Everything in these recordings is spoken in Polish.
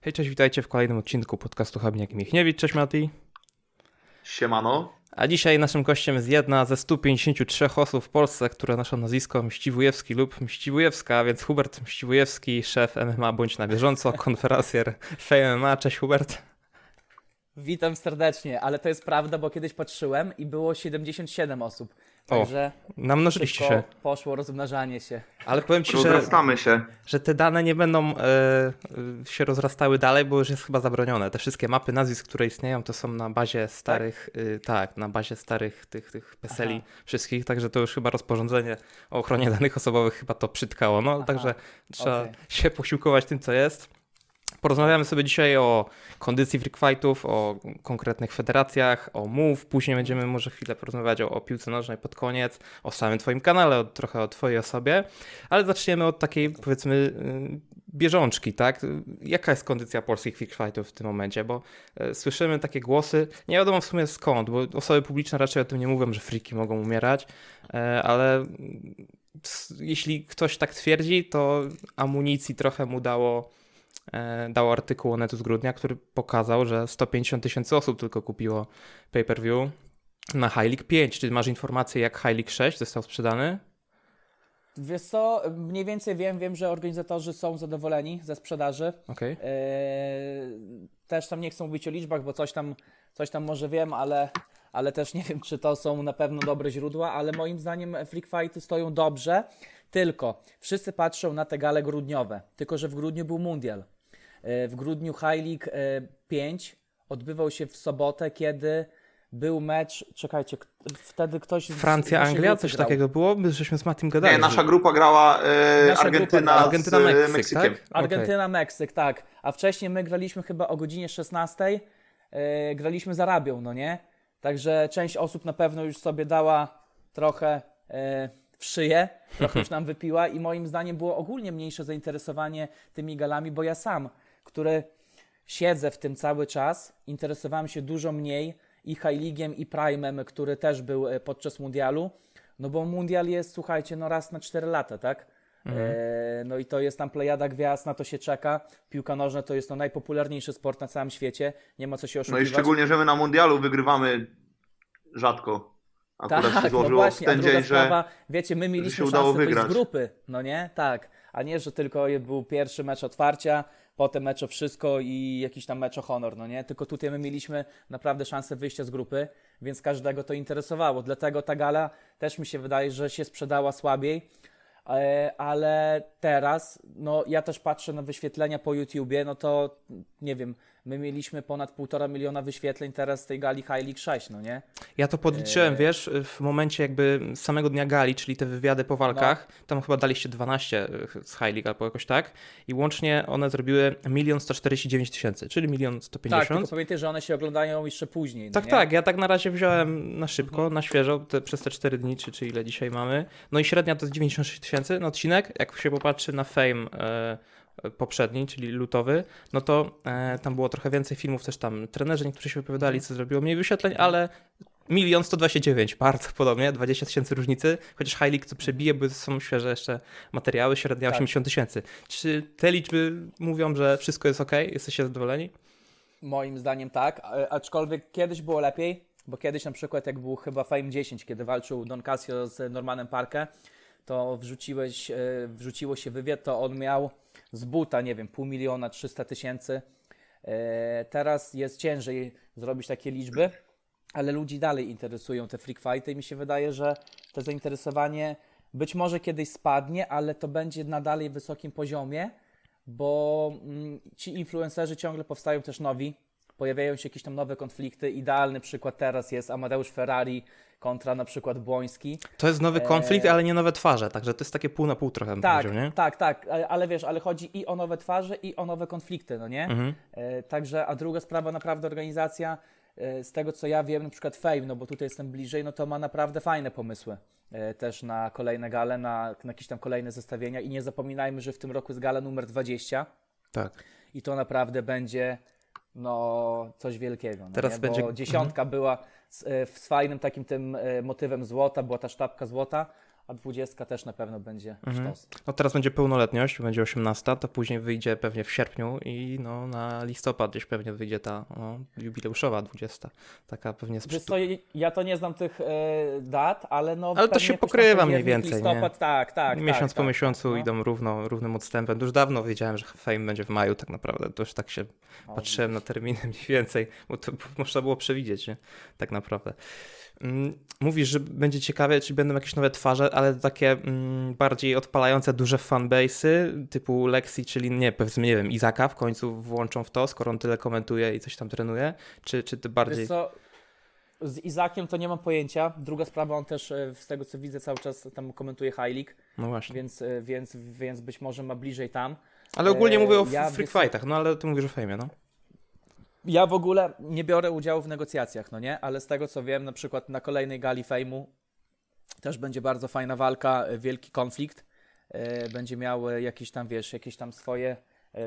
Hej, cześć, witajcie w kolejnym odcinku podcastu Habniak i Michniewicz. Cześć Mati. Siemano. A dzisiaj naszym gościem jest jedna ze 153 osób w Polsce, które noszą nazwisko Mściwujewski lub Mściwujewska, więc Hubert Mściwujewski, szef MMA Bądź na bieżąco, konferencjer MMA. Cześć Hubert. Witam serdecznie, ale to jest prawda, bo kiedyś patrzyłem i było 77 osób. Także namnożyliście się. poszło rozmnażanie się. Ale powiem ci, że, się. że te dane nie będą e, się rozrastały dalej, bo już jest chyba zabronione. Te wszystkie mapy nazwisk, które istnieją, to są na bazie starych, tak, y, tak na bazie starych tych, tych PESELi Aha. wszystkich, także to już chyba rozporządzenie o ochronie danych osobowych chyba to przytkało. No, Aha. także trzeba okay. się posiłkować tym, co jest. Porozmawiamy sobie dzisiaj o kondycji freak fightów, o konkretnych federacjach, o move. Później będziemy może chwilę porozmawiać o, o piłce nożnej pod koniec, o samym Twoim kanale, o, trochę o Twojej osobie. Ale zaczniemy od takiej powiedzmy y, bieżączki, tak? Jaka jest kondycja polskich freak fightów w tym momencie? Bo y, słyszymy takie głosy, nie wiadomo w sumie skąd, bo osoby publiczne raczej o tym nie mówią, że freaki mogą umierać, y, ale jeśli ktoś tak twierdzi, to amunicji trochę mu dało E, dał artykuł Onetu z grudnia, który pokazał, że 150 tysięcy osób tylko kupiło pay-per-view na High League 5. Czy masz informację, jak High League 6 został sprzedany? Wiesz co, mniej więcej wiem, wiem, że organizatorzy są zadowoleni ze sprzedaży. Okay. E, też tam nie chcę mówić o liczbach, bo coś tam, coś tam może wiem, ale, ale też nie wiem, czy to są na pewno dobre źródła, ale moim zdaniem Freak Fighty stoją dobrze, tylko wszyscy patrzą na te gale grudniowe, tylko że w grudniu był mundial. E, w grudniu High League 5 e, odbywał się w sobotę, kiedy był mecz, czekajcie, wtedy ktoś... Francja, Anglia, coś grał. takiego było? My żeśmy z Matim gadali. Nie, nasza grupa grała e, nasza Argentyna, grupa, Argentyna, Meksyk, Meksykiem. Tak? Argentyna, okay. Meksyk, tak. A wcześniej my graliśmy chyba o godzinie 16, e, graliśmy z Arabią, no nie? Także część osób na pewno już sobie dała trochę e, w szyję, trochę już nam wypiła i moim zdaniem było ogólnie mniejsze zainteresowanie tymi galami, bo ja sam które siedzę w tym cały czas, interesowałem się dużo mniej i High League'iem i Prime'em, który też był e, podczas mundialu, no bo mundial jest, słuchajcie, no raz na 4 lata, tak? Mhm. E, no i to jest tam plejada gwiazd, na to się czeka. Piłka nożna to jest no najpopularniejszy sport na całym świecie, nie ma co się oszukiwać. No i szczególnie, że my na mundialu wygrywamy rzadko. Akurat tak, się złożyło no właśnie, w ten dzień, sprawa, że wiecie, my mieliśmy szansę wygrać. z grupy, no nie? Tak, a nie, że tylko był pierwszy mecz otwarcia, potem mecz o wszystko i jakiś tam mecz o honor, no nie? Tylko tutaj my mieliśmy naprawdę szansę wyjścia z grupy, więc każdego to interesowało. Dlatego ta gala też mi się wydaje, że się sprzedała słabiej, e, ale teraz, no ja też patrzę na wyświetlenia po YouTubie, no to nie wiem, My mieliśmy ponad półtora miliona wyświetleń teraz z tej gali High League 6, no nie? Ja to podliczyłem, e... wiesz, w momencie jakby samego dnia gali, czyli te wywiady po walkach, no. tam chyba daliście 12 z High League albo jakoś tak i łącznie one zrobiły 1 149 tysięcy, czyli 1 150. Tak, tylko pamiętaj, że one się oglądają jeszcze później. No tak, nie? tak, ja tak na razie wziąłem na szybko, mhm. na świeżo, te, przez te 4 dni, czy, czy ile dzisiaj mamy. No i średnia to jest 96 tysięcy na odcinek, jak się popatrzy na Fame... E, poprzedni, czyli lutowy, no to e, tam było trochę więcej filmów, też tam trenerzy niektórzy się wypowiadali, co zrobiło mniej wyświetleń, ale milion 129, bardzo podobnie, 20 tysięcy różnicy, chociaż High League to przebije, bo są świeże jeszcze materiały, średnia tak. 80 tysięcy. Czy te liczby mówią, że wszystko jest ok? Jesteście zadowoleni? Moim zdaniem tak, aczkolwiek kiedyś było lepiej, bo kiedyś na przykład jak był chyba Fame 10, kiedy walczył Don Casio z Normanem Parkę, to wrzuciłeś, e, wrzuciło się wywiad, to on miał z buta, nie wiem, pół miliona, 300 tysięcy. E, teraz jest ciężej zrobić takie liczby, ale ludzi dalej interesują te freak fighty i mi się wydaje, że to zainteresowanie być może kiedyś spadnie, ale to będzie na dalej wysokim poziomie, bo mm, ci influencerzy ciągle powstają też nowi, pojawiają się jakieś tam nowe konflikty. Idealny przykład teraz jest Amadeusz Ferrari kontra na przykład Błoński. To jest nowy konflikt, e... ale nie nowe twarze, także to jest takie pół na pół trochę. Tak, nie? tak, tak, ale, wiesz, ale chodzi i o nowe twarze i o nowe konflikty, no nie? Mhm. E, także, a druga sprawa, naprawdę organizacja, e, z tego co ja wiem, na przykład Fame, no bo tutaj jestem bliżej, no to ma naprawdę fajne pomysły też na kolejne gale, na, na jakieś tam kolejne zestawienia i nie zapominajmy, że w tym roku jest gala numer 20. Tak. I to naprawdę będzie no coś wielkiego. No Teraz nie? będzie... Bo dziesiątka mhm. była z, e, z fajnym takim tym e, motywem złota, była ta sztabka złota, a 20 też na pewno będzie mhm. sztos. No teraz będzie pełnoletność, będzie 18, to później wyjdzie pewnie w sierpniu i no na listopad gdzieś pewnie wyjdzie ta no, jubileuszowa 20. Taka pewnie Wiesz co, ja to nie znam tych e, dat, ale no Ale to się pokrywa mniej więcej, listopad, nie? tak, tak. Miesiąc tak, po tak, miesiącu no. idą równo, równym odstępem. Już dawno wiedziałem, że Fame będzie w maju tak naprawdę, to już tak się o, patrzyłem na terminy mniej więcej, bo to można było przewidzieć, nie? Tak naprawdę. Mm, mówisz, że będzie ciekawie, czy będą jakieś nowe twarze, ale takie mm, bardziej odpalające duże fanbase'y, typu Lexi, czyli nie, powiedzmy, nie wiem, Izaka w końcu włączą w to, skoro on tyle komentuje i coś tam trenuje, czy, czy ty bardziej... Wiesz co, z Izakiem to nie mam pojęcia. Druga sprawa, on też e, z tego co widzę cały czas tam komentuje High League. No właśnie. Więc, e, więc, więc być może ma bliżej tam. Ale ogólnie e, mówię o ja freak fightach, no ale ty mówisz o fejmie, no. Ja w ogóle nie biorę udziału w negocjacjach, no nie? Ale z tego co wiem, na przykład na kolejnej gali fejmu też będzie bardzo fajna walka, wielki konflikt. Będzie miał jakieś tam, wiesz, jakieś tam swoje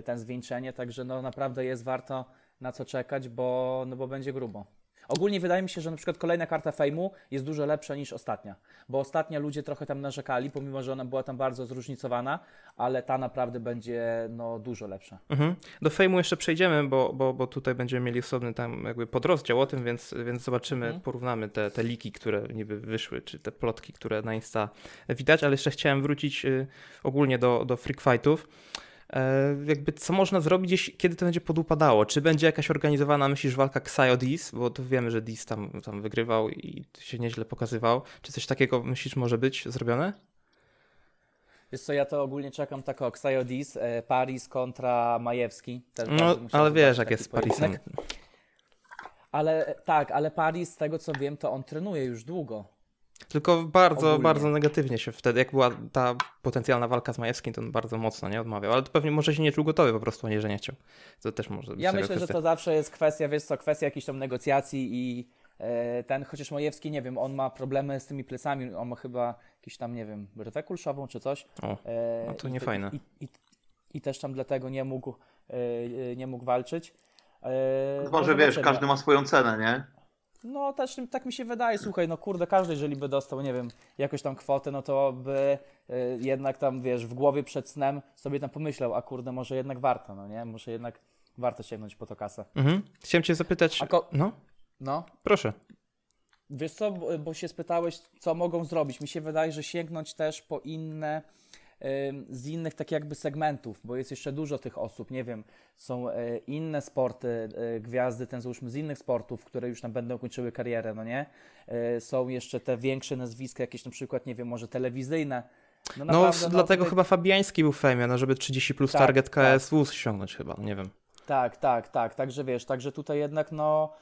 ten zwieńczenie, także no naprawdę jest warto na co czekać, bo, no bo będzie grubo. Ogólnie wydaje mi się, że na przykład kolejna karta fejmu jest dużo lepsza niż ostatnia, bo ostatnia ludzie trochę tam narzekali, pomimo że ona była tam bardzo zróżnicowana, ale ta naprawdę będzie no, dużo lepsza. Mhm. Do fejmu jeszcze przejdziemy, bo, bo, bo tutaj będziemy mieli osobny tam jakby podrozdział o tym, więc, więc zobaczymy, mhm. porównamy te, te liki, które niby wyszły, czy te plotki, które na Insta widać, ale jeszcze chciałem wrócić y, ogólnie do, do freak fightów. E, jakby co można zrobić, kiedy to będzie podupadało? Czy będzie jakaś organizowana, myślisz, walka Xio-Dis, bo to wiemy, że Dis tam, tam wygrywał i się nieźle pokazywał. Czy coś takiego myślisz może być zrobione? Wiesz co, ja to ogólnie czekam tak o Xio-Dis, e, Paris kontra Majewski. Też no, ale wiesz, jak jest z Parisem. Ale tak, ale Paris, z tego co wiem, to on trenuje już długo. Tylko bardzo, Ogólnie. bardzo negatywnie się wtedy, jak była ta potencjalna walka z Majewskim, to on bardzo mocno nie odmawiał, ale to pewnie może się nie czuł gotowy po prostu, nie, że nie chciał. To też może być Ja myślę, kwestia. że to zawsze jest kwestia, wiesz co, kwestia jakichś tam negocjacji i e, ten, chociaż Majewski, nie wiem, on ma problemy z tymi plecami, on ma chyba jakiś tam, nie wiem, rywę kulszową czy coś. O, e, no to nie fajne. I, i, I, też tam dlatego nie mógł, e, nie mógł walczyć. Chyba, że wiesz, każdy ma swoją cenę, nie? No też tak mi się wydaje, słuchaj, no kurde, każdy jeżeli by dostał, nie wiem, jakąś tam kwotę, no to by y, jednak tam, wiesz, w głowie przed snem sobie tam pomyślał, a kurde, może jednak warto, no nie? Może jednak warto sięgnąć po to kasę. Mhm. Chciałem cię zapytać, ko- no? No? Proszę. Wiesz co, bo, bo się spytałeś, co mogą zrobić. Mi się wydaje, że sięgnąć też po inne z innych tak jakby segmentów, bo jest jeszcze dużo tych osób, nie wiem, są e, inne sporty, e, gwiazdy, ten załóżmy z innych sportów, które już tam będą kończyły karierę, no nie? E, są jeszcze te większe nazwiska, jakieś na przykład, nie wiem, może telewizyjne, no, no naprawdę, no dlatego chyba Fabiański był w Femie, no żeby 30 plus tak, target KSW tak. ściągnąć chyba, nie wiem. Tak, tak, tak, także wiesz, także tutaj jednak no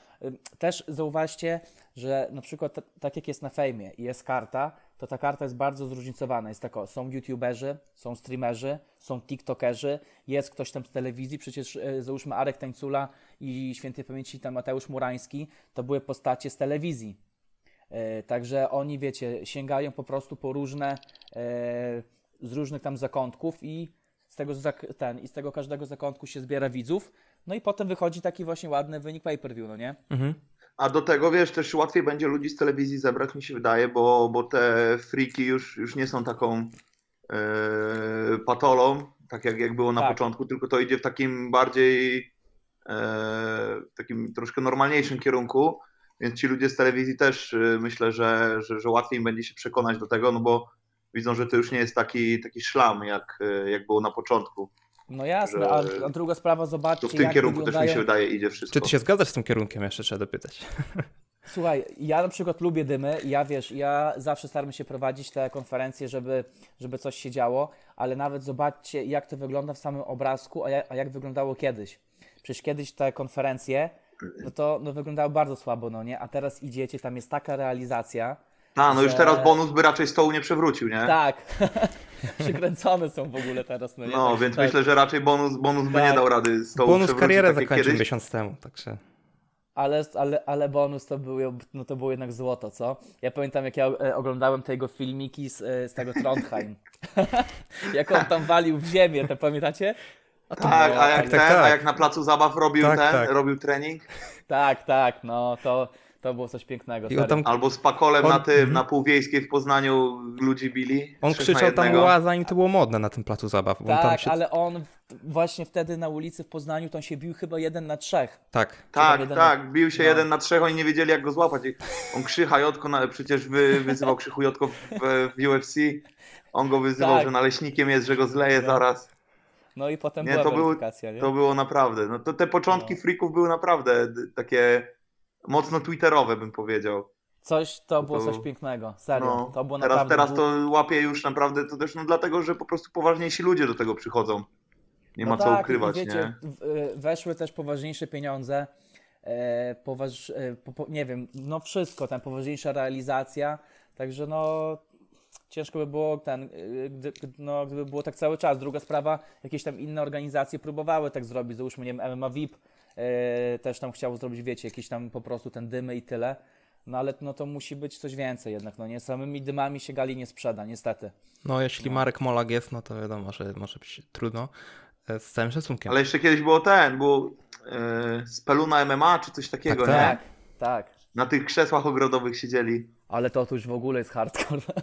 też zauważcie, że na przykład tak jak jest na fejmie i jest karta, to ta karta jest bardzo zróżnicowana. Jest tako, są youtuberzy, są streamerzy, są tiktokerzy, jest ktoś tam z telewizji, przecież e, załóżmy Arek Tańcula i świętej pamięci tam Mateusz Murański, to były postacie z telewizji. E, także oni, wiecie, sięgają po prostu po różne, e, z różnych tam zakątków i tego, ten, i z tego każdego zakątku się zbiera widzów, no i potem wychodzi taki właśnie ładny wynik pay-per-view, no nie? Mhm. A do tego, wiesz, też łatwiej będzie ludzi z telewizji zebrać, mi się wydaje, bo, bo te friki już, już nie są taką yy, patolą, tak jak, jak było na tak. początku, tylko to idzie w takim bardziej yy, takim troszkę normalniejszym kierunku, więc ci ludzie z telewizji też yy, myślę, że, że, że łatwiej im będzie się przekonać do tego, no bo widzą, że to już nie jest taki, taki szlam, jak, jak było na początku. No jasne, a, a, druga sprawa, zobaczcie. To w tym kierunku wyglądają... też mi się wydaje, idzie wszystko. Czy ty się zgadzasz z tym kierunkiem? Jeszcze trzeba dopytać. Słuchaj, ja na przykład lubię dymy, ja wiesz, ja zawsze staram się prowadzić te konferencje, żeby, żeby coś się działo, ale nawet zobaczcie, jak to wygląda w samym obrazku, a jak, a jak wyglądało kiedyś. Przecież kiedyś te konferencje, no to no, wyglądały bardzo słabo, no nie? A teraz idziecie, tam jest taka realizacja. A, no że... już teraz bonus by raczej stołu nie przewrócił, nie? Tak. Przykręcone są w ogóle teraz. No, no więc tak. myślę, że raczej bonus, bonus tak. by nie tak. dał rady z tą Bonus karierę tak zakończył kiedyś. miesiąc temu, także... Ale, ale, ale bonus to było, no to było jednak złoto, co? Ja pamiętam, jak ja e, oglądałem tego filmiki z, e, z tego Trondheim. jak on tam walił w ziemię, to pamiętacie? A tak, było, a jak, tak, ten, tak, a jak na placu zabaw robił tak, ten, tak. robił trening? Tak, tak, no to, To było coś pięknego. I tam Albo z Pakolem On- na tym, na Półwiejskiej w Poznaniu ludzi bili. On na krzyczał tam była, zanim to było modne na tym placu zabaw. bo on tam Tak, się... ale on właśnie wtedy na ulicy w Poznaniu to on się bił chyba jeden na trzech. Tak. Tak, jeden- tak, bił się no. jeden na trzech, oni nie wiedzieli jak go złapać. I On Krzycha Jotko, no, przecież wy, wyzywał Krzychu Jotko w, w UFC. On go wyzywał, Tak. że naleśnikiem jest, że go zleje No. zaraz. No i potem Nie, była to był- nie? To było naprawdę. No to te początki No. freaków były naprawdę takie mocno twitterowe, bym powiedział. Coś, to było To- coś pięknego, serio. No, to było teraz, teraz to łapie już naprawdę, to też no dlatego, że po prostu poważniejsi ludzie do tego przychodzą. Nie no ma co tak, ukrywać, i wiecie, nie? y, Weszły też poważniejsze pieniądze, e, poważ, e, po, nie wiem, no wszystko, tam poważniejsza realizacja, także no ciężko by było ten, y, gdy, no, gdyby było tak cały czas. Druga sprawa, jakieś tam inne organizacje próbowały tak zrobić, załóżmy, nie wiem, MMA VIP też tam chciało zrobić, wiecie, jakieś tam po prostu ten dymy i tyle. No ale no to musi być coś więcej jednak, no nie samymi dymami się gali nie sprzeda, niestety. No jeśli No. Marek Molak jest, no to wiadomo, że może być trudno. E, Z całym szacunkiem. Ale jeszcze kiedyś było ten, było e, Speluna MMA czy coś takiego, Tak, nie? Tak, tak. Na tych krzesłach ogrodowych siedzieli. Ale to, to już w ogóle jest hardcore.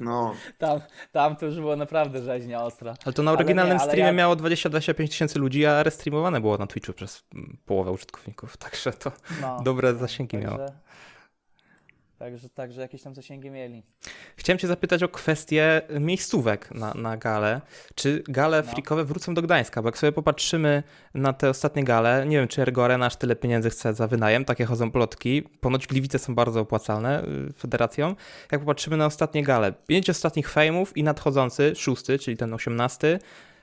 No, Tam, tam to już było naprawdę rzeźnia ostra. Ale to na Ale oryginalnym nie, ale streamie ja- miało 20-25 tysięcy ludzi, a restreamowane było na Twitchu przez połowę użytkowników, także to No, dobre zasięgi miało. Także, także, jakieś tam zasięgi mieli. Chciałem cię zapytać o kwestię miejscówek na, na gale. Czy gale No. frikowe wrócą do Gdańska? Bo jak sobie popatrzymy na te ostatnie gale, nie wiem, czy Ergo Arena aż tyle pieniędzy chce za wynajem, takie chodzą plotki. Ponoć Gliwice są bardzo opłacalne y, federacją. Jak popatrzymy na ostatnie gale, pięć ostatnich fejmów i nadchodzący, szósty, czyli ten osiemnasty,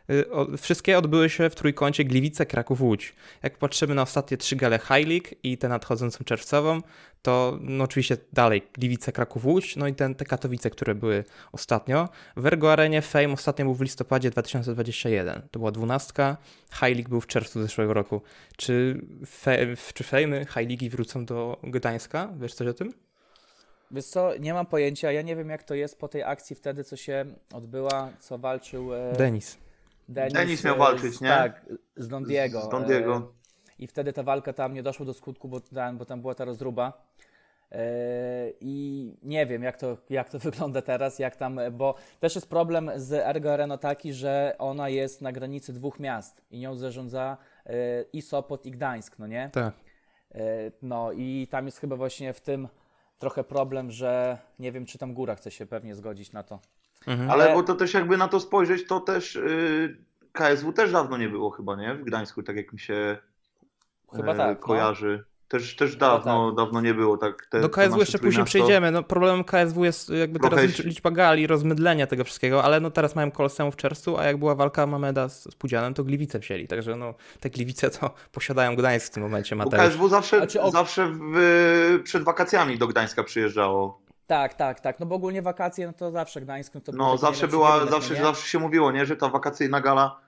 y, Wszystkie odbyły się w trójkącie Gliwice, Kraków, Łódź. Jak patrzymy na ostatnie trzy gale High League i tę nadchodzącą czerwcową, to no oczywiście dalej Gliwice, Kraków, Łódź, no i ten, te Katowice, które były ostatnio. W Ergo Arenie Fame ostatnio był w listopadzie 2021. To była dwunastka. High League był w czerwcu zeszłego roku. Czy, fe, czy Fame, High League wrócą do Gdańska? Wiesz coś o tym? Wiesz co, nie mam pojęcia, ja nie wiem jak to jest po tej akcji wtedy, co się odbyła, co walczył e, Denis. Denis, Denis miał e, walczyć, z, nie? Tak, z Don Diego. Z Don Diego. I wtedy ta walka tam nie doszła do skutku, bo tam, bo tam była ta rozruba. E, I nie wiem, jak to, jak to wygląda teraz, jak tam, bo też jest problem z Ergo Arena taki, że ona jest na granicy dwóch miast i nią zarządza e, i Sopot, i Gdańsk, no nie? Tak. E, No i tam jest chyba właśnie w tym trochę problem, że nie wiem, czy tam góra chce się pewnie zgodzić na to. Mhm. ale Ale- bo to też jakby na to spojrzeć, to też y, KSW też dawno nie było chyba, nie? W Gdańsku, tak jak mi się Chyba e, tak. No. kojarzy. Też, też dawno, tak. dawno nie było tak. Te, Do KSW jeszcze później przejdziemy. No, problemem KSW jest jakby Trochę teraz się- licz- liczba gali, rozmydlenia tego wszystkiego, ale no teraz mają Koloseum w czerwcu, a jak była walka Mameda z, z Pudzianem, to Gliwice wzięli. Także no, te Gliwice to posiadają Gdańsk w tym momencie, Bo Mateusz. KSW zawsze, Znaczy, o- zawsze w, przed wakacjami do Gdańska przyjeżdżało. Tak, tak, tak. No bo ogólnie wakacje, no to zawsze Gdańsk. No, to No zawsze była, zawsze, no nie? zawsze się mówiło, nie, że ta wakacyjna gala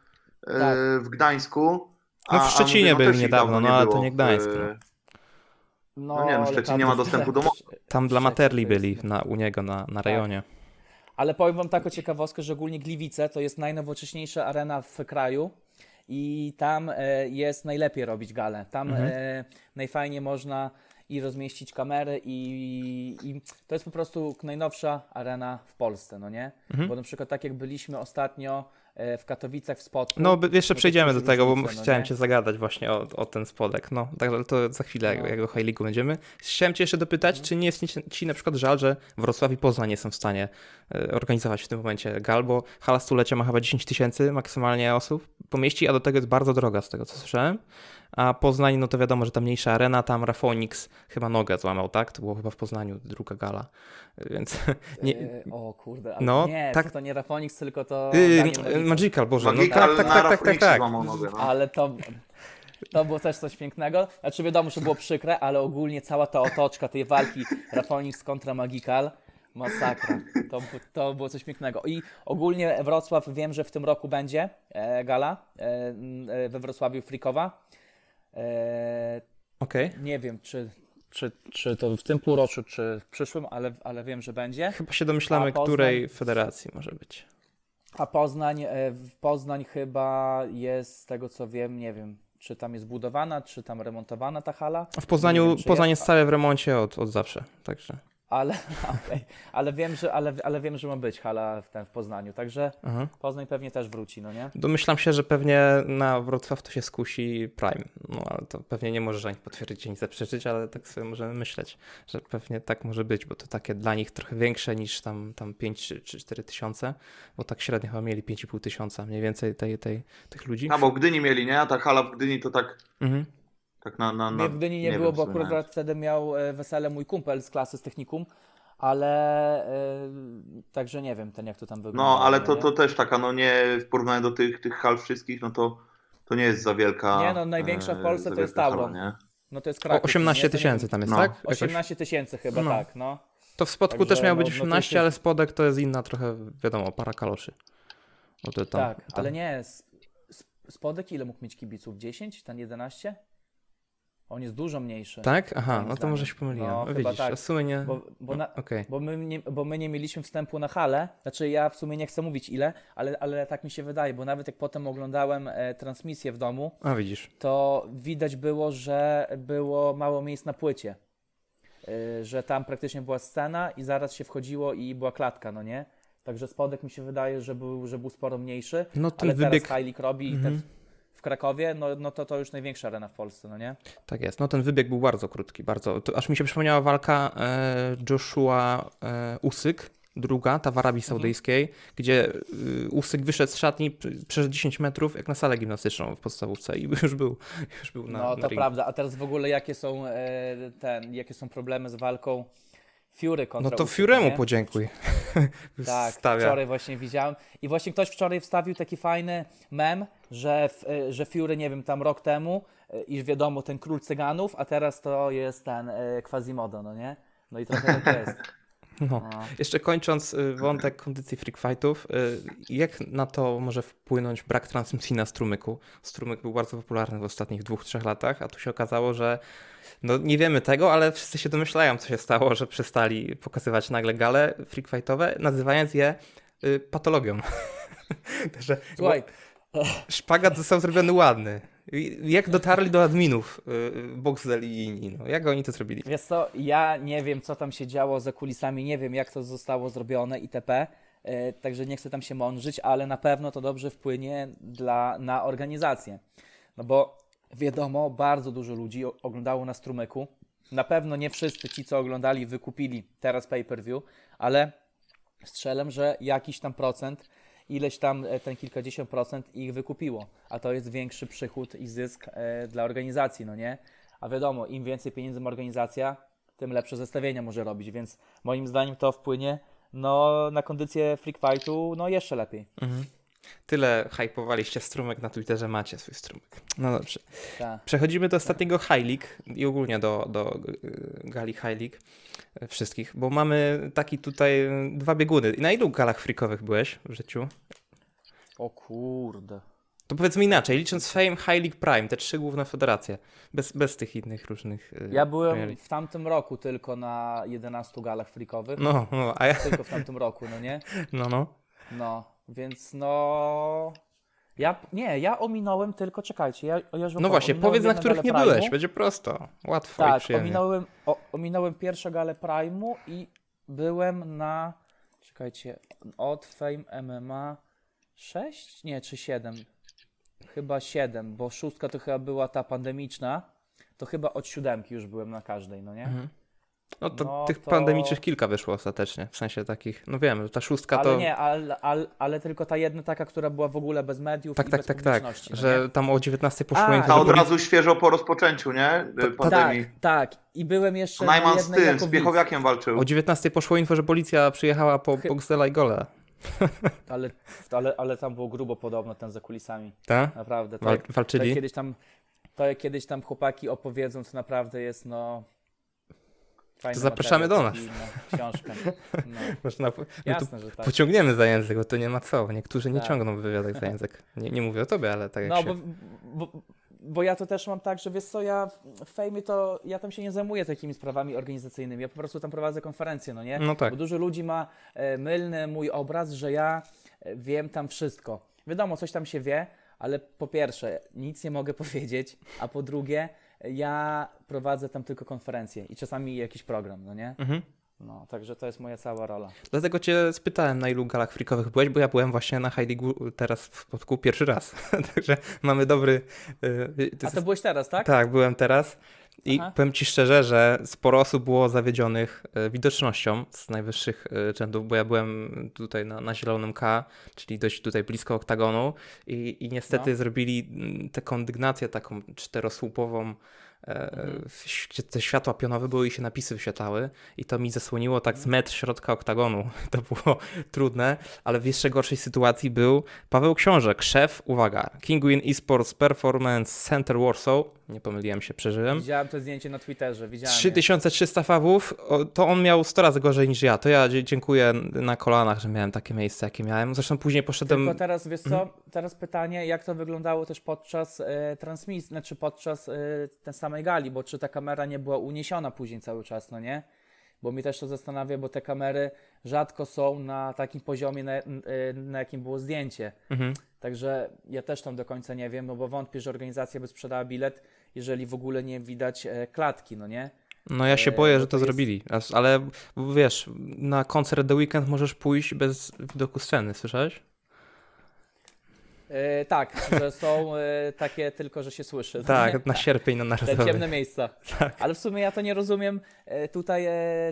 e, Tak. w Gdańsku. No w Szczecinie mówię, byli niedawno, dawno no ale to nie Gdańsk, no. No, No nie, no, Szczecin nie ma dostępu do mocy. Tam dla Materli byli na, u niego na, na rejonie. Ale powiem wam taką ciekawostkę, że ogólnie Gliwice to jest najnowocześniejsza arena w kraju i tam e, jest najlepiej robić galę. Tam Mhm. e, najfajniej można i rozmieścić kamery i, i to jest po prostu najnowsza arena w Polsce, no nie? Mhm. Bo na przykład tak jak byliśmy ostatnio w Katowicach w Spodku. No jeszcze przejdziemy do tego, bo no chciałem nie? cię zagadać właśnie o, o ten spodek. No, także to za chwilę, No. jak, High League'u będziemy. Chciałem cię jeszcze dopytać, czy nie jest ci, na przykład żal, że Wrocław i Poznań nie są w stanie e, organizować w tym momencie gal, bo hala stulecia ma chyba 10 tysięcy maksymalnie osób pomieści, a do tego jest bardzo droga z tego co słyszałem. A Poznań, no to wiadomo, że ta mniejsza arena, tam Rafonix chyba nogę złamał, tak? To było chyba w Poznaniu druga gala, więc nie... E, o kurde, ale No, nie, tak. to, to nie Rafonix, tylko to Yy, Magical. Magical, Boże, no Magical tak, tak, tak, tak, tak, tak. złamał nogę, no. Ale to, to było też coś pięknego. Znaczy wiadomo, że było przykre, ale ogólnie cała ta otoczka tej walki Rafonix kontra Magical, masakra. To, to było coś pięknego. I ogólnie Wrocław, wiem, że w tym roku będzie e, gala e, we Wrocławiu Frikowa. E, Okej. nie wiem, czy, czy, czy to w tym półroczu, czy w przyszłym, ale, ale wiem, że będzie. Chyba się domyślamy, Poznań? której federacji może być. A Poznań, e, Poznań chyba jest, z tego co wiem, nie wiem, czy tam jest budowana, czy tam remontowana ta hala. W Poznaniu, wiem, Poznań jest- jest całe w remoncie od, od zawsze, także. Ale, okej, ale, wiem, że, ale, ale wiem, że ma być hala w, ten, w Poznaniu, także Aha. Poznań pewnie też wróci, no nie? Domyślam się, że pewnie na Wrocław to się skusi Prime. No ale to pewnie nie możesz ani potwierdzić, ani zaprzeczyć, ale tak sobie możemy myśleć, że pewnie tak może być, bo to takie dla nich trochę większe niż tam, tam 5 czy- czy 4 tysiące, bo tak średnio chyba mieli 5,5 tysiąca mniej więcej tej, tej, tych ludzi. A bo Gdyni mieli, nie? A ta hala w Gdyni to tak, Mhm. Tak na, na, na Mnie w Gdyni nie, wiem było, w bo akurat nawet. wtedy miał e, wesele mój kumpel z klasy, z technikum, ale e, także nie wiem ten jak to tam wygląda. No, ale to, to też taka, no nie w porównaniu do tych, tych hal wszystkich, no to, to nie jest za wielka. Nie, no, największa w e, Polsce to jest Tauron. nie? No to jest O, Kraków. 18 nie? To nie tysięcy wiem. tam jest, No. tak? Jakoś? 18 tysięcy chyba, No. tak, no. To w spodku Także, też miał no, być no to 18, jest- ale spodek to jest inna trochę, wiadomo, para kaloszy. Tam, tak, tam. ale nie, spodek ile mógł mieć kibiców? 10? Ten 11? On jest dużo mniejszy. Tak? Aha, no to może się pomyliłem. No, No, Widzisz, tak. a w sumie nie... Bo, bo, na, Okej. bo, my nie, bo my nie mieliśmy wstępu na halę, znaczy ja w sumie nie chcę mówić ile, ale, ale tak mi się wydaje, bo nawet jak potem oglądałem e, transmisję w domu, A widzisz. to widać było, że było mało miejsc na płycie. Y, że tam praktycznie była scena i zaraz się wchodziło i była klatka, no nie? Także spodek mi się wydaje, że był, że był sporo mniejszy, No ten ale wybieg... teraz Heilig robi i Mhm. ten w Krakowie, no, no to to już największa arena w Polsce, no nie? Tak jest. No ten wybieg był bardzo krótki, bardzo. To aż mi się przypomniała walka e, Joshua e, Usyk, druga, ta w Arabii Mhm. Saudyjskiej, gdzie e, Usyk wyszedł z szatni, przeszedł 10 metrów jak na salę gimnastyczną w podstawówce i już był, już był na, No na to ringu. prawda, a teraz w ogóle jakie są e, ten, jakie są problemy z walką Fury kontra No to Usyka, Furemu nie? podziękuj. Tak, Stawia. wczoraj właśnie widziałem. I właśnie ktoś wczoraj wstawił taki fajny mem, że, y, że Fury, nie wiem, tam rok temu, y, iż wiadomo, ten król cyganów, a teraz to jest ten y, Quasimodo, no nie? No i trochę tak jest. No. No. Jeszcze kończąc wątek kondycji freak fightów, jak na to może wpłynąć brak transmisji na strumyku? Strumyk był bardzo popularny w ostatnich dwóch, trzech latach, a tu się okazało, że no nie wiemy tego, ale wszyscy się domyślają, co się stało, że przestali pokazywać nagle gale freak fightowe, nazywając je y, patologią. Także Słuchaj, szpagat został zrobiony ładny. Jak dotarli do adminów y, Boxel i inni? No, jak oni to zrobili? wiesz co, ja nie wiem, co tam się działo za kulisami, nie wiem, jak to zostało zrobione itp., y, także nie chcę tam się mądrzyć, ale na pewno to dobrze wpłynie dla, na organizację. No bo wiadomo, bardzo dużo ludzi oglądało na strumyku. Na pewno nie wszyscy ci, co oglądali, wykupili teraz pay-per-view, ale strzelam, że jakiś tam procent, ileś tam e, ten kilkadziesiąt procent ich wykupiło, a to jest większy przychód i zysk e, dla organizacji, no nie? A wiadomo, im więcej pieniędzy ma organizacja, tym lepsze zestawienia może robić, więc moim zdaniem to wpłynie no, na kondycję freak fightu no jeszcze lepiej. Tyle hypowaliście strumyk na Twitterze, macie swój strumyk. No dobrze. Tak. Przechodzimy do ostatniego League i ogólnie do, do y, gali League y, wszystkich, bo mamy taki tutaj y, dwa bieguny. I na ilu galach freakowych byłeś w życiu? O kurde. To powiedzmy inaczej, licząc Fame, High League Prime, te trzy główne federacje, bez, bez tych innych różnych... Ja byłem w tamtym roku tylko na 11 galach freakowych. No, no, a ja, Tylko w tamtym roku, no nie? no, no. No, więc no. Ja nie, ja ominąłem tylko, czekajcie, ja, ja No właśnie, powiedz na których nie byłeś, będzie prosto, łatwo i Tak, przyjemnie. ominąłem, o, ominąłem pierwszą galę Prime'u i byłem na, czekajcie, od Fame MMA 6? Nie, czy 7? Chyba 7, bo szóstka to chyba była ta pandemiczna, to chyba od siódemki już byłem na każdej, no nie? Mhm. No to No tych to- pandemicznych kilka wyszło ostatecznie, w sensie takich, no wiem, ta szóstka Ale to... nie, ale, ale, ale tylko ta jedna taka, która była w ogóle bez mediów Tak, i tak, bez tak, tak, no że nie? tam o 19 poszło A, info, A od razu świeżo po rozpoczęciu, nie? Y, Pandemii. Tak, tak. I byłem jeszcze na Najman z tym, z widz. Biechowiakiem walczył. O 19 poszło info, że policja przyjechała po Chy- Boxdela i Gola. Ale, ale, ale tam było grubo podobno ten za kulisami. Tak? Naprawdę. To Wal- walczyli? jak kiedyś tam to jak kiedyś tam chłopaki opowiedzą, to naprawdę jest no fajny To zapraszamy do nas. taki, No. No, Można, tu jasne, że tak. pociągniemy za język, bo to nie ma co. Niektórzy nie Tak. ciągną w wywiadach za język. Nie, nie mówię o tobie, ale tak jak No, się... bo, bo, bo ja to też mam tak, że wiesz co, ja w fejmie to, ja tam się nie zajmuję takimi sprawami organizacyjnymi, ja po prostu tam prowadzę konferencje, no nie? No tak. Bo dużo ludzi ma e, mylny mój obraz, że ja e, wiem tam wszystko. Wiadomo, coś tam się wie, ale po pierwsze, nic nie mogę powiedzieć, a po drugie, ja prowadzę tam tylko konferencje i czasami jakiś program, no nie? Mhm. No, także to jest moja cała rola. Dlatego cię spytałem, na ilu galach freakowych byłeś, bo ja byłem właśnie na Heidigu teraz w podku pierwszy raz. Także mamy dobry... y, A to byłeś teraz, tak? Tak, byłem teraz. I Aha. powiem ci szczerze, że sporo osób było zawiedzionych e, widocznością z najwyższych e, rzędów, bo ja byłem tutaj na, na Zielonym K, czyli dość tutaj blisko oktagonu i, i niestety No. zrobili mm, tę kondygnację taką czterosłupową, e, Mhm. gdzie te światła pionowe były i się napisy wyświetlały i to mi zasłoniło tak Mhm. z metr środka oktagonu. To było trudne, ale w jeszcze gorszej sytuacji był Paweł Książek, szef, uwaga, Kinguin Esports Performance Center Warsaw, nie pomyliłem się, przeżyłem. Widziałem to zdjęcie na Twitterze, widziałem. je. 3300 fawów, to on miał 100 razy gorzej niż ja. To ja dziękuję na kolanach, że miałem takie miejsce, jakie miałem. Zresztą później poszedłem. Tylko teraz, wiesz Mhm. co, teraz pytanie, jak to wyglądało też podczas e, transmisji, znaczy podczas e, tej samej gali, bo czy ta kamera nie była uniesiona później cały czas, no nie? Bo mi też to zastanawia, bo te kamery rzadko są na takim poziomie, na, e, na jakim było zdjęcie. Mhm. Także ja też tam do końca nie wiem, no bo wątpię, że organizacja by sprzedała bilet, jeżeli w ogóle nie widać e, klatki, no nie? No ja się E, boję, bo że to to jest- zrobili. Ale wiesz, na koncert The Weekend możesz pójść bez widoku sceny, słyszałeś? E, tak, że są e, takie tylko, że się słyszy. no nie? Tak, na sierpień na Te narodowy. ciemne miejsca. Tak. Ale w sumie ja to nie rozumiem e, tutaj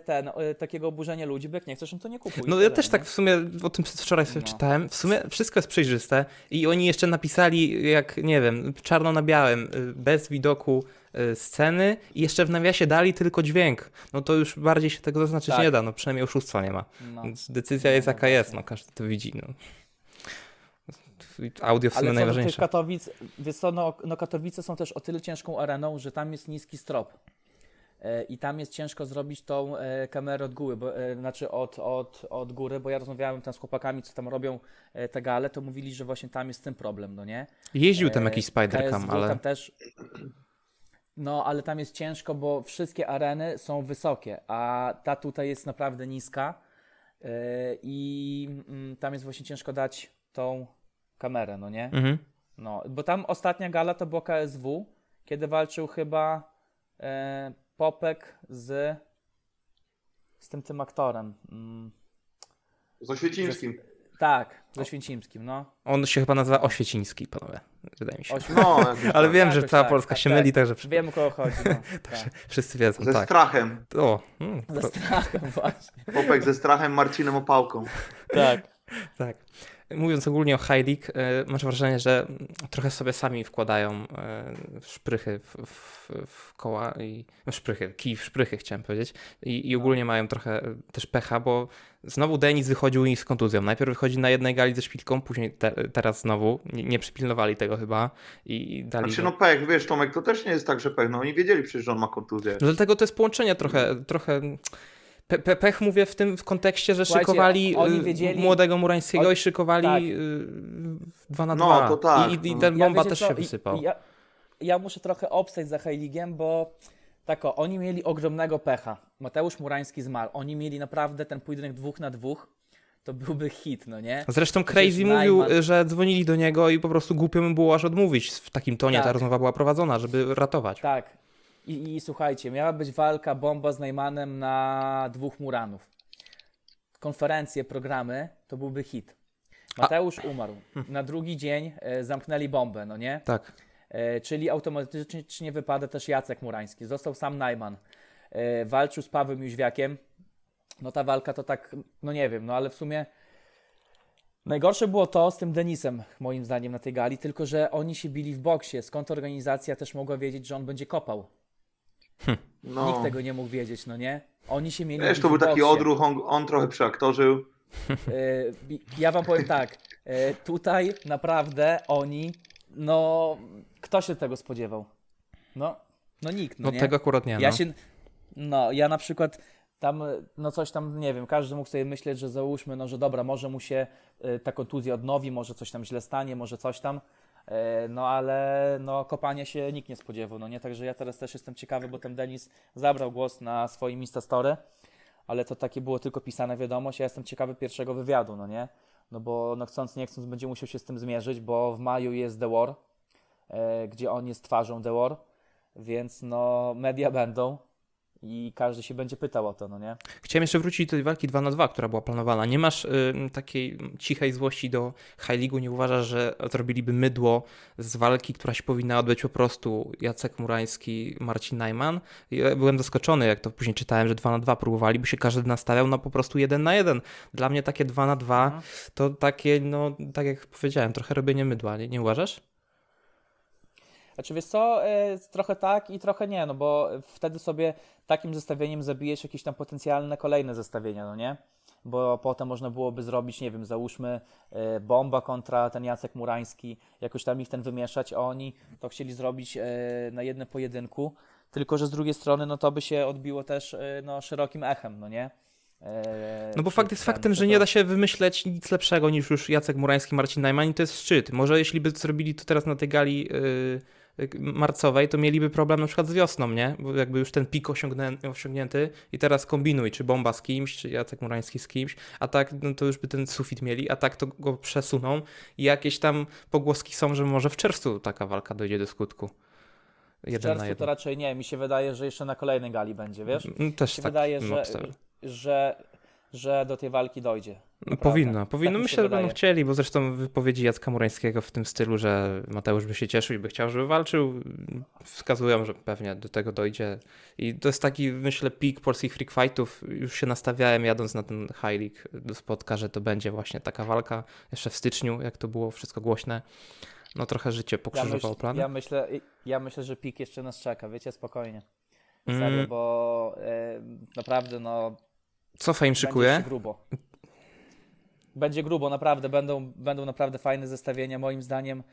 ten, takiego oburzenia ludzi, bo jak nie chcesz, no to nie kupuj. No ja tyle, też nie? tak w sumie o tym wczoraj sobie No. czytałem. W sumie wszystko jest przejrzyste i oni jeszcze napisali, jak nie wiem, czarno na białym, y, bez widoku y, sceny i jeszcze w nawiasie dali tylko dźwięk. No to już bardziej się tego zaznaczyć Tak. nie da, no przynajmniej oszustwa nie ma. No. Decyzja No, jest jaka jest, no każdy to widzi. No. Audio w sumie Ale najważniejsze. Katowic, wiesz co, no, no Katowice są też o tyle ciężką areną, że tam jest niski strop. E, I tam jest ciężko zrobić tą e, kamerę od góry, bo, e, znaczy od, od, od góry, bo ja rozmawiałem tam z chłopakami, co tam robią te gale, to mówili, że właśnie tam jest tym problem, no nie? Jeździł tam jakiś Spidercam, ale Tam też... No, ale tam jest ciężko, bo wszystkie areny są wysokie, a ta tutaj jest naprawdę niska i mm, tam jest właśnie ciężko dać tą kamerę, no nie? mhm. No, bo tam ostatnia gala to było KSW, kiedy walczył chyba e, Popek z z tym tym aktorem. Mm, Z Oświecińskim. tak, ze Święcimskim, no. on się chyba nazywa Oświeciński, panowie. Wydaje mi się. Oświ- No, Ale tak. wiem, że Jakoś cała tak, Polska tak, się tak. myli, także Wiem o kogo chodzi, no. tak. wszyscy wiedzą. Ze Tak. strachem. O, mm, Ze strachem właśnie. Popek ze strachem, Marcinem Opałką. Tak. Tak. Mówiąc ogólnie o High League, e, masz wrażenie, że trochę sobie sami wkładają e, szprychy w, w, w koła i no szprychy, kij w szprychy chciałem powiedzieć i, i ogólnie mają trochę e, też pecha, bo znowu Denis wychodził i z kontuzją. Najpierw wychodzi na jednej gali ze szpilką, później te, teraz znowu. Nie, nie przypilnowali tego chyba i, dali... Znaczy no pech, wiesz Tomek, to też nie jest tak, że pech, no oni wiedzieli przecież, że on ma kontuzję. No Dlatego to jest połączenie trochę, trochę pe, pe, pech mówię w tym w kontekście, że Słuchajcie, szykowali oni y, wiedzieli- młodego Murańskiego Oni- i szykowali tak. y, dwa na No, dwa. to tak, I, i, no. ten bomba wiecie też co, się wysypał. Ja, ja muszę trochę obstać za Heiligiem, bo tak o, oni mieli ogromnego pecha. Mateusz Murański zmarł. Oni mieli naprawdę ten pojedynek dwóch na dwóch. To byłby hit, no nie? Zresztą Crazy mówił, Najman- że dzwonili do niego i po prostu głupio mu było aż odmówić. W takim tonie ta Tak. rozmowa była prowadzona, żeby ratować. Tak. I, I słuchajcie, miała być walka bomba z Najmanem na dwóch Muranów. Konferencje, programy, to byłby hit. Mateusz umarł. Na drugi dzień e, zamknęli bombę, no nie? Tak. E, czyli automatycznie wypada też Jacek Murański. Został sam Najman. E, walczył z Pawłem Jóźwiakiem. No ta walka to tak, no nie wiem, no ale w sumie najgorsze było to z tym Denisem, moim zdaniem, na tej gali, tylko że oni się bili w boksie. Skąd organizacja też mogła wiedzieć, że on będzie kopał? No. Nikt tego nie mógł wiedzieć, no nie? Oni się mieli Wiesz, to był taki odruch, on, on trochę przeaktorzył. E, ja wam powiem tak, e, tutaj naprawdę oni, no, kto się tego spodziewał? No, no nikt, no, No nie? tego akurat nie. Ja no. się, no, ja na przykład tam, no coś tam, nie wiem, każdy mógł sobie myśleć, że załóżmy, no, że dobra, może mu się e, ta kontuzja odnowi, może coś tam źle stanie, może coś tam, no ale no kopanie się nikt nie spodziewał, no nie, także ja teraz też jestem ciekawy, bo ten Denis zabrał głos na swoim Instastory, ale to takie było tylko pisane wiadomość, ja jestem ciekawy pierwszego wywiadu, no nie, no bo no chcąc nie chcąc będzie musiał się z tym zmierzyć, bo w maju jest The War, e, gdzie on jest twarzą The War, więc no media będą, i każdy się będzie pytał o to, no nie? Chciałem jeszcze wrócić do tej walki 2 na 2, która była planowana. Nie masz y, takiej cichej złości do High nie uważasz, że zrobiliby mydło z walki, która się powinna odbyć po prostu Jacek Murański, Marcin Najman. Ja byłem zaskoczony, jak to później czytałem, że 2 na 2 próbowali, by się każdy nastawiał na po prostu 1 na 1. Dla mnie takie 2 na 2 mhm. to takie, no tak jak powiedziałem, trochę robienie mydła, nie, nie uważasz? Znaczy wiesz co, e, trochę tak i trochę nie, no bo wtedy sobie takim zestawieniem zabijesz jakieś tam potencjalne kolejne zestawienia, no nie? Bo potem można byłoby zrobić, nie wiem, załóżmy e, Bomba kontra ten Jacek Murański, jakoś tam ich ten wymieszać, a oni to chcieli zrobić e, na jednym pojedynku, tylko że z drugiej strony, no to by się odbiło też no, szerokim echem, no nie? No bo fakt jest faktem, że nie da się wymyśleć nic lepszego niż już Jacek Murański, Marcin Najman i to jest szczyt. Może jeśli by zrobili to teraz na tej gali marcowej, to mieliby problem na przykład z wiosną, nie? Bo jakby już ten pik osiągnięty i teraz kombinuj, czy Bomba z kimś, czy Jacek Murański z kimś, a tak no to już by ten sufit mieli, a tak to go przesuną i jakieś tam pogłoski są, że może w czerwcu taka walka dojdzie do skutku. Jeden w czerwcu to raczej nie, mi się wydaje, że jeszcze na kolejnej gali będzie, wiesz? Mm, też mi się tak wydaje, że, że, że do tej walki dojdzie. No, powinno, powinno. Tak Myślę, że będą chcieli, bo zresztą wypowiedzi Jacka Murańskiego w tym stylu, że Mateusz by się cieszył i by chciał, żeby walczył, wskazują, że pewnie do tego dojdzie. I to jest taki, myślę, pik polskich freak fightów. Już się nastawiałem jadąc na ten High League do spotka, że to będzie właśnie taka walka jeszcze w styczniu, jak to było wszystko głośne. No trochę życie pokrzyżowało ja myśl, plany. Ja myślę, ja myślę, że pik jeszcze nas czeka, wiecie, spokojnie. Serio, mm. bo naprawdę no... Co Fame szykuje? grubo będzie grubo, naprawdę. Będą, będą naprawdę fajne zestawienia. Moim zdaniem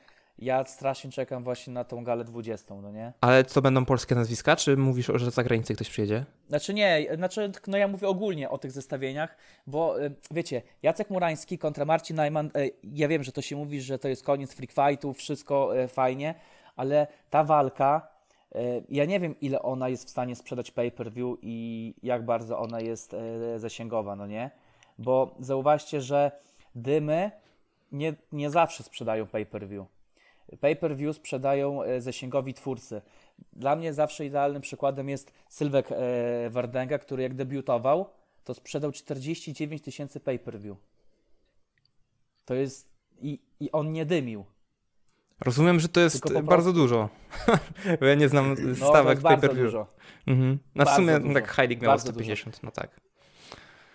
ja strasznie czekam właśnie na tą galę 20, no nie? Ale to będą polskie nazwiska, czy mówisz, że za granicę ktoś przyjedzie? Znaczy nie, znaczy no ja mówię ogólnie o tych zestawieniach, bo y, wiecie, Jacek Murański kontra Marcin Najman, y, ja wiem, że to się mówi, że to jest koniec freak fightów, wszystko y, fajnie, ale ta walka, ja nie wiem ile ona jest w stanie sprzedać pay-per-view i jak bardzo ona jest zasięgowa, no nie? Bo zauważcie, że dymy nie, nie zawsze sprzedają pay-per-view. Pay-per-view sprzedają e, zasięgowi twórcy. Dla mnie zawsze idealnym przykładem jest Sylwek e, Wardenga, który jak debiutował, to sprzedał 49 tysięcy pay-per-view. To jest... I, I on nie dymił. Rozumiem, że to jest prostu... bardzo dużo. Ja nie znam no, stawek pay-per-view. Mhm. Na bardzo sumie dużo. tak High League miał 150, dużo. no tak.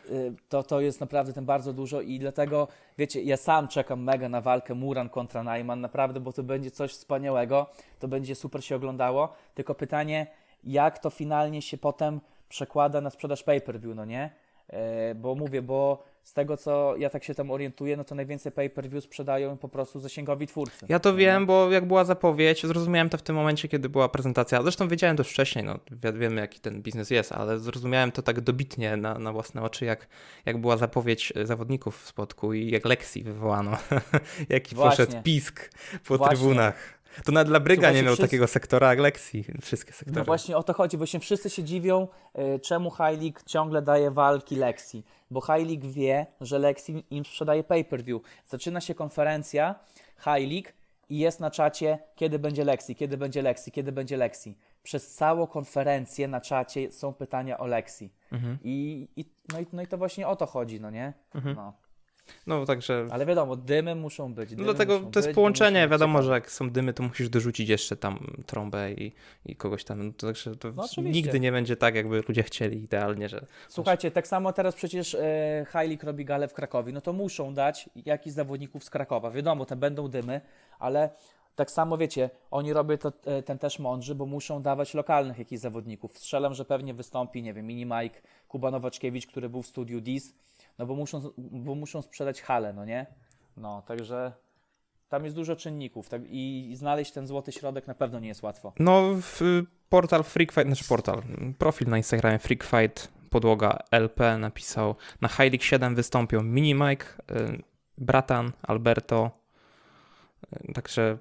Y, to, to jest naprawdę tym bardzo dużo i dlatego, wiecie, ja sam czekam mega na walkę Muran kontra Najman, naprawdę, bo to będzie coś wspaniałego, to będzie super się oglądało, tylko pytanie, jak to finalnie się potem przekłada na sprzedaż pay-per-view, no nie? E, bo mówię, bo z tego co ja tak się tam orientuję, no to najwięcej pay-per-view sprzedają po prostu zasięgowi twórcy. Ja to no wiem, bo jak była zapowiedź, zrozumiałem to w tym momencie, kiedy była prezentacja. Zresztą wiedziałem to wcześniej, no wiemy jaki ten biznes jest, ale zrozumiałem to tak dobitnie na, na własne oczy, jak, jak była zapowiedź zawodników w spotku i jak Lexi wywołano. Jaki Właśnie. poszedł pisk po Właśnie. trybunach. To nawet dla Bryga nie miał wszyscy... takiego sektora jak Lexi, wszystkie sektory. No właśnie o to chodzi, bo się wszyscy się dziwią, y, czemu League ciągle daje walki Lexi. Bo League wie, że Lexi im sprzedaje pay-per-view. Zaczyna się konferencja League i jest na czacie, kiedy będzie Lexi, kiedy będzie Lexi, kiedy będzie Lexi. Przez całą konferencję na czacie są pytania o Lexi. Mhm. I, i, no, i, no i to właśnie o to chodzi, no nie? Mhm. No. No także. Ale wiadomo, dymy muszą być. Dymy dlatego to jest być, połączenie. Wiadomo, że jak są dymy, to musisz dorzucić jeszcze tam trąbę i, i kogoś tam. No, także to no, nigdy nie będzie tak, jakby ludzie chcieli idealnie, że. Słuchajcie, tak samo teraz przecież e, Heilig robi galę w Krakowie. No to muszą dać jakiś zawodników z Krakowa. Wiadomo, te będą dymy, ale tak samo wiecie, oni robią to, e, ten też mądrzy, bo muszą dawać lokalnych jakichś zawodników. Strzelam, że pewnie wystąpi, nie wiem, Mini Mike, Kuba Nowaczkiewicz, który był w studiu DIS no bo muszą, bo muszą sprzedać halę, no nie? No, także tam jest dużo czynników tak, i znaleźć ten złoty środek na pewno nie jest łatwo. No, portal Freak Fight, znaczy portal, profil na Instagramie Freak Fight, podłoga LP napisał, na High League 7 wystąpią Mini Mike, y, Bratan, Alberto, y, także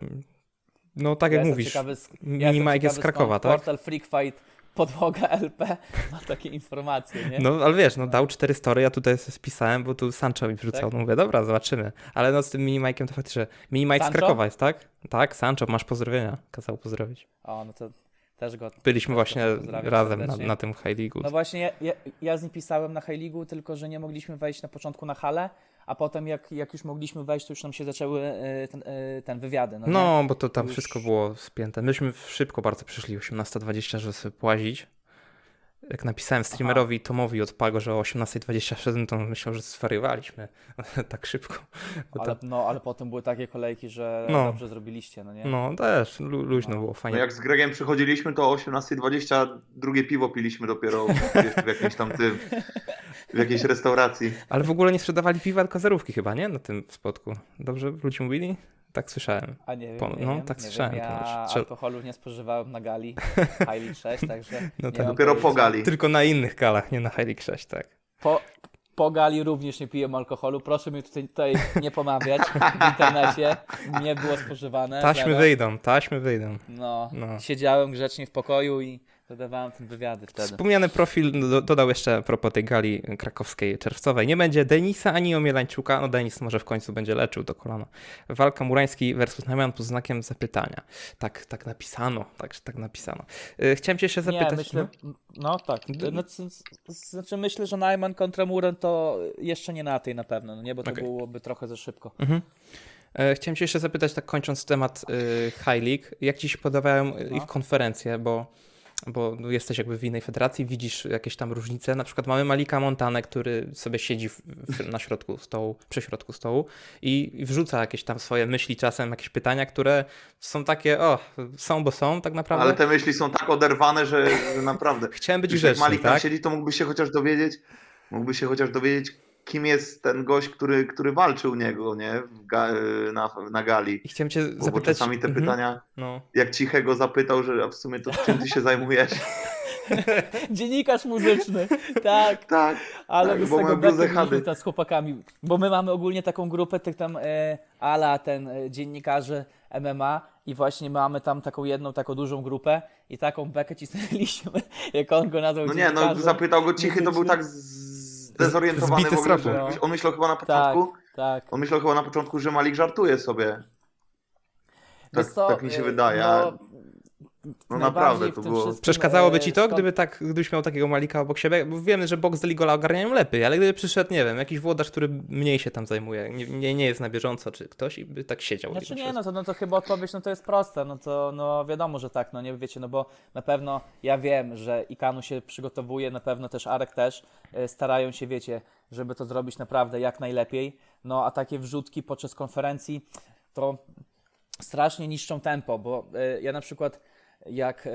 no tak ja jak mówisz, ciekawy, Mini ja Mike jest z Krakowa, tak? Portal Freak Fight podłoga LP ma takie informacje, nie? No, ale wiesz, no dał cztery story, ja tutaj spisałem, bo tu Sancho mi wrzucał. Tak? No mówię, dobra, zobaczymy. Ale no z tym minimajkiem to faktycznie. Minimajk z? Krakowa jest, tak? Tak, Sancho, masz pozdrowienia. Kazał pozdrowić. O, no to też go. Byliśmy właśnie pozdrawiam razem na, na tym High League. No właśnie, ja, ja, ja z nim pisałem na High League'u, tylko że nie mogliśmy wejść na początku na halę, a potem jak, jak już mogliśmy wejść, to już nam się zaczęły e, ten, e, ten wywiady. No? No, bo to tam Już- wszystko było spięte. Myśmy szybko bardzo przyszli, 18.20, żeby sobie płazić. Jak napisałem streamerowi Tomowi od Pago, że o 18.20 wszedłem, to on myślał, że zwariowaliśmy tak szybko. Ale, tam- no, ale potem były takie kolejki, że No. dobrze zrobiliście, no nie? No też, lu- luźno No. było, No fajnie. jak z Gregiem przychodziliśmy, to o 18.20 drugie piwo piliśmy dopiero w jakimś tam tym, w jakiejś restauracji. Ale w ogóle nie sprzedawali piwa, tylko zerówki chyba, nie? Na tym spotku. Dobrze ludzie mówili? Tak słyszałem. A nie wiem, Po- nie no, wiem, tak nie słyszałem Wiem. Ja ponoć. Trze- alkoholu nie spożywałem na gali League 6, także No tak. Dopiero po gali. Tylko na innych galach, nie na League 6, tak. Po, po gali również nie piję alkoholu. Proszę mi tutaj, tutaj nie pomawiać w internecie. Nie było spożywane. Taśmy zero. wyjdą, taśmy wyjdą. No, No. siedziałem grzecznie w pokoju i dodawałem te wywiady wtedy. Wspomniany profil do, dodał jeszcze a propos tej gali krakowskiej czerwcowej. Nie będzie Denisa ani Omielańczuka. No Denis może w końcu będzie leczył do kolana. Walka Murański versus Najman pod znakiem zapytania. Tak, tak napisano, tak, tak napisano. Y, Chciałem cię jeszcze zapytać. Nie, myślę, no tak. No, c- c- znaczy myślę, że Najman kontra Muren to jeszcze nie na tej na pewno, no nie, bo to Okej. byłoby trochę za szybko. Mhm. E, Chciałem cię jeszcze zapytać, tak kończąc temat y, High League, jak ci się podobają y, No. ich konferencje, bo, bo no, jesteś jakby w innej federacji, widzisz jakieś tam różnice. Na przykład mamy Malika Montanę, który sobie siedzi w, w, na środku stołu, przy środku stołu i, i wrzuca jakieś tam swoje myśli, czasem jakieś pytania, które są takie, o, są, bo są tak naprawdę. Ale te myśli są tak oderwane, że, że naprawdę. Chciałem być Już jak grzeczny, Malik tam tak? siedzi, to mógłby się chociaż dowiedzieć, mógłby się chociaż dowiedzieć, kim jest ten gość, który, który walczył u niego, nie? Ga, na, na gali. I chciałem cię Bo, bo zapytać... czasami te Mhm, pytania, No. jak cichego zapytał, że w sumie to czym ty się zajmujesz? Dziennikarz muzyczny, tak. tak. Ale Tak, my z bo tego tam z chłopakami, bo my mamy ogólnie taką grupę tych tam e, ala ten e, dziennikarzy MMA i właśnie mamy tam taką jedną, taką dużą grupę i taką bekę cisnęliśmy, jak on go nazwał No nie, no zapytał go cichy, to był tak zdezorientowany Zbity w ogóle, że on myślał chyba na Tak, początku, tak. on myślał chyba na początku, że Malik żartuje sobie. Tak, co, tak mi się e, wydaje. No, No naprawdę to było. Przeszkadzałoby e, ci to, szkoda- gdyby tak, gdybyś miał takiego Malika obok siebie? Bo wiemy, że boks z Ligola ogarniają lepiej, ale gdyby przyszedł, nie wiem, jakiś włodarz, który mniej się tam zajmuje, nie, nie, nie jest na bieżąco, czy ktoś i by tak siedział. Znaczy nie, no to, no to chyba odpowiedź, no to jest proste, no to no wiadomo, że tak, no nie wiecie, no bo na pewno ja wiem, że Ikanu się przygotowuje, na pewno też Arek też, e, starają się, wiecie, żeby to zrobić naprawdę jak najlepiej, no a takie wrzutki podczas konferencji to strasznie niszczą tempo, bo e, ja na przykład jak e,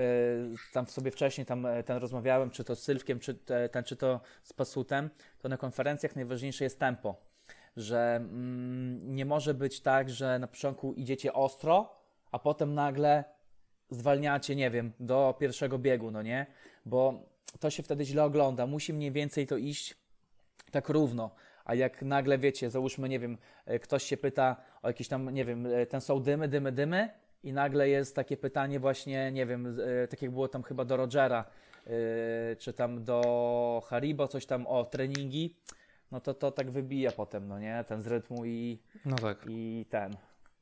tam sobie wcześniej tam e, ten rozmawiałem, czy to z Sylwkiem, czy, te, ten, czy to z Pasutem, to na konferencjach najważniejsze jest tempo że mm, nie może być tak, że na początku idziecie ostro, a potem nagle zwalniacie, nie wiem, do pierwszego biegu, no nie? Bo to się wtedy źle ogląda. Musi mniej więcej to iść tak równo. A jak nagle wiecie, załóżmy, nie wiem, e, ktoś się pyta o jakieś tam, nie wiem, ten są dymy, dymy, dymy, i nagle jest takie pytanie, właśnie, nie wiem, e, tak jak było tam chyba do Rogera, e, czy tam do Haribo, coś tam o treningi, no to to tak wybija potem, no nie? Ten z rytmu i, No tak. i ten.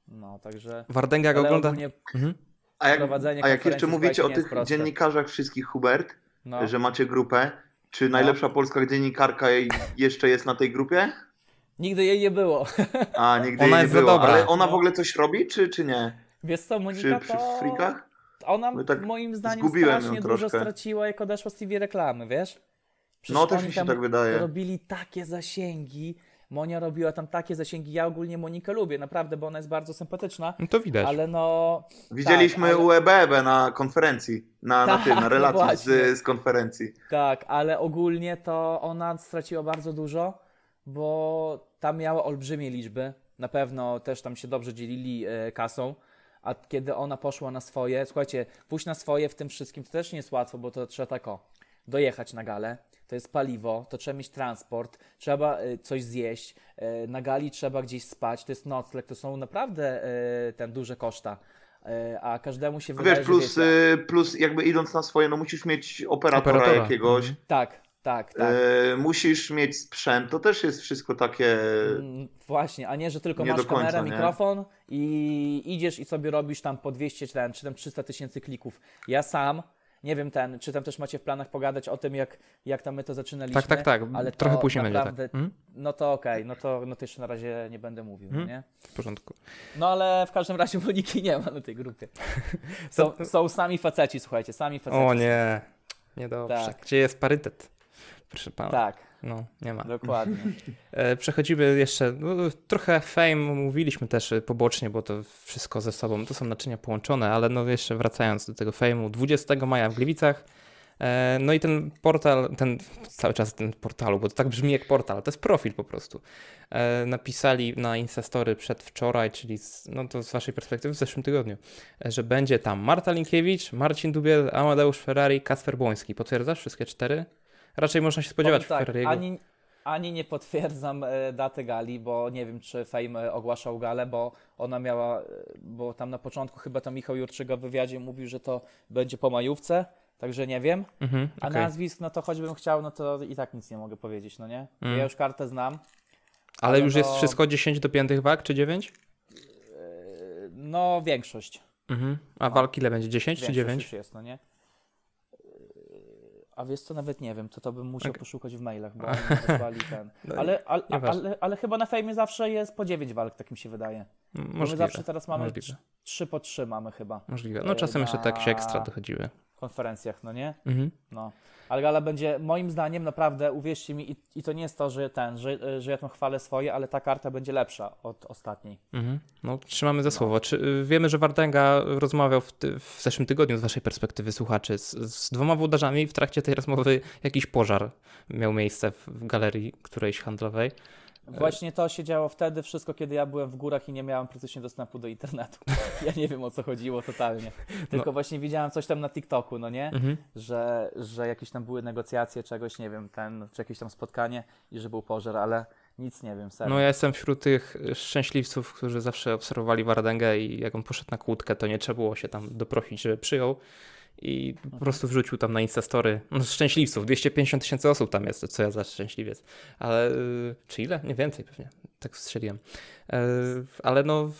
No, także. Wardęga go ogląda. ogólnie, Mhm. A jak, a jak jeszcze mówicie o tych dziennikarzach wszystkich, Hubert, no, że macie grupę, czy najlepsza polska dziennikarka jej- jeszcze jest na tej grupie? nigdy jej nie było. A, nigdy Ona jej nie było. dobra. Ale ona w No. ogóle coś robi, czy, czy nie? Wiesz co, Monika Przy, przy to... frikach? Ona tak moim zdaniem strasznie dużo straciła, jak odeszła z TV reklamy, wiesz? Przecież No, też mi się tak wydaje. robili takie zasięgi. Monia robiła tam takie zasięgi. Ja ogólnie Monikę lubię, naprawdę, bo ona jest bardzo sympatyczna. No to widać. Ale no. Widzieliśmy tak, ale- u EBEB na konferencji, na, na Tak, tym, na relacji z, z konferencji. Tak, ale ogólnie to ona straciła bardzo dużo, bo tam miała olbrzymie liczby. Na pewno też tam się dobrze dzielili e, kasą. A kiedy ona poszła na swoje, słuchajcie, pójść na swoje w tym wszystkim to też nie jest łatwo, bo to trzeba tak o, dojechać na galę, to jest paliwo, to trzeba mieć transport, trzeba e, coś zjeść, e, na gali trzeba gdzieś spać, to jest nocleg, to są naprawdę e, ten duże koszta. a każdemu się No wydaje, wiesz, plus, wiecie, y, plus jakby idąc na swoje, no musisz mieć operatora, Operatora. jakiegoś, Mhm. Tak, tak, tak. y, musisz mieć sprzęt, to też jest wszystko takie... Mm, Właśnie, a nie, że tylko nie masz końca, kamerę, nie? mikrofon i idziesz i sobie robisz tam po 200 ten, czy tam 300 tysięcy klików. Ja sam, nie wiem ten, czy tam też macie w planach pogadać o tym, jak, jak tam my to zaczynaliśmy. Tak, tak, tak. Ale Trochę później będzie, tak. naprawdę, Mhm. No to okej, no, to, no to jeszcze na razie nie będę mówił, Mhm. nie? W porządku. No ale w każdym razie Moniki nie ma na tej grupie. Są, są sami faceci, słuchajcie, sami faceci. O nie, niedobrze. Tak. Gdzie jest parytet? Proszę pana. Tak, No, nie ma. dokładnie. E, Przechodzimy jeszcze, no, trochę fame mówiliśmy też e, pobocznie, bo to wszystko ze sobą, to są naczynia połączone, ale no jeszcze wracając do tego fame'u, 20 maja w Gliwicach, e, no i ten portal, ten cały czas ten portalu, bo to tak brzmi jak portal, to jest profil po prostu. Napisali na Instastory przedwczoraj, czyli z, no to z waszej perspektywy w zeszłym tygodniu, że będzie tam Marta Linkiewicz, Marcin Dubiel, Amadeusz Ferrari, Kasper Błoński. Potwierdzasz wszystkie cztery? Raczej można się spodziewać Powiem tak, Ferrariego. ani, ani nie potwierdzam e, daty gali, bo nie wiem, czy Fame e, ogłaszał galę, bo ona miała, e, bo tam na początku chyba to Michał Jurczyga w wywiadzie mówił, że to będzie po majówce, także nie wiem. Mhm, A nazwisk, no to choćbym chciał, no to i tak nic nie mogę powiedzieć, no nie? Mm. Ja już kartę znam. Ale, Ale już jest no- wszystko 10 do 5 walk, czy 9? E, No większość. Mhm. A walk ile będzie? 10 czy większość 9? już jest, no nie? A wiesz co, nawet nie wiem, to to bym musiał Okej. poszukać w mailach, bo oni wysłali ten. No, Ale, ale, ale, ale chyba na fejmie zawsze jest po 9 walk, tak mi się wydaje. Bo my Możliwe. zawsze teraz mamy możliwe. 3 po 3 mamy chyba Możliwe. No e, czasem jeszcze tak się ekstra na- dochodziły. Konferencjach, no nie? Mhm. No. Ale gala będzie, moim zdaniem, naprawdę, uwierzcie mi, i, i to nie jest to, że ten, że, że ja tam chwalę swoje, ale ta karta będzie lepsza od ostatniej. Mhm. No, trzymamy za słowo. Czy, y, wiemy, że Wardęga rozmawiał w, ty, w zeszłym tygodniu z waszej perspektywy słuchaczy z, z dwoma włodarzami. W trakcie tej rozmowy jakiś pożar miał miejsce w, w galerii którejś handlowej. Właśnie to się działo wtedy, wszystko, kiedy ja byłem w górach i nie miałem praktycznie dostępu do internetu. Ja nie wiem, o co chodziło totalnie. Tylko właśnie widziałem coś tam na TikToku, no nie? Mhm. że, że jakieś tam były negocjacje czegoś, nie wiem, ten, czy jakieś tam spotkanie i że był pożar, ale nic nie wiem, serio. No ja jestem wśród tych szczęśliwców, którzy zawsze obserwowali Wardęgę i jak on poszedł na kłódkę, to nie trzeba było się tam doprosić, żeby przyjął. I po prostu wrzucił tam na Instastory. No szczęśliwców, 250 tysięcy osób tam jest, co ja za szczęśliwiec. Ale, y, czy ile? Nie więcej pewnie, tak strzeliłem. E, ale no,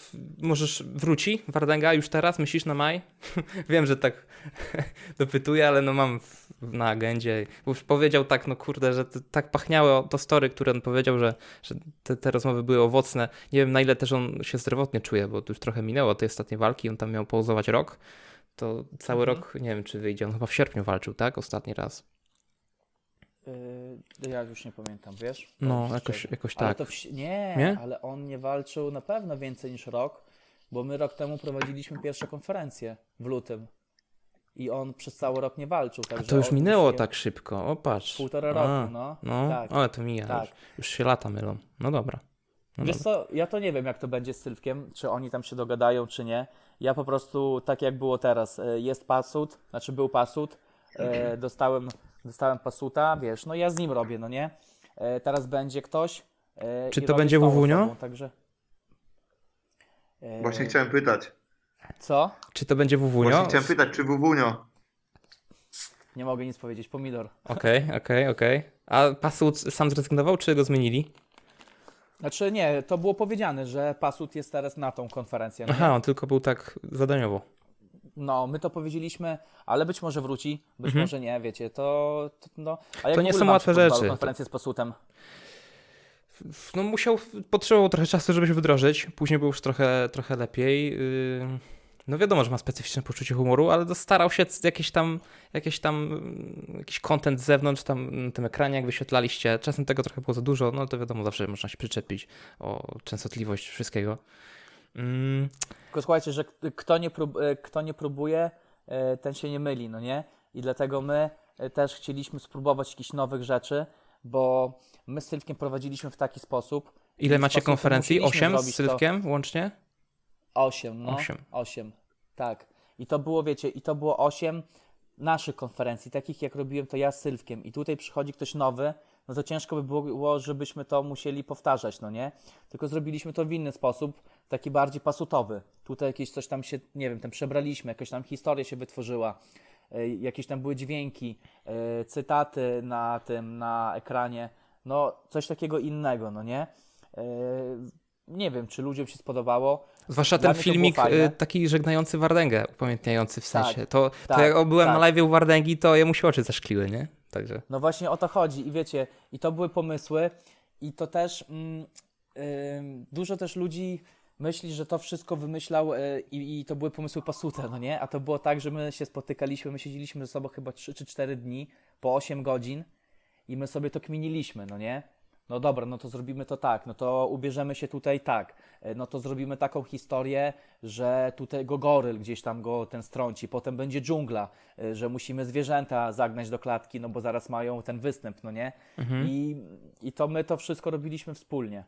możesz, wróci Wardęga już teraz, myślisz na maj? Wiem, że tak dopytuję, ale no mam na agendzie. Już powiedział tak, no kurde, że tak pachniało to story, które on powiedział, że, że te, te rozmowy były owocne. Nie wiem na ile też on się zdrowotnie czuje, bo już trochę minęło tej ostatniej walki, on tam miał pauzować rok. To cały Mhm. rok, nie wiem czy wyjdzie, on chyba w sierpniu walczył, tak? Ostatni raz. Yy, ja już nie pamiętam, wiesz? No, jakoś, jakoś tak. w, nie, Nie? ale on nie walczył na pewno więcej niż rok, bo my rok temu prowadziliśmy pierwsze konferencje w lutym i on przez cały rok nie walczył. A to już minęło się- tak szybko, o patrz. Półtora roku, A, no. No, tak. ale to mija, tak. już, już się lata mylą. No dobra. No Wiesz dobra. co, ja to nie wiem, jak to będzie z Sylwkiem, czy oni tam się dogadają, czy nie. Ja po prostu, tak jak było teraz, e, jest pasut, znaczy był pasut, e, dostałem, dostałem pasuta, wiesz, no ja z nim robię, no nie? E, teraz będzie ktoś. Czy to będzie Wuwunio? osobą, Także... Właśnie chciałem pytać. Co? Czy to będzie Wuwunio? Właśnie chciałem pytać, czy Wuwunio. Nie mogę nic powiedzieć, pomidor. Okej, okej, okej. A Pasut sam zrezygnował, czy go zmienili? Znaczy nie, to było powiedziane, że pasut jest teraz na tą konferencję. No? Aha, on tylko był tak zadaniowo. no my to powiedzieliśmy, ale być może wróci, być Mhm. może nie, wiecie, to, to no. A jak To nie są łatwe rzeczy. konferencje z pasutem. No musiał, potrzebował trochę czasu, żeby się wdrożyć. Później było już trochę, trochę lepiej. Yy, No wiadomo, że ma specyficzne poczucie humoru, ale starał się jakieś tam, jakieś tam, mm, jakiś content z zewnątrz tam na tym ekranie, jak wyświetlaliście. Czasem tego trochę było za dużo, no to wiadomo, zawsze można się przyczepić o częstotliwość wszystkiego. Mm, Tylko słuchajcie, że kto nie, prób, e, kto nie próbuje, e, ten się nie myli, no nie? I dlatego my e, też chcieliśmy spróbować jakichś nowych rzeczy, bo my z Sylwkiem prowadziliśmy w taki sposób. ile macie sposób konferencji? Osiem z zrobić to. Sylwkiem łącznie? Osiem, no. Osiem. Osiem. Tak. I to było, wiecie, i to było osiem naszych konferencji, takich jak robiłem to ja z Sylwkiem. I tutaj przychodzi ktoś nowy, no to ciężko by było, żebyśmy to musieli powtarzać, no nie? Tylko zrobiliśmy to w inny sposób. taki bardziej pasutowy. Tutaj jakieś coś tam się, nie wiem, tam przebraliśmy, jakaś tam historia się wytworzyła, e, jakieś tam były dźwięki, e, cytaty na tym, na ekranie, no coś takiego innego, no nie? Nie wiem, czy ludziom się spodobało. Zwłaszcza Dla ten filmik y, taki żegnający Wardęgę, upamiętniający w Tak, sensie. to, to tak, jak byłem tak. na live u Wardęgi, to jemu się oczy zaszkliły, nie? Także. No właśnie o to chodzi i wiecie, i to były pomysły i to też mm, ym, dużo też ludzi myśli, że to wszystko wymyślał y, i, i to były pomysły Pasute, no nie? A to było tak, że my się spotykaliśmy, my siedzieliśmy ze sobą chyba 3 czy 4 dni po 8 godzin i my sobie to kminiliśmy, no nie? No dobra, no to zrobimy to tak, no to ubierzemy się tutaj tak, e, no to zrobimy taką historię, że tutaj go goryl gdzieś tam go ten strąci, potem będzie dżungla, e, że musimy zwierzęta zagnać do klatki, no bo zaraz mają ten występ, no nie? I, I to my to wszystko robiliśmy wspólnie.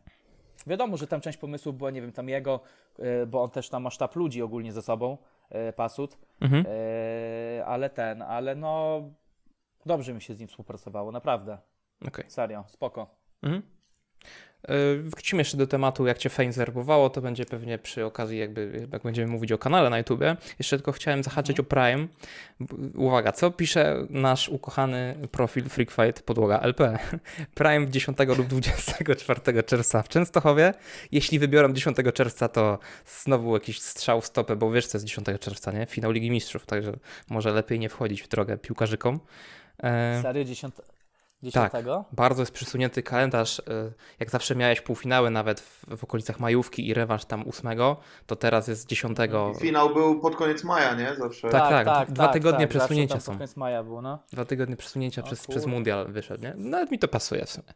Wiadomo, że tam część pomysłów była, nie wiem, tam jego, e, bo on też tam ma sztab ludzi ogólnie ze sobą, Pasut, Mhm. ale ten, ale no dobrze mi się z nim współpracowało, naprawdę, Okej. serio, spoko. Mhm. Y, Wrócimy jeszcze do tematu, jak cię Fame zerwowało, to będzie pewnie przy okazji, jakby, jak będziemy mówić o kanale na YouTubie. Jeszcze tylko chciałem zahaczyć o Prime. Uwaga, co pisze nasz ukochany profil Freak Fight podłoga LP? Prime 10 lub 24 czerwca w Częstochowie. Jeśli wybiorą 10 czerwca, to znowu jakiś strzał w stopę, bo wiesz, co jest 10 czerwca, nie? Finał Ligi Mistrzów, także może lepiej nie wchodzić w drogę piłkarzykom. E, Serio, dziesiąt... dziesiątego? bardzo jest przysunięty kalendarz. y, Jak zawsze miałeś półfinały nawet w, w okolicach majówki i rewanż tam ósmego, to teraz jest dziesiątego. Finał był pod koniec maja, nie? Zawsze. Tak, tak, dwa tygodnie zawsze przesunięcia są. pod koniec maja było, no. Dwa tygodnie przesunięcia O przez, kurde. przez mundial wyszedł, nie? Nawet mi to pasuje w sumie.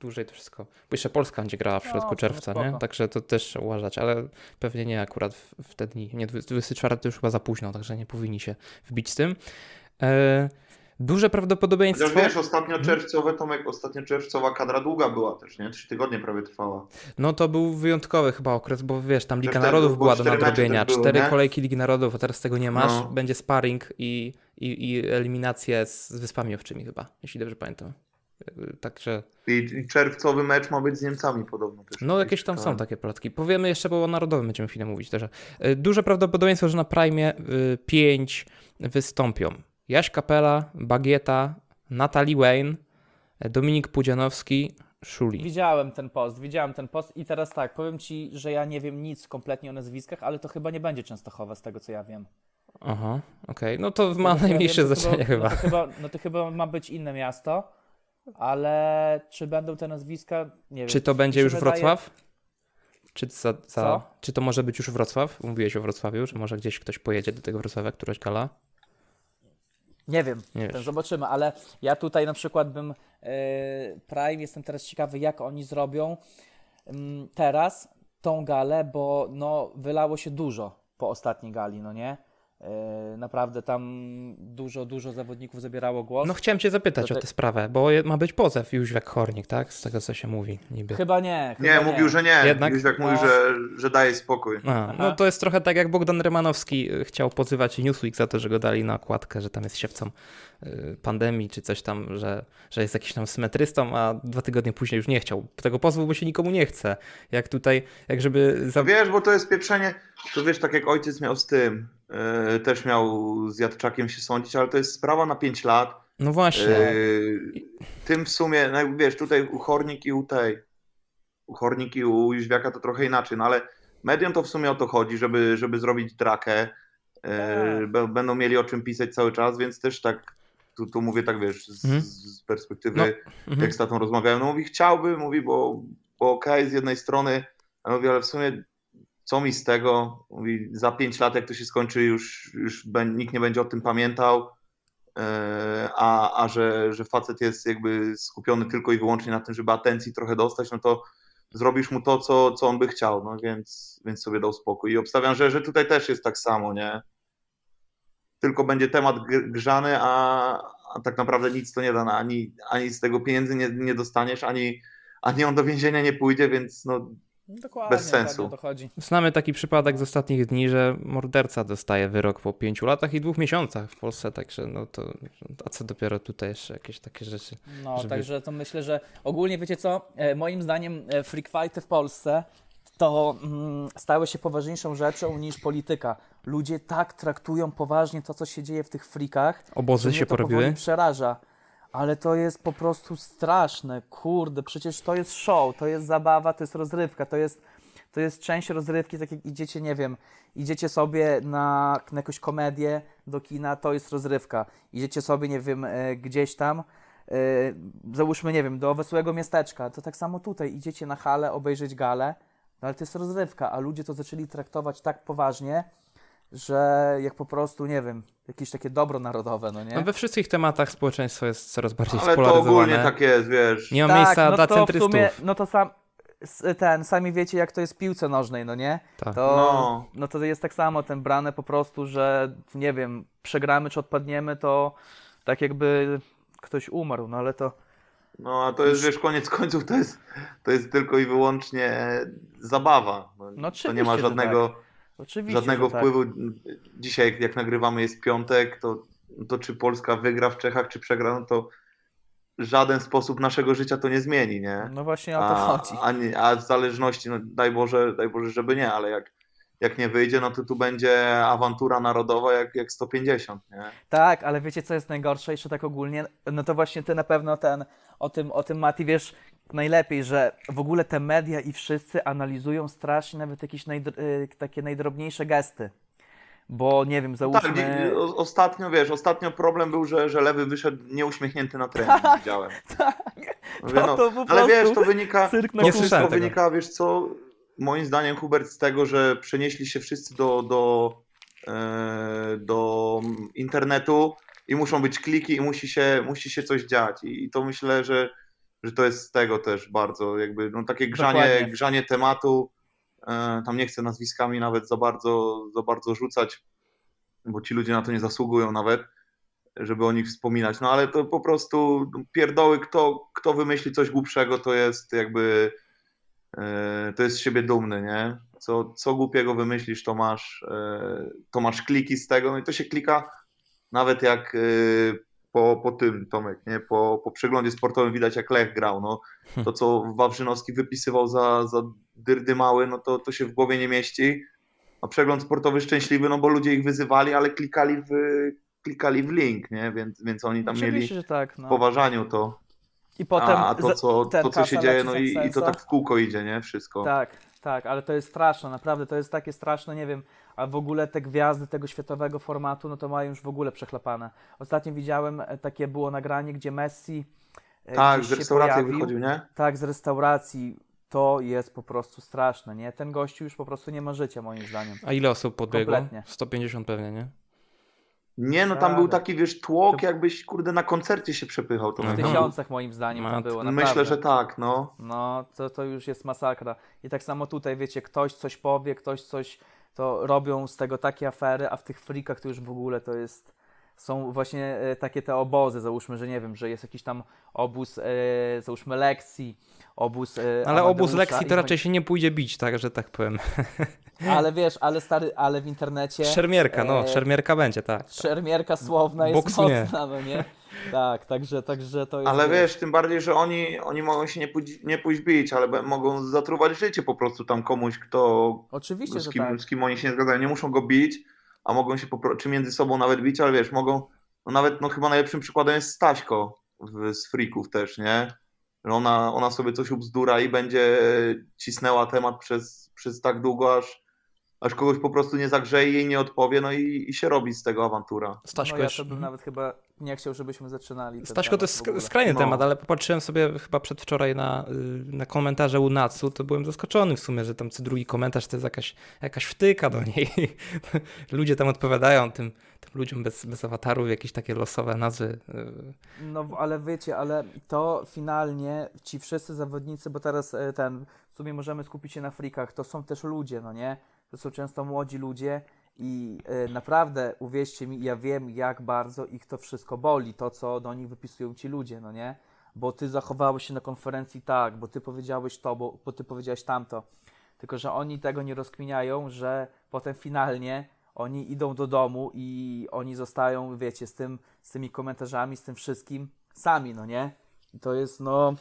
Dłużej to wszystko. Bo jeszcze Polska będzie grała w No, środku sumie czerwca, nie? Także to też uważać, ale pewnie nie akurat w, w te dni. Nie, 24 to już chyba za późno, także nie powinni się wbić z tym. E, duże prawdopodobieństwo. Chociaż wiesz, ostatnio czerwcowe, Tomek, ostatnio czerwcowa kadra długa była też, nie? Trzy tygodnie prawie trwała. No to był wyjątkowy chyba okres, bo wiesz, tam Liga Narodów było była do nadrobienia, były, cztery nie? kolejki Ligi Narodów, a teraz tego nie masz. No. Będzie sparring i, i, i eliminacje z Wyspami Owczymi chyba, jeśli dobrze pamiętam. Jakby Także, I, czerwcowy mecz ma być z Niemcami podobno też. no jakieś tam są takie plotki. Powiemy jeszcze, bo o Narodowym będziemy chwilę mówić też. Y, Duże prawdopodobieństwo, że na Prime y, pięć wystąpią. Jaś Kapela, Bagieta, Natalie Wayne, Dominik Pudzianowski, Szuli. Widziałem ten post, widziałem ten post i teraz tak, powiem Ci, że ja nie wiem nic kompletnie o nazwiskach, ale to chyba nie będzie Częstochowa z tego, co ja wiem. Aha, okej. No to ma ja najmniejsze wiem, to znaczenie chyba. No to chyba. No to chyba ma być inne miasto, ale czy będą te nazwiska, nie wiem. Czy to będzie już wydaje- Wrocław? Czy, za, za, czy to może być już Wrocław? Mówiłeś o Wrocławiu, że może gdzieś ktoś pojedzie do tego Wrocławia, któraś gala? Nie wiem, Nie zobaczymy, ale ja tutaj na przykład bym e, Prime, jestem teraz ciekawy, jak oni zrobią mm, teraz tą galę, bo no, wylało się dużo po ostatniej gali, no nie? E, naprawdę tam dużo, dużo zawodników zabierało głos. No chciałem cię zapytać o tę sprawę, bo ma być pozew Jóźwiak Chornik, tak? Z tego co się mówi niby. Chyba nie. Nie, chyba mówił, że nie. Jednak? Józwiak No. mówi, że, że daje spokój. A, no to jest trochę tak jak Bogdan Rymanowski y, chciał pozywać Newsweek za to, że go dali na okładkę, że tam jest siewcą y, pandemii czy coś tam, że, że jest jakiś tam symetrystą, a dwa tygodnie później już nie chciał. Tego pozwu, bo się nikomu nie chce. Jak tutaj, jak żeby... Za... No wiesz, bo to jest pieprzenie, to wiesz, tak jak ojciec miał z tym, też miał z Jadczakiem się sądzić, ale to jest sprawa na 5 lat. No właśnie. Yy, tym w sumie, no wiesz, tutaj u Hornik i u tej, u Hornik i u Jóźwiaka to trochę inaczej, no ale mediom to w sumie o to chodzi, żeby, żeby zrobić drakę, yy, Tak. będą mieli o czym pisać cały czas, więc też tak, tu, tu mówię tak, wiesz, z, Mhm. z perspektywy, No, Mhm. jak z tatą rozmawiałem, no mówi, chciałby, mówi, bo, bo okej, z jednej strony, a mówi, ale w sumie co mi z tego? Mówi, za 5 lat, jak to się skończy, już, już nikt nie będzie o tym pamiętał, e, a, a że, że facet jest jakby skupiony tylko i wyłącznie na tym, żeby atencji trochę dostać, no to zrobisz mu to, co, co on by chciał, no więc, więc sobie dał spokój. I obstawiam, że, że tutaj też jest tak samo, nie? Tylko będzie temat gr- grzany, a, a tak naprawdę nic to nie da, no, ani, ani z tego pieniędzy nie, nie dostaniesz, ani, ani on do więzienia nie pójdzie, więc no, No, dokładnie, Bez sensu. to chodzi. Znamy taki przypadek z ostatnich dni, że morderca dostaje wyrok po pięciu latach i dwóch miesiącach w Polsce, także no to, a co dopiero tutaj jeszcze jakieś takie rzeczy. No, żeby- także to myślę, że ogólnie wiecie co, e, moim zdaniem e, freak fighty w Polsce to mm, stały się poważniejszą rzeczą niż polityka. Ludzie tak traktują poważnie to, co się dzieje w tych frikach, Obozy się to porobiły. przeraża. Ale to jest po prostu straszne. Kurde, przecież to jest show, to jest zabawa, to jest rozrywka, to jest, to jest część rozrywki, tak jak idziecie, nie wiem, idziecie sobie na, na jakąś komedię do kina, to jest rozrywka. Idziecie sobie, nie wiem, e, gdzieś tam, e, załóżmy, nie wiem, do wesołego miasteczka, to tak samo tutaj. Idziecie na halę, obejrzeć galę, no ale to jest rozrywka, a ludzie to zaczęli traktować tak poważnie, że jak po prostu, nie wiem, jakieś takie dobro narodowe, no nie? No we wszystkich tematach społeczeństwo jest coraz bardziej Ale to ogólnie tak jest, wiesz. Nie ma miejsca no dla to centrystów. W sumie, no to sam, ten, sami wiecie jak to jest w piłce nożnej, no nie? Tak. To, No. no. to jest tak samo ten brane po prostu, że nie wiem, przegramy czy odpadniemy, to tak jakby ktoś umarł, no ale to No a to jest, wiesz, koniec końców to jest, to jest tylko i wyłącznie zabawa. No, No to nie ma żadnego, oczywiście. żadnego tak. wpływu. Dzisiaj, jak nagrywamy, jest piątek, to, to czy Polska wygra w Czechach, czy przegra, no to żaden sposób naszego życia to nie zmieni, nie? No właśnie o to A, chodzi. a, nie, a w zależności, no daj Boże, daj Boże, żeby nie, ale jak, jak nie wyjdzie, no to tu będzie awantura narodowa jak, jak 150, nie? Tak, ale wiecie co jest najgorsze jeszcze tak ogólnie? No to właśnie ty na pewno ten, o tym, o tym Mati wiesz najlepiej, że w ogóle te media i wszyscy analizują strasznie nawet jakieś najdr- y, takie najdrobniejsze gesty. Bo nie wiem, Tak, załóżmy... nie- o- ostatnio, wiesz, ostatnio problem był, że, że lewy wyszedł nieuśmiechnięty na trening, widziałem. Mówię, To- no, to po ale wiesz, to wynika, cyrk na to Nie wszystko tego. wynika, wiesz co, moim zdaniem Hubert z tego, że przenieśli się wszyscy do, do, e, do internetu i muszą być kliki i musi się, musi się coś dziać i, i to myślę, że, że to jest z tego też bardzo jakby, no takie grzanie, Dokładnie. grzanie tematu, e, tam nie chcę nazwiskami nawet za bardzo, za bardzo rzucać, bo ci ludzie na to nie zasługują nawet, żeby o nich wspominać. No ale to po prostu pierdoły, kto, kto wymyśli coś głupszego, to jest jakby e, to jest z siebie dumny, nie? Co, co głupiego wymyślisz, to masz, e, to masz kliki z tego, no i to się klika nawet jak po, po tym, Tomek, nie? Po, po przeglądzie sportowym widać jak Lech grał, no. To co Wawrzynowski wypisywał za, za dyrdy mały, no to, to się w głowie nie mieści. A przegląd sportowy szczęśliwy, no bo ludzie ich wyzywali, ale klikali w, klikali w link, nie? Więc, więc oni tam Oczywiście, mieli tak. w No. poważaniu to. I potem a, a to, co, to, co się dzieje, no i, i to tak w kółko idzie, nie? Wszystko. Tak, tak, ale to jest straszne, naprawdę, to jest takie straszne, nie wiem, a w ogóle te gwiazdy tego światowego formatu, no to mają już w ogóle przechlapane. Ostatnio widziałem, e, takie było nagranie, gdzie Messi e, Tak, z restauracji pojawił. wychodził, nie? Tak, z restauracji. To jest po prostu straszne, nie? Ten gościu już po prostu nie ma życia, moim zdaniem. A ile osób podbiegło? Kompletnie. 150 pewnie, nie? Nie, no tam był taki, wiesz, tłok, To- jakbyś, kurde, na koncercie się przepychał. To W Mhm. tysiącach, moim zdaniem, tam Mat- było, naprawdę. Myślę, że tak, no. No, to, to już jest masakra. I tak samo tutaj, wiecie, ktoś coś powie, ktoś coś, to robią z tego takie afery, a w tych frikach to już w ogóle to jest, są właśnie e, takie te obozy, załóżmy, że nie wiem, że jest jakiś tam obóz, e, załóżmy lekcji, obóz e, Ale obóz lekcji to raczej się nie pójdzie bić, tak, że tak powiem. Ale wiesz, ale stary, ale w internecie Szermierka, no, e, szermierka będzie, tak. szermierka słowna jest mocna, no nie? Tak, także, także to jest... Ale wiesz, tym bardziej, że oni, oni mogą się nie pójść, nie pójść bić, ale mogą zatruwać życie po prostu tam komuś, kto, Oczywiście, z że kim, tak. z kim oni się nie zgadzają. Nie muszą go bić, a mogą się czy między sobą nawet bić, ale wiesz, mogą, no nawet, no chyba najlepszym przykładem jest Staśko w, z Freaków też, nie? Ona, ona sobie coś ubzdura i będzie cisnęła temat przez, przez tak długo, aż, aż kogoś po prostu nie zagrzeje, jej nie odpowie, no i, i się robi z tego awantura. Staśko no ja to bym nawet chyba nie chciał, żebyśmy zaczynali. Staśko to jest skrajny No. temat, ale popatrzyłem sobie chyba przedwczoraj na, y, na komentarze u Natsu, to byłem zaskoczony w sumie, że tam co drugi komentarz to jest jakaś, jakaś wtyka do niej. Ludzie tam odpowiadają tym, tym ludziom bez, bez awatarów, jakieś takie losowe nazwy. y, No, ale wiecie, ale to finalnie ci wszyscy zawodnicy, bo teraz e, ten, w sumie możemy skupić się na frikach, to są też ludzie, no nie? To są często młodzi ludzie i e, naprawdę, uwierzcie mi, ja wiem, jak bardzo ich to wszystko boli, to co do nich wypisują ci ludzie, no nie? Bo ty zachowałeś się na konferencji tak, bo ty powiedziałeś to, bo, bo ty powiedziałeś tamto. Tylko, że oni tego nie rozkminiają, że potem finalnie oni idą do domu i oni zostają, wiecie, z, tym, z tymi komentarzami, z tym wszystkim sami, no nie? I to jest, no,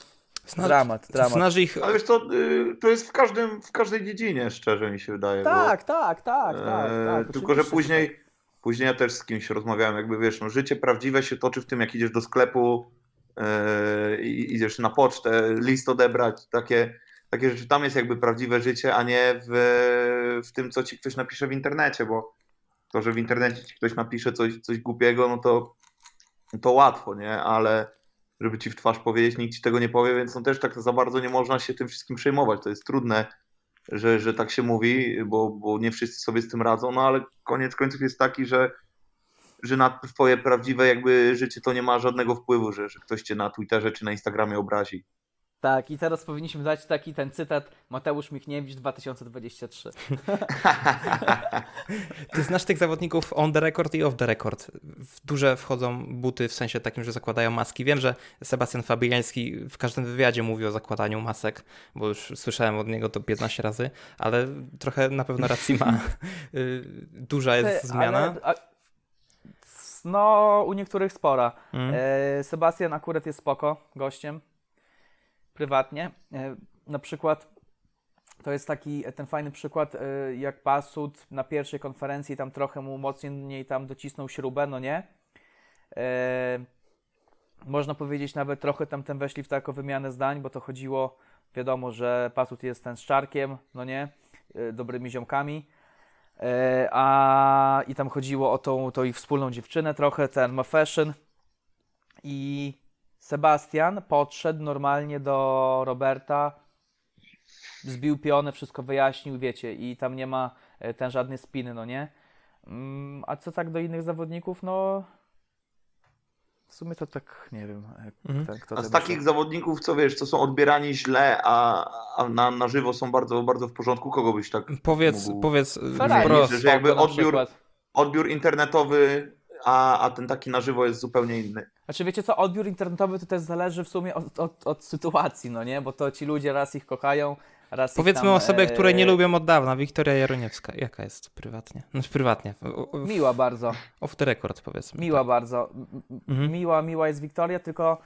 Zna- dramat, dramat. Znasz ich... Ale wiesz co, y, to jest w, każdym, w każdej dziedzinie, szczerze mi się wydaje. Tak, tak, tak, bo, tak, e, tak. Tylko, że później, później ja też z kimś rozmawiałem, jakby wiesz, no, życie prawdziwe się toczy w tym, jak idziesz do sklepu e, i idziesz na pocztę, list odebrać, takie, takie rzeczy. Tam jest jakby prawdziwe życie, a nie w, w tym, co ci ktoś napisze w internecie, bo to, że w internecie ci ktoś napisze coś, coś głupiego, no to, to łatwo, nie? Ale żeby ci w twarz powiedzieć, nikt ci tego nie powie, więc no też tak za bardzo nie można się tym wszystkim przejmować. To jest trudne, że, że tak się mówi, bo, bo nie wszyscy sobie z tym radzą, no ale koniec końców jest taki, że, że na twoje prawdziwe jakby życie to nie ma żadnego wpływu, że, że ktoś cię na Twitterze czy na Instagramie obrazi. Tak, i teraz powinniśmy dać taki ten cytat Mateusz Michniewicz 2023. Ty znasz tych zawodników on the record i off the record. W duże wchodzą buty w sensie takim, że zakładają maski. Wiem, że Sebastian Fabiański w każdym wywiadzie mówi o zakładaniu masek, bo już słyszałem od niego to 15 razy, ale trochę na pewno racji ma. Y, Duża jest Ty, zmiana. ale- a- No, u niektórych spora. Mm. E, Sebastian akurat jest spoko gościem, prywatnie. E, na przykład, to jest taki ten fajny przykład, e, jak Pasut na pierwszej konferencji tam trochę mu mocniej tam docisnął śrubę, no nie? E, można powiedzieć nawet trochę tam ten weszli w taką wymianę zdań, bo to chodziło, wiadomo, że Pasut jest ten z czarkiem, no nie? Dobrymi ziomkami. A i tam chodziło o tą, tą ich wspólną dziewczynę trochę, ten ma fashion i Sebastian podszedł normalnie do Roberta, zbił pionę, wszystko wyjaśnił, wiecie, i tam nie ma e, ten żadnej spiny, no nie? Mm, A co tak do innych zawodników, no w sumie to tak nie wiem. e, Mhm. ten, kto A z takich zawodników, co wiesz, co są odbierani źle, a, a na, na żywo są bardzo, bardzo w porządku, kogo byś tak Powiedz, mógł- powiedz Ferrari, wprost. że- jakby na odbiór- odbiór internetowy, a, a ten taki na żywo jest zupełnie inny. Znaczy wiecie co, odbiór internetowy to też zależy w sumie od, od, od sytuacji, no nie? Bo to ci ludzie raz ich kochają, raz ich Powiedzmy tam, osobę, e, której nie lubią od dawna, Wiktoria Jaroniewska. Jaka jest prywatnie? Znaczy prywatnie. O- o- Miła bardzo, Off the record powiedzmy. miła bardzo. M- m- Mhm. Miła, miła jest Wiktoria, tylko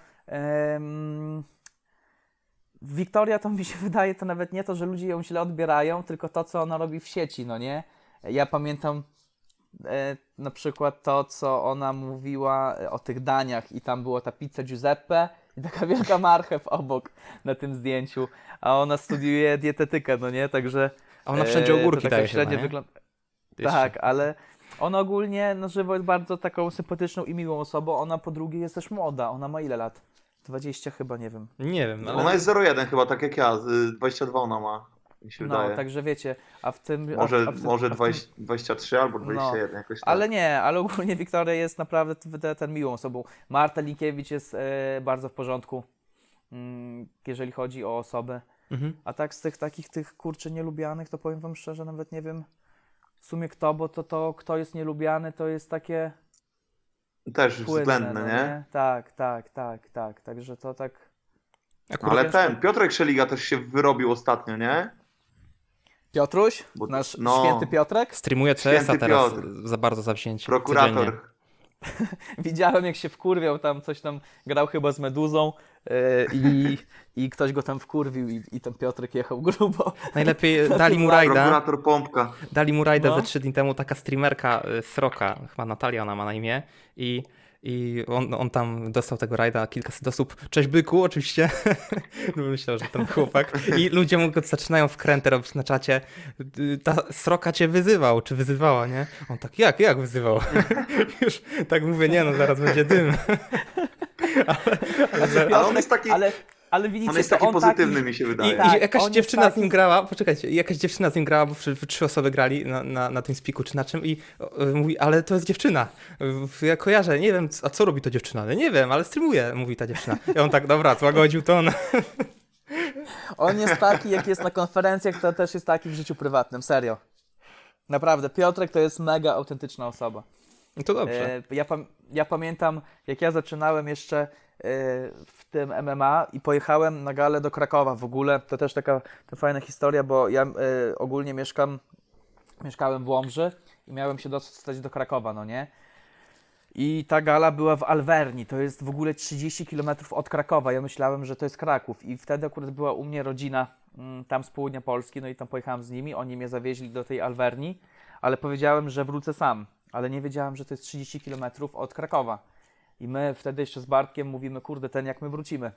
Wiktoria to mi się wydaje to nawet nie to, że ludzie ją źle odbierają, tylko to, co ona robi w sieci, no nie? Ja pamiętam e, na przykład to, co ona mówiła e, o tych daniach i tam była ta pizza Giuseppe i taka wielka marchew obok na tym zdjęciu, a ona studiuje dietetykę, no nie? Także A ona wszędzie e, ogórki daje średnio wygląda. Tak, ale ona ogólnie na żywo jest bardzo taką sympatyczną i miłą osobą. Ona po drugie jest też młoda. Ona ma ile lat? 20 chyba, nie wiem. Nie wiem, no, ale Ona jest 0,1 chyba, tak jak ja, z 22 ona ma, mi się No, wydaje. także wiecie, a w tym... Może, a w, a w, może a w tym, 20, 23 albo No, 21, jakoś tak. Ale nie, ale ogólnie Wiktoria jest naprawdę ten miłą osobą. Marta Linkiewicz jest e, bardzo w porządku, mm, jeżeli chodzi o osoby. mhm. A tak z tych takich tych kurczy nielubianych, to powiem wam szczerze, nawet nie wiem w sumie kto, bo to, to kto jest nielubiany, to jest takie Też płynne, względne, no, nie? Tak, tak, tak, tak. Także to tak. Akurat Ale ten, Piotrek Szeliga też się wyrobił ostatnio, nie? Piotruś, Bo- nasz no. święty Piotrek. streamuje CS-a teraz Piotr. za bardzo zawzięcie. codziennie. Prokurator. Widziałem, jak się wkurwiał tam, coś tam grał chyba z Meduzą yy, i, i ktoś go tam wkurwił i, i ten Piotrek jechał grubo. Najlepiej dali mu rajda. Prokurator Pompka. Dali mu rajda No. ze trzy dni temu taka streamerka y, Sroka, chyba Natalia ona ma na imię i, i on, on tam dostał tego rajda kilkaset osób. Cześć byku, oczywiście. Myślał, że ten chłopak. I ludzie mu zaczynają wkrętę robić na czacie. Ta Sroka cię wyzywał, czy wyzywała, nie? On tak, jak, jak wyzywał? Już tak mówię, nie no, zaraz będzie dym. Ale on jest taki, Ale, ale widzicie, on jest to taki on pozytywny, taki, mi się I, wydaje. Tak, I jakaś on jest dziewczyna z taki- nim grała, poczekajcie, jakaś dziewczyna z nim grała, bo trzy osoby grali na, na, na tym spiku czy na czym i o, mówi, ale to jest dziewczyna. Ja kojarzę, nie wiem, a co robi to dziewczyna? No nie wiem, ale streamuje, mówi ta dziewczyna. I on tak, dobra, złagodził ton. On jest taki, jak jest na konferencjach, to też jest taki w życiu prywatnym, serio. Naprawdę, Piotrek to jest mega autentyczna osoba. No to dobrze. E, ja, ja pamiętam, jak ja zaczynałem jeszcze e, w tym MMA i pojechałem na galę do Krakowa w ogóle. To też taka to fajna historia, bo ja e, ogólnie mieszkam, mieszkałem w Łomży i miałem się dostać do Krakowa, no nie? I ta gala była w Alverni, to jest w ogóle 30 km od Krakowa. Ja myślałem, że to jest Kraków. I wtedy akurat była u mnie rodzina mm, tam z południa Polski, no i tam pojechałem z nimi. Oni mnie zawieźli do tej Alverni, ale powiedziałem, że wrócę sam. Ale nie wiedziałem, że to jest 30 km od Krakowa. I my wtedy jeszcze z Bartkiem mówimy, kurde, ten jak my wrócimy.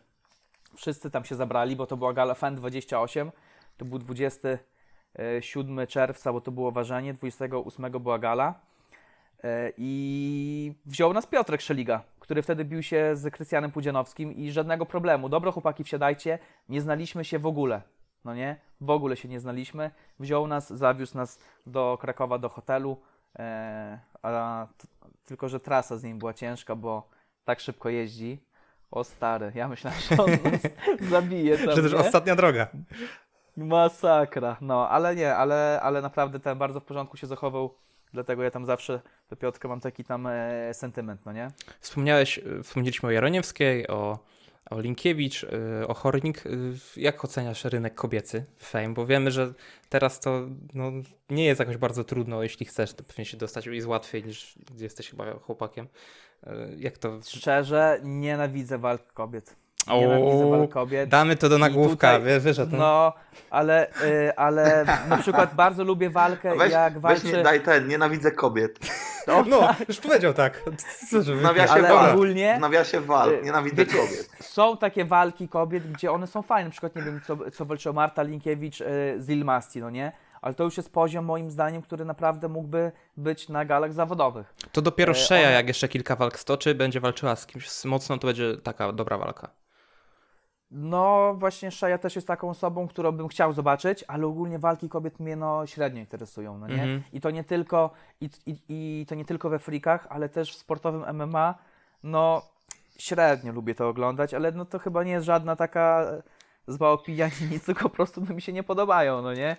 Wszyscy tam się zabrali, bo to była gala FEN 28. To był 27 czerwca, bo to było ważenie, 28 była gala. E, I wziął nas Piotrek Szeliga, który wtedy bił się z Krystianem Pudzianowskim i żadnego problemu. Dobro chłopaki, wsiadajcie. Nie znaliśmy się w ogóle. No nie? W ogóle się nie znaliśmy. Wziął nas, zawiózł nas do Krakowa, do hotelu. E, tylko, że trasa z nim była ciężka, bo tak szybko jeździ. O stary, ja myślałem, że on nas zabije tam, Że też nie? ostatnia droga. Masakra, no, ale nie, ale, ale naprawdę ten bardzo w porządku się zachował, dlatego ja tam zawsze do Piotrka mam taki tam e, sentyment, no nie? Wspomniałeś, wspomnieliśmy o Jaroniewskiej, o, o Linkiewicz, y, o Hornik. Y, Jak oceniasz rynek kobiecy Fame? Bo wiemy, że teraz to no, nie jest jakoś bardzo trudno, jeśli chcesz, to pewnie się dostać jest łatwiej niż jesteś chyba chłopakiem. Y, Jak to... Szczerze, nienawidzę walk kobiet. Nienawidzę kobiet. Damy to do nagłówka, tutaj- wie- wiesz o tym. No, ale, y, ale na przykład bardzo lubię walkę, Weź, jak weź walczy... nie, daj ten, nienawidzę kobiet. O, No, już powiedział tak. Co, żeby... W nawiasie ale walk. ogólnie... W nawiasie walk, Y, nienawidzę wiecie, kobiet. Są takie walki kobiet, gdzie one są fajne. Na przykład, nie wiem, co, co walczyła Marta Linkiewicz y, z Ilmasti, no nie? Ale to już jest poziom, moim zdaniem, który naprawdę mógłby być na galach zawodowych. To dopiero E, Szeja, ona- jak jeszcze kilka walk stoczy, będzie walczyła z kimś mocno, to będzie taka dobra walka. No, właśnie Szeja też jest taką osobą, którą bym chciał zobaczyć, ale ogólnie walki kobiet mnie no średnio interesują, no nie? Mhm. I to nie tylko, i, i, i to nie tylko we frikach, ale też w sportowym MMA, no średnio lubię to oglądać, ale no to chyba nie jest żadna taka zła opinia, ani nic, tylko po prostu no, mi się nie podobają, no nie?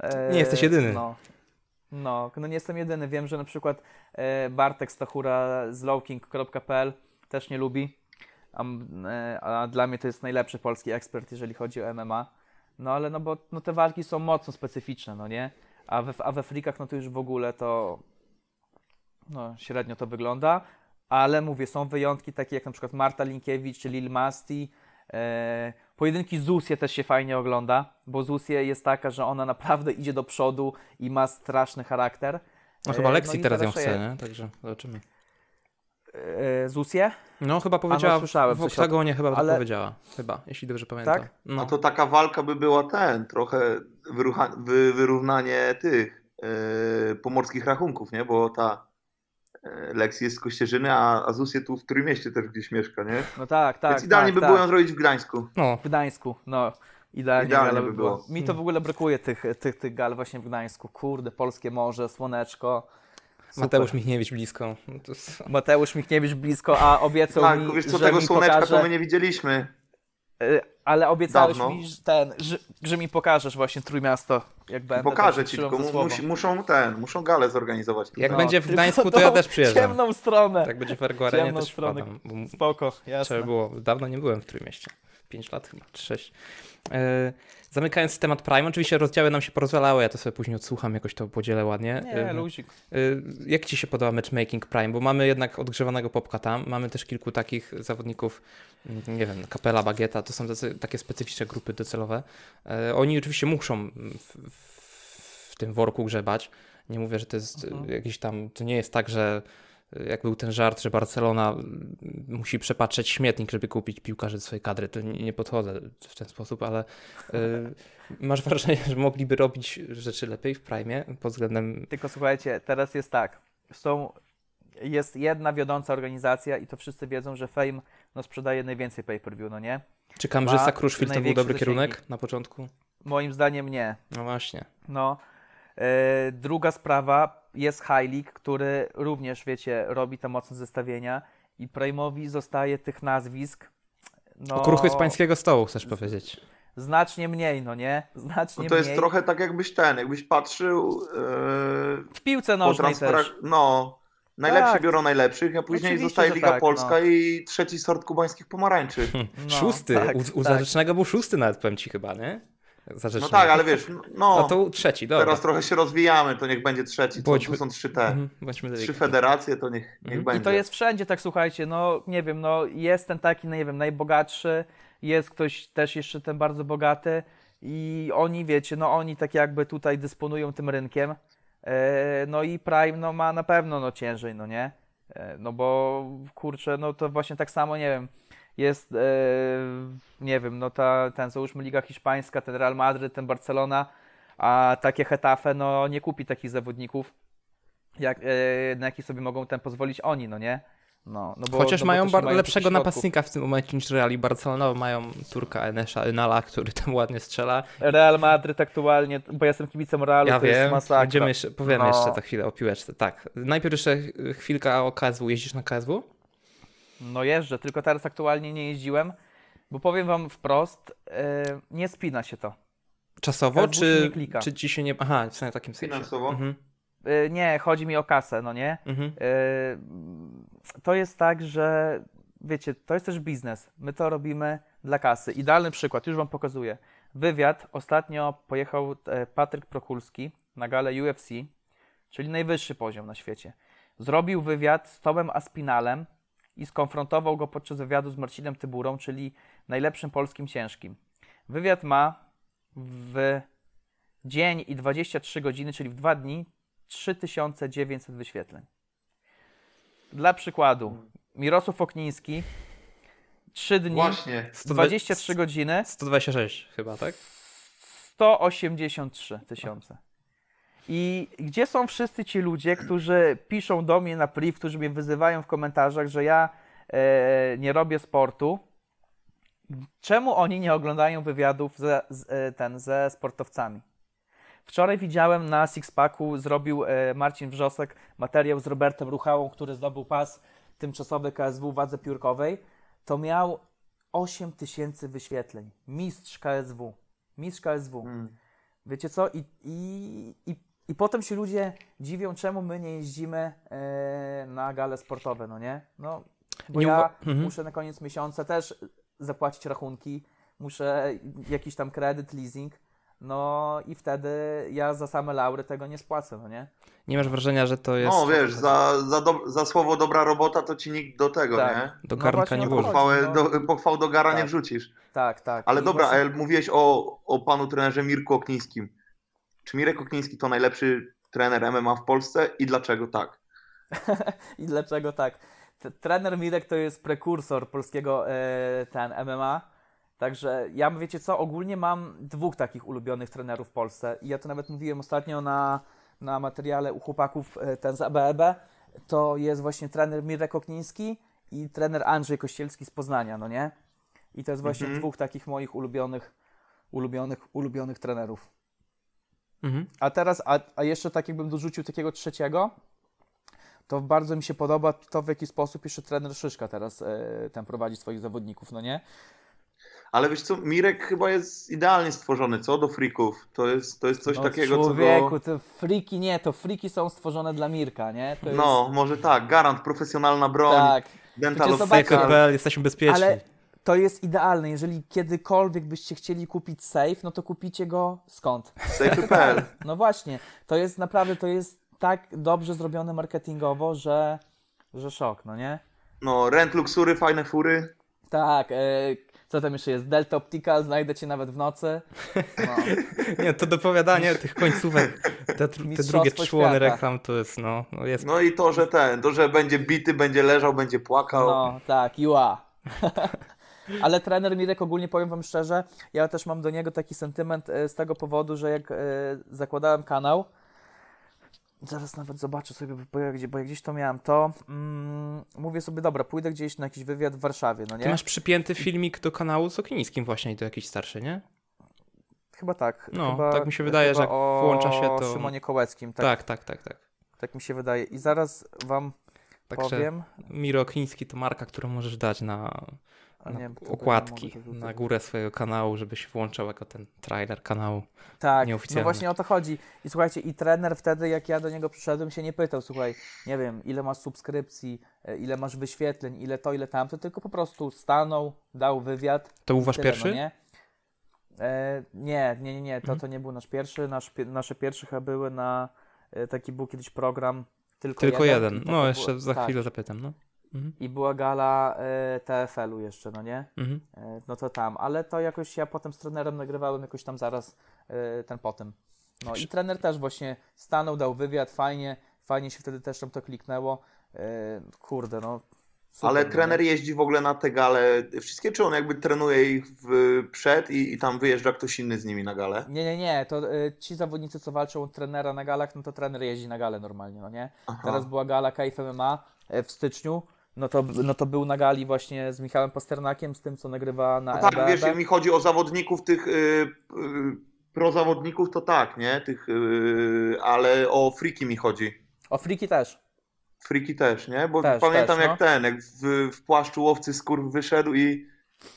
E, Nie jesteś jedyny. No. No, no nie jestem jedyny. Wiem, że na przykład e, Bartek Stachura z lowking.pl też nie lubi, a, e, a dla mnie to jest najlepszy polski ekspert, jeżeli chodzi o MMA. No ale no bo no, te walki są mocno specyficzne, no nie? A we, a we frikach no to już w ogóle to no, średnio to wygląda, ale mówię, są wyjątki takie jak na przykład Marta Linkiewicz czy Lil Masti. E, pojedynki Zusie też się fajnie ogląda, bo Zusie jest taka, że ona naprawdę idzie do przodu i ma straszny charakter. No chyba E, lekcji i teraz ją chce, nie? Także zobaczymy. E, Zusie? No chyba powiedziała, no, słyszałem w oktagonie chyba ale- powiedziała. Chyba, jeśli dobrze pamiętam. Tak? No. A to taka walka by była ten, trochę wyrucha, wy, wyrównanie tych yy, pomorskich rachunków, nie? Bo ta yy, Lexi jest z Kościerzyny, a, a Zusie tu w Trójmieście też gdzieś mieszka, nie? No tak, tak. Więc idealnie tak, by tak. było ją zrobić w Gdańsku. no. W Gdańsku, no. Idealnie, Idealnie by było. było. Mi to w ogóle brakuje tych, tych, tych gal właśnie w Gdańsku. Kurde, polskie morze, słoneczko. Super. Mateusz Michniewicz blisko. No jest... Mateusz Michniewicz blisko, a obiecał Tak, mi, wiesz co, że tego mi słoneczka pokaże, to my nie widzieliśmy. y, ale obiecałeś Dawno. mi, że, ten, że, że mi pokażesz właśnie Trójmiasto, jak będę. Pokażę to ci, tylko muszą ten, muszą galę zorganizować. Jak No, będzie w Gdańsku, to ja też przyjeżdżam. ciemną stronę. Jak będzie w Ergo Arenie, Ciemną też stronę. wpadam. Spoko, jasne. Trzeba było, dawno nie byłem w Trójmieście. 5 lat chyba, czy 6. E, zamykając temat Prime, oczywiście rozdziały nam się porozwalały, ja to sobie później odsłucham, jakoś to podzielę ładnie. Nie, E, luzik. Y, Jak ci się podoba matchmaking Prime? Bo mamy jednak odgrzewanego popka tam, mamy też kilku takich zawodników, mm, nie wiem, Kapela, Bagieta, to są takie specyficzne grupy docelowe. E, Oni oczywiście muszą w, w, tym worku grzebać. Nie mówię, że to jest Mhm. jakiś tam, to nie jest tak, że jak był ten żart, że Barcelona musi przepatrzeć śmietnik, żeby kupić piłkarzy do swojej kadry. To nie, nie podchodzę w ten sposób, ale y, masz wrażenie, że mogliby robić rzeczy lepiej w Prime pod względem Tylko słuchajcie, teraz jest tak. Są, jest jedna wiodąca organizacja i to wszyscy wiedzą, że Fame no, sprzedaje najwięcej pay-per-view, no nie? Czy Kamrzysa Kruszwil to był dobry kierunek na początku? Moim zdaniem nie. No właśnie. No. E, druga sprawa jest League, który również, wiecie, robi te mocne zestawienia i Prime'owi zostaje tych nazwisk no, Okruchy z pańskiego stołu, chcesz powiedzieć. znacznie mniej, no nie? Znacznie No to jest mniej. trochę tak jakbyś ten, jakbyś patrzył yy, W piłce nożnej też. No, najlepsi Tak. biorą najlepszych, a później Oczywiście, zostaje Liga tak, Polska no. i trzeci sort kubańskich pomarańczy. No, szósty. tak, u, u tak. Zarzecznego był szósty nawet, powiem ci chyba, nie? Za rzecz. No tak, ale wiesz, no, No to trzeci, dobra. teraz trochę się rozwijamy, to niech będzie trzeci. Co, Bądźmy- tu są trzy te. Mhm, bądźmy Trzy federacje, to niech, niech Mhm. będzie. I to jest wszędzie, tak słuchajcie, no nie wiem, no jest ten taki, no nie wiem, najbogatszy, jest ktoś też jeszcze ten bardzo bogaty i oni, wiecie, no oni tak jakby tutaj dysponują tym rynkiem, e, no i Prime, no ma na pewno, no ciężej, no nie? E, no bo, kurczę, no to właśnie tak samo, nie wiem, jest, e, nie wiem, no ta, ten, załóżmy Liga Hiszpańska, ten Real Madryt, ten Barcelona, a takie Hetafe, no nie kupi takich zawodników, jak, e, na jakich sobie mogą ten pozwolić oni, no nie? No, no bo, Chociaż no mają bar- mają lepszego napastnika w tym momencie niż Real i Barcelona, mają Turka Enesza Enala, który tam ładnie strzela. Real Madryt aktualnie, bo ja jestem kibicem Realu, Ja to jest wiem, masakra. będziemy jeszcze, powiemy No. jeszcze za chwilę o piłeczce. Tak, najpierw jeszcze chwilka o KSW. Jeździsz na KSW? No jeżdżę, tylko teraz aktualnie nie jeździłem, bo powiem wam wprost, e, nie spina się to. Czasowo, czy, nie klika. czy ci się nie... Aha, w sensie takim sensie. Finansowo? Mhm, E, nie, chodzi mi o kasę, no nie? mhm. E, to jest tak, że wiecie, to jest też biznes. My to robimy dla kasy. Idealny przykład, już wam pokazuję. Wywiad, ostatnio pojechał e, Patryk Prokulski na galę UFC, czyli najwyższy poziom na świecie. Zrobił wywiad z Tomem Aspinalem i skonfrontował go podczas wywiadu z Marcinem Tyburą, czyli najlepszym polskim ciężkim. Wywiad ma w dzień i 23 godziny, czyli w dwa dni, 3900 wyświetleń. Dla przykładu, Mirosław Okniński, 3 dni, Właśnie. 23 godziny, 126 chyba, tak? 183 tysiące. I gdzie są wszyscy ci ludzie, którzy piszą do mnie na priv, którzy mnie wyzywają w komentarzach, że ja e, nie robię sportu? Czemu oni nie oglądają wywiadów ze, z, e, ten, ze sportowcami? Wczoraj widziałem na Sixpacku, zrobił e, Marcin Wrzosek materiał z Robertem Ruchałą, który zdobył pas tymczasowy KSW w wadze piórkowej. To miał 8 tysięcy wyświetleń. Mistrz KSW. Mistrz KSW. Mm. Wiecie co? I, i, i, I potem się ludzie dziwią, czemu my nie jeździmy e, na gale sportowe, no nie? No, bo Nie ja mhm. muszę na koniec miesiąca też zapłacić rachunki, muszę jakiś tam kredyt, leasing, no i wtedy ja za same laury tego nie spłacę, no nie? Nie masz wrażenia, że to jest... No wiesz, za, za, do, za słowo dobra robota to ci nikt do tego, Tak. nie? Do No garnka właśnie nie włoży. Pochwałę no. do, pochwał do gara nie Tak. wrzucisz. Tak, tak. Ale I dobra, właśnie- ale mówiłeś o, o panu trenerze Mirku Oknińskim. Czy Mirek Okniński to najlepszy trener MMA w Polsce i dlaczego tak? I dlaczego tak? Trener Mirek to jest prekursor polskiego e, ten MMA. Także ja, wiecie co, ogólnie mam dwóch takich ulubionych trenerów w Polsce. I ja to nawet mówiłem ostatnio na, na materiale u chłopaków e, ten z ABEB. To jest właśnie trener Mirek Okniński i trener Andrzej Kościelski z Poznania, no nie? I to jest właśnie Mhm. dwóch takich moich ulubionych, ulubionych, ulubionych trenerów. Mhm. A teraz, a, a jeszcze tak jakbym dorzucił takiego trzeciego, to bardzo mi się podoba to, w jaki sposób jeszcze trener Szyszka teraz e, ten prowadzi swoich zawodników, no nie? Ale wiesz co, Mirek chyba jest idealnie stworzony, co? Do freaków. To jest, to jest coś no, takiego, co Człowieku, go... te friki nie, to friki są stworzone dla Mirka, nie? To jest, No, może tak, garant, profesjonalna broń, tak. dental Secal. PL, jesteśmy bezpieczni. Ale to jest idealne. Jeżeli kiedykolwiek byście chcieli kupić safe, no to kupicie go skąd? Safe.pl. No właśnie, to jest naprawdę, to jest tak dobrze zrobione marketingowo, że, że szok, no nie? No, rent luksury, fajne fury. Tak, e, co tam jeszcze jest? Delta Optical, znajdę cię nawet w nocy. No. Nie, to dopowiadanie tych końcówek, te, te drugie świata. reklam to jest, no, no jest No i to, że ten, to, że będzie bity, będzie leżał, będzie płakał. No, tak, you are. Ale trener Mirek ogólnie powiem wam szczerze, ja też mam do niego taki sentyment e, z tego powodu, że jak e, zakładałem kanał, zaraz nawet zobaczę sobie, bo ja, gdzie- bo ja gdzieś to miałem, to mm, mówię sobie, dobra, pójdę gdzieś na jakiś wywiad w Warszawie, no Ty nie? masz przypięty filmik do kanału z Oknińskim właśnie i to jakiś starszy, nie? Chyba tak. No, chyba, tak mi się wydaje, że jak o włącza się, to- Szymonie Kołeckim, tak, Tak, tak, tak, tak. tak mi się wydaje. I zaraz wam Także powiem. Miro Okniński to marka, którą możesz dać na, wiem, okładki, na górę swojego kanału, żebyś włączał jako ten trailer kanału. Tak, no właśnie o to chodzi. I słuchajcie, i trener wtedy, jak ja do niego przyszedłem, się nie pytał, słuchaj, nie wiem, ile masz subskrypcji, e, ile masz wyświetleń, ile to, ile tamto, tylko po prostu stanął, dał wywiad. To był wasz tyle, pierwszy? No nie? E, nie, nie, nie, nie, to, Mhm. to nie był nasz pierwszy. Nasz, nasze pierwsze chyba były na, e, taki był kiedyś program tylko, Tylko jeden. jeden. No, jeszcze za tak. chwilę zapytam, no. Mhm. I była gala e, TFL-u jeszcze, no nie? Mhm. E, no to tam, ale to jakoś ja potem z trenerem nagrywałem jakoś tam zaraz e, ten potem. No i trener też właśnie stanął, dał wywiad, fajnie, fajnie się wtedy też tam to kliknęło. Kurde, no. super, Ale no trener nie? jeździ w ogóle na te gale wszystkie, czy on jakby trenuje ich w, przed i, i tam wyjeżdża ktoś inny z nimi na galę? Nie, nie, nie, to e, ci zawodnicy, co walczą od trenera na galach, no to trener jeździ na galę normalnie, no nie? Aha. Teraz była gala KFMMA w styczniu, no to, no to był na gali właśnie z Michałem Pasternakiem, z tym, co nagrywa na No tak, wiesz, jak mi chodzi o zawodników tych y, y, prozawodników, to tak, nie? Tych, y, ale o friki mi chodzi. O Friki też. Friki też, nie? Bo Też, pamiętam też, jak no. ten, jak w, w płaszczu łowcy skór wyszedł i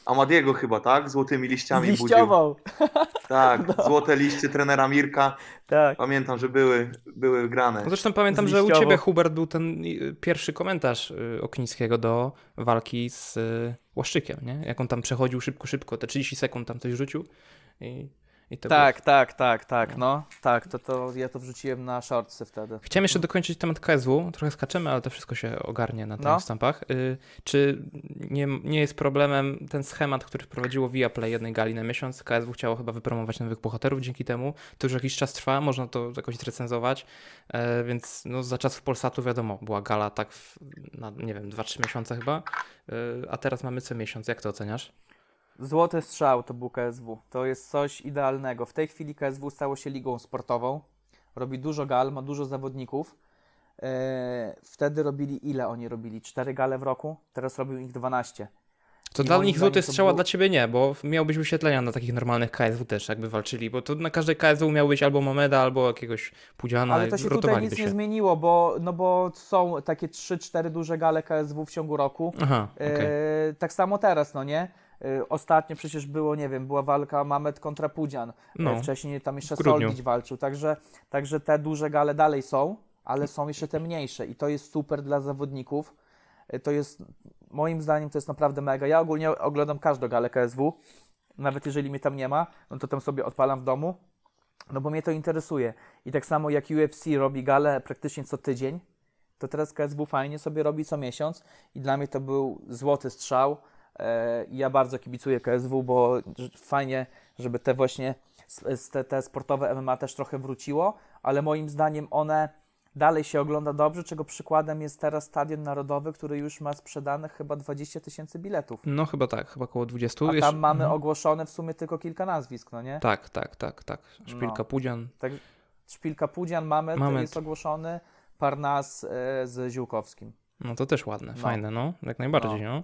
Amadiego chyba, tak? Złotymi liściami budził. Zliściował. Tak, złote liście trenera Mirka. Tak. Pamiętam, że były, były grane. No Zresztą pamiętam, że u ciebie, Hubert, był ten y, pierwszy komentarz y, Oknińskiego do walki z y, Łaszczykiem, nie? Jak on tam przechodził szybko, szybko, te 30 sekund tam coś rzucił i, i to Tak, tak, tak, tak, no. Tak, to, to ja to wrzuciłem na shortsy wtedy. Chciałem jeszcze dokończyć temat KSW. Trochę skaczemy, ale to wszystko się ogarnie na No. tych wstępach. Y, czy nie, nie jest problemem ten schemat, który wprowadziło Viaplay jednej gali na miesiąc? KSW chciało chyba wypromować nowych bohaterów dzięki temu. To już jakiś czas trwa, można to jakoś zrecenzować, e, więc no, za czasów Polsatu wiadomo, była gala tak w, na, nie wiem, 2-3 miesiące chyba, y, a teraz mamy co miesiąc. Jak to oceniasz? Złoty strzał to był KSW. To jest coś idealnego. W tej chwili KSW stało się ligą sportową. Robi dużo gal, ma dużo zawodników. Eee, wtedy robili ile oni robili? Cztery gale w roku? Teraz robią ich 12. To I dla nich złoty strzała był- dla ciebie nie, bo miałbyś wyświetlenia na takich normalnych KSW też, jakby walczyli, bo to na każdej KSW miał być albo Momeda, albo jakiegoś Pudziana, Ale to się tutaj nic się. nie zmieniło, bo, no bo są takie 3-4 duże gale KSW w ciągu roku. Aha. E, tak samo teraz, no nie? E, ostatnio przecież było, nie wiem, była walka Mamet kontra Pudzian. No, E, wcześniej tam jeszcze. Solbić walczył, także, także te duże gale dalej są, ale są jeszcze te mniejsze i to jest super dla zawodników. E, To jest, moim zdaniem, to jest naprawdę mega. Ja ogólnie oglądam każdą galę KSW, nawet jeżeli mnie tam nie ma, no to tam sobie odpalam w domu, no bo mnie to interesuje. I tak samo jak UFC robi galę praktycznie co tydzień, to teraz KSW fajnie sobie robi co miesiąc i dla mnie to był złoty strzał. E, Ja bardzo kibicuję KSW, bo fajnie, żeby te właśnie te, te sportowe MMA też trochę wróciło, ale moim zdaniem one dalej się ogląda dobrze, czego przykładem jest teraz Stadion Narodowy, który już ma sprzedane chyba 20 tysięcy biletów. No chyba tak, chyba około 20. A tam mamy mhm. ogłoszone w sumie tylko kilka nazwisk, no nie? Tak, tak, tak, tak. Szpilka, No. Pudzian. Tak, Szpilka Pudzian, Mamet, Mamet. jest ogłoszony, Parnas e, z Ziółkowskim. No to też ładne, No. fajne, no, jak najbardziej, no.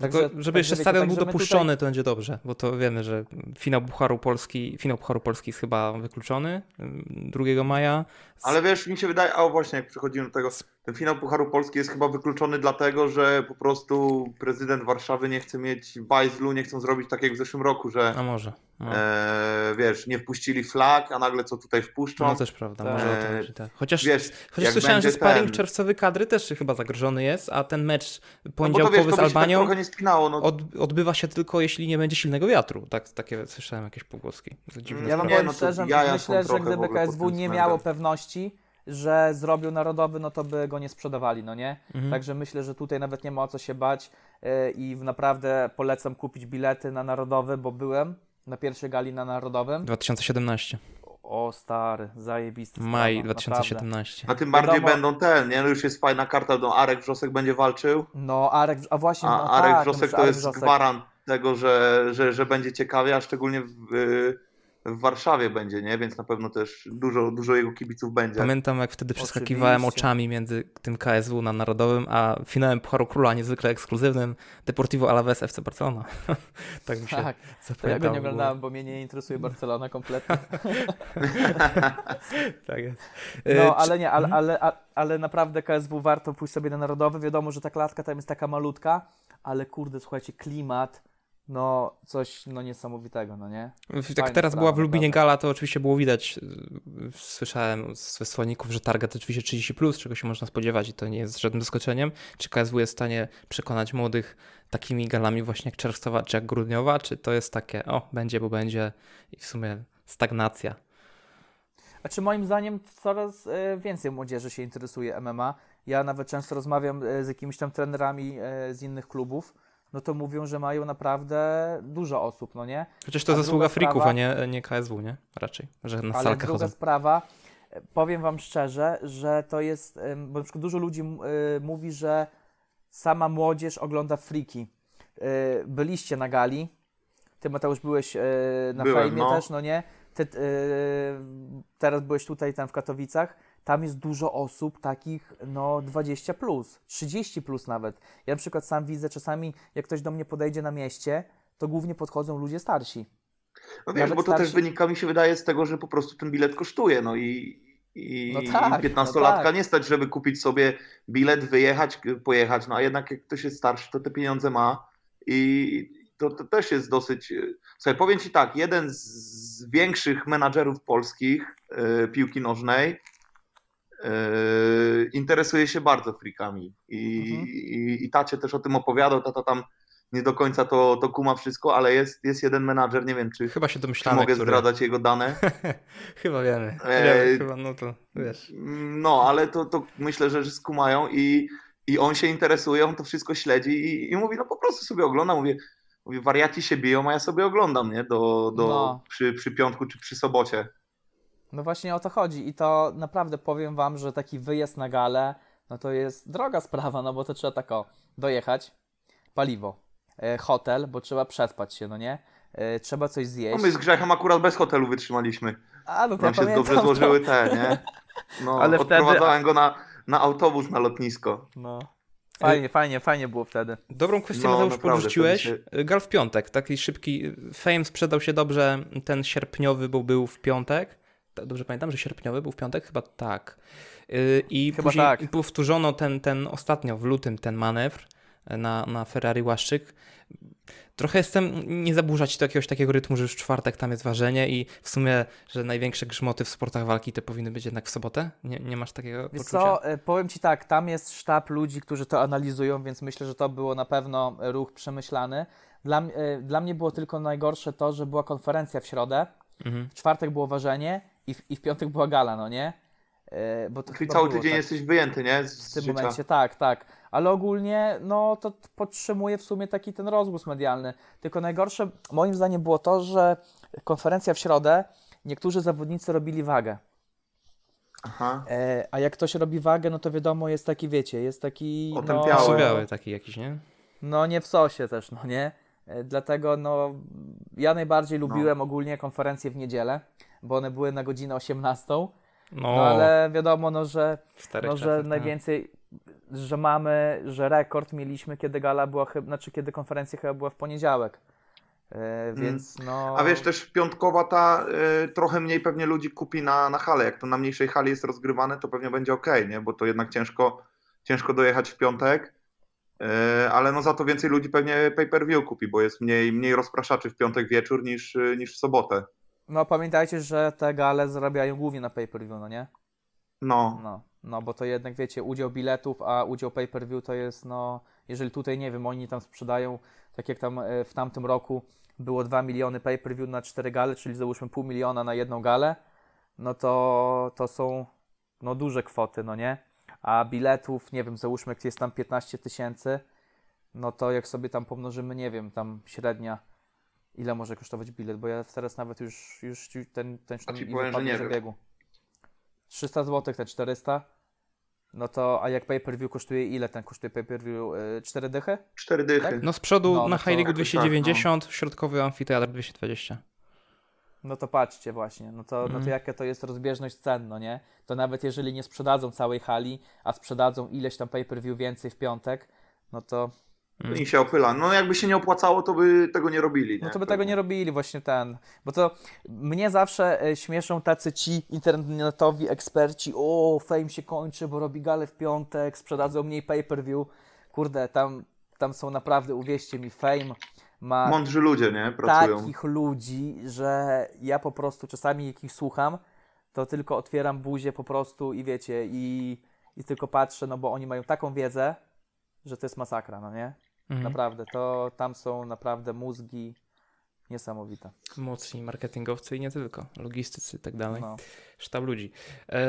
Także- Tylko, żeby także jeszcze stadion także był dopuszczony, to będzie dobrze, bo to wiemy, że finał Pucharu Polski, finał Pucharu Polski jest chyba wykluczony ym, 2 maja. Z- Ale wiesz, mi się wydaje, a właśnie jak przechodzimy do tego, ten finał Pucharu Polski jest chyba wykluczony dlatego, że po prostu prezydent Warszawy nie chce mieć bajzlu, nie chcą zrobić tak jak w zeszłym roku, że A może. No, e, wiesz, nie wpuścili flag, a nagle co tutaj wpuszczą. no też prawda, Tak. może o to Eee, chodzi, tak. Chociaż, Wiesz, chociaż słyszałem, że sparring ten- czerwcowy kadry też chyba zagrożony jest, a ten mecz no bo to poniedziałkowy wiesz, to z tak Albanią nie spinało. No, od, odbywa się tylko jeśli nie będzie silnego wiatru. Tak, takie słyszałem jakieś pogłoski. To dziwne Ja wam powiem no to szczerze, myślę, że gdyby KSW tym nie miało pewności, że zrobił narodowy, no to by go nie sprzedawali, no nie? Mhm. Także myślę, że tutaj nawet nie ma o co się bać e, i w- naprawdę polecam kupić bilety na narodowy, bo byłem na pierwszej gali na narodowym. 2017. O stary, zajebisty Maj sprawa, 2017. a tym bardziej wiadomo- będą ten, nie? No już jest fajna karta, no Arek Wrzosek będzie walczył, No Arek, a właśnie, a no Arek tak, Wrzosek no, to Arek jest Wrzosek. gwarant tego, że, że, że będzie ciekawie, a szczególnie w, y, w Warszawie będzie, nie? Więc na pewno też dużo, dużo jego kibiców będzie. Pamiętam, jak wtedy przeskakiwałem Oczywiście. oczami między tym KSW na Narodowym, a finałem Pucharu Króla niezwykle ekskluzywnym Deportivo Alaves FC Barcelona. tak mi się Tak, to ja go nie oglądałem, bo mnie nie interesuje Barcelona kompletnie. Tak jest. No, czy- ale nie, ale, Mhm. ale, ale, ale naprawdę KSW warto pójść sobie na narodowy. Wiadomo, że ta klatka tam jest taka malutka, ale kurde, słuchajcie, klimat no coś no niesamowitego, no nie? Jak Fajna teraz sprawa, była w Lubinie. Gala, to oczywiście było widać, y, słyszałem z wysłanników, że target oczywiście 30+, plus, czego się można spodziewać i to nie jest żadnym zaskoczeniem. Czy KSW jest w stanie przekonać młodych takimi galami właśnie jak czerwcowa czy jak grudniowa, czy to jest takie, o, będzie, bo będzie i w sumie stagnacja. A czy moim zdaniem coraz e, więcej młodzieży się interesuje MMA? Ja nawet często rozmawiam e, z jakimiś tam trenerami z innych klubów, no to mówią, że mają naprawdę dużo osób, no nie? Chociaż to A zasługa freaków, sprawa- a nie, nie KSW, nie? Raczej, że na Ale salkę druga chodzą. sprawa, powiem Wam szczerze, że to jest, bo na przykład dużo ludzi y, mówi, że sama młodzież ogląda friki. Y, Byliście na gali, Ty Mateusz byłeś y, na Byłem, fejmie no. też, no nie? Ty teraz byłeś tutaj tam w Katowicach. Tam jest dużo osób takich, no 20 plus, 30 plus nawet. Ja na przykład sam widzę czasami, jak ktoś do mnie podejdzie na mieście, to głównie podchodzą ludzie starsi. No wiesz, Nawet bo to też starsi- wynika mi się wydaje z tego, że po prostu ten bilet kosztuje, no i, i No tak, 15-latka no tak. nie stać, żeby kupić sobie bilet, wyjechać, pojechać, no a jednak jak ktoś jest starszy, to te pieniądze ma i to, to też jest dosyć... Słuchaj, powiem Ci tak, jeden z, większych menadżerów polskich e, piłki nożnej interesuje się bardzo frikami i, Mhm. i, i tacie też o tym opowiadał, tata tam nie do końca to, to kuma wszystko, ale jest, jest jeden menadżer, nie wiem czy, Chyba się czy domyślamy, mogę który... zdradzać jego dane. chyba wiemy. Wiemy. Chyba, no to wiesz. No, ale to, to myślę, że, że skumają i, i on się interesuje, on to wszystko śledzi i, i mówi, no po prostu sobie ogląda, mówię, mówię, wariaci się biją, a ja sobie oglądam, nie, do, do, No. przy, przy piątku czy przy sobocie. No właśnie o to chodzi i to naprawdę powiem wam, że taki wyjazd na galę, no to jest droga sprawa, no bo to trzeba tak o, dojechać, paliwo, e, hotel, bo trzeba przespać się, no nie? E, trzeba coś No zjeść. my z Grzechem akurat bez hotelu wytrzymaliśmy. A, no to Nam ja się dobrze to. złożyły te, nie? No, Ale wtedy- odprowadzałem go na, na autobus na lotnisko. No. Fajnie, fajnie, fajnie było wtedy. Dobrą kwestię, No, Mateusz, naprawdę, porzuciłeś. mi Gal w piątek, taki szybki. Fame sprzedał się dobrze, ten sierpniowy był, był w piątek. Dobrze pamiętam, że sierpniowy był w piątek? Chyba tak. Yy, I Chyba później tak. powtórzono ten, ten ostatnio w lutym ten manewr na, na Ferrari Łaszczyk. Trochę jestem, nie zaburzać do jakiegoś takiego rytmu, że już w czwartek tam jest ważenie i w sumie, że największe grzmoty w sportach walki to powinny być jednak w sobotę? Nie, nie masz takiego Wiesz poczucia? co, e, powiem Ci tak, tam jest sztab ludzi, którzy to analizują, więc myślę, że to było na pewno ruch przemyślany. Dla, e, dla mnie było tylko najgorsze to, że była konferencja w środę, Mhm. w czwartek było ważenie i w, i w piątek była gala, no nie? E, Bo to Czyli cały było tydzień tak. jesteś wyjęty, nie? Z W tym życia. momencie, tak, tak. Ale ogólnie, no to podtrzymuje w sumie taki ten rozgłos medialny. Tylko najgorsze, moim zdaniem, było to, że konferencja w środę, niektórzy zawodnicy robili wagę. Aha. E, a jak ktoś robi wagę, no to wiadomo, jest taki, wiecie, jest taki. No, Otępiały. Osobiały taki jakiś, nie? no nie w sosie też, no nie? E, dlatego, no, ja najbardziej lubiłem ogólnie konferencje w niedzielę, bo one były na godzinę 18. No, No ale wiadomo, no, że no, że czasach, tak. najwięcej, że mamy, że rekord mieliśmy, kiedy gala była, chyba, znaczy kiedy konferencja chyba była w poniedziałek. E, więc no. Mm. A wiesz, też piątkowa ta y, trochę mniej pewnie ludzi kupi na, na halę. Jak to na mniejszej hali jest rozgrywane, to pewnie będzie ok, nie? Bo to jednak ciężko, ciężko dojechać w piątek. Y, ale no za to więcej ludzi pewnie pay-per-view kupi, bo jest mniej, mniej rozpraszaczy w piątek wieczór niż, niż w sobotę. No pamiętajcie, że te gale zarabiają głównie na pay-per-view, no nie? No, No, no bo to jednak wiecie, udział biletów, a udział pay-per-view to jest, no, jeżeli tutaj, nie wiem, oni tam sprzedają, tak jak tam e, w tamtym roku było 2 miliony pay-per-view na 4 gale, czyli załóżmy pół miliona na jedną galę, no to, to są, no, duże kwoty, no nie? A biletów, nie wiem, załóżmy, jak jest tam 15 tysięcy, no to jak sobie tam pomnożymy, nie wiem, tam średnia, ile może kosztować bilet, bo ja teraz nawet już, już ten, ten A ci mi powiem, że wypadł nie wiem. zabiegu. 300 zł, te 400. No to, a jak pay-per-view kosztuje, ile ten kosztuje pay-per-view? Yy, 4 dychy? cztery dychy. Tak? No z przodu No, no na to- High League Jakoś tak, 290, środkowy amfiteatr 220. No to patrzcie właśnie, no to, no to Mhm. jaka to jest rozbieżność cen, no nie? To nawet jeżeli nie sprzedadzą całej hali, a sprzedadzą ileś tam pay-per-view więcej w piątek, no to, I się opyla. No jakby się nie opłacało, to by tego nie robili. Nie? no to by tego nie robili właśnie ten. Bo to mnie zawsze e, śmieszą tacy ci internetowi eksperci, o, fame się kończy, bo robi galę w piątek, sprzedadzą mniej pay-per-view. Kurde, tam, tam są naprawdę, uwierzcie mi, fame ma Mądrzy ludzie, nie? Pracują. takich ludzi, że ja po prostu czasami jak ich słucham, to tylko otwieram buzię po prostu i wiecie, i, i tylko patrzę, no bo oni mają taką wiedzę, że to jest masakra, no nie? Mhm. Naprawdę, to tam są naprawdę mózgi niesamowite. Mocni marketingowcy i nie tylko, logistycy i tak dalej. No. Sztab ludzi. E,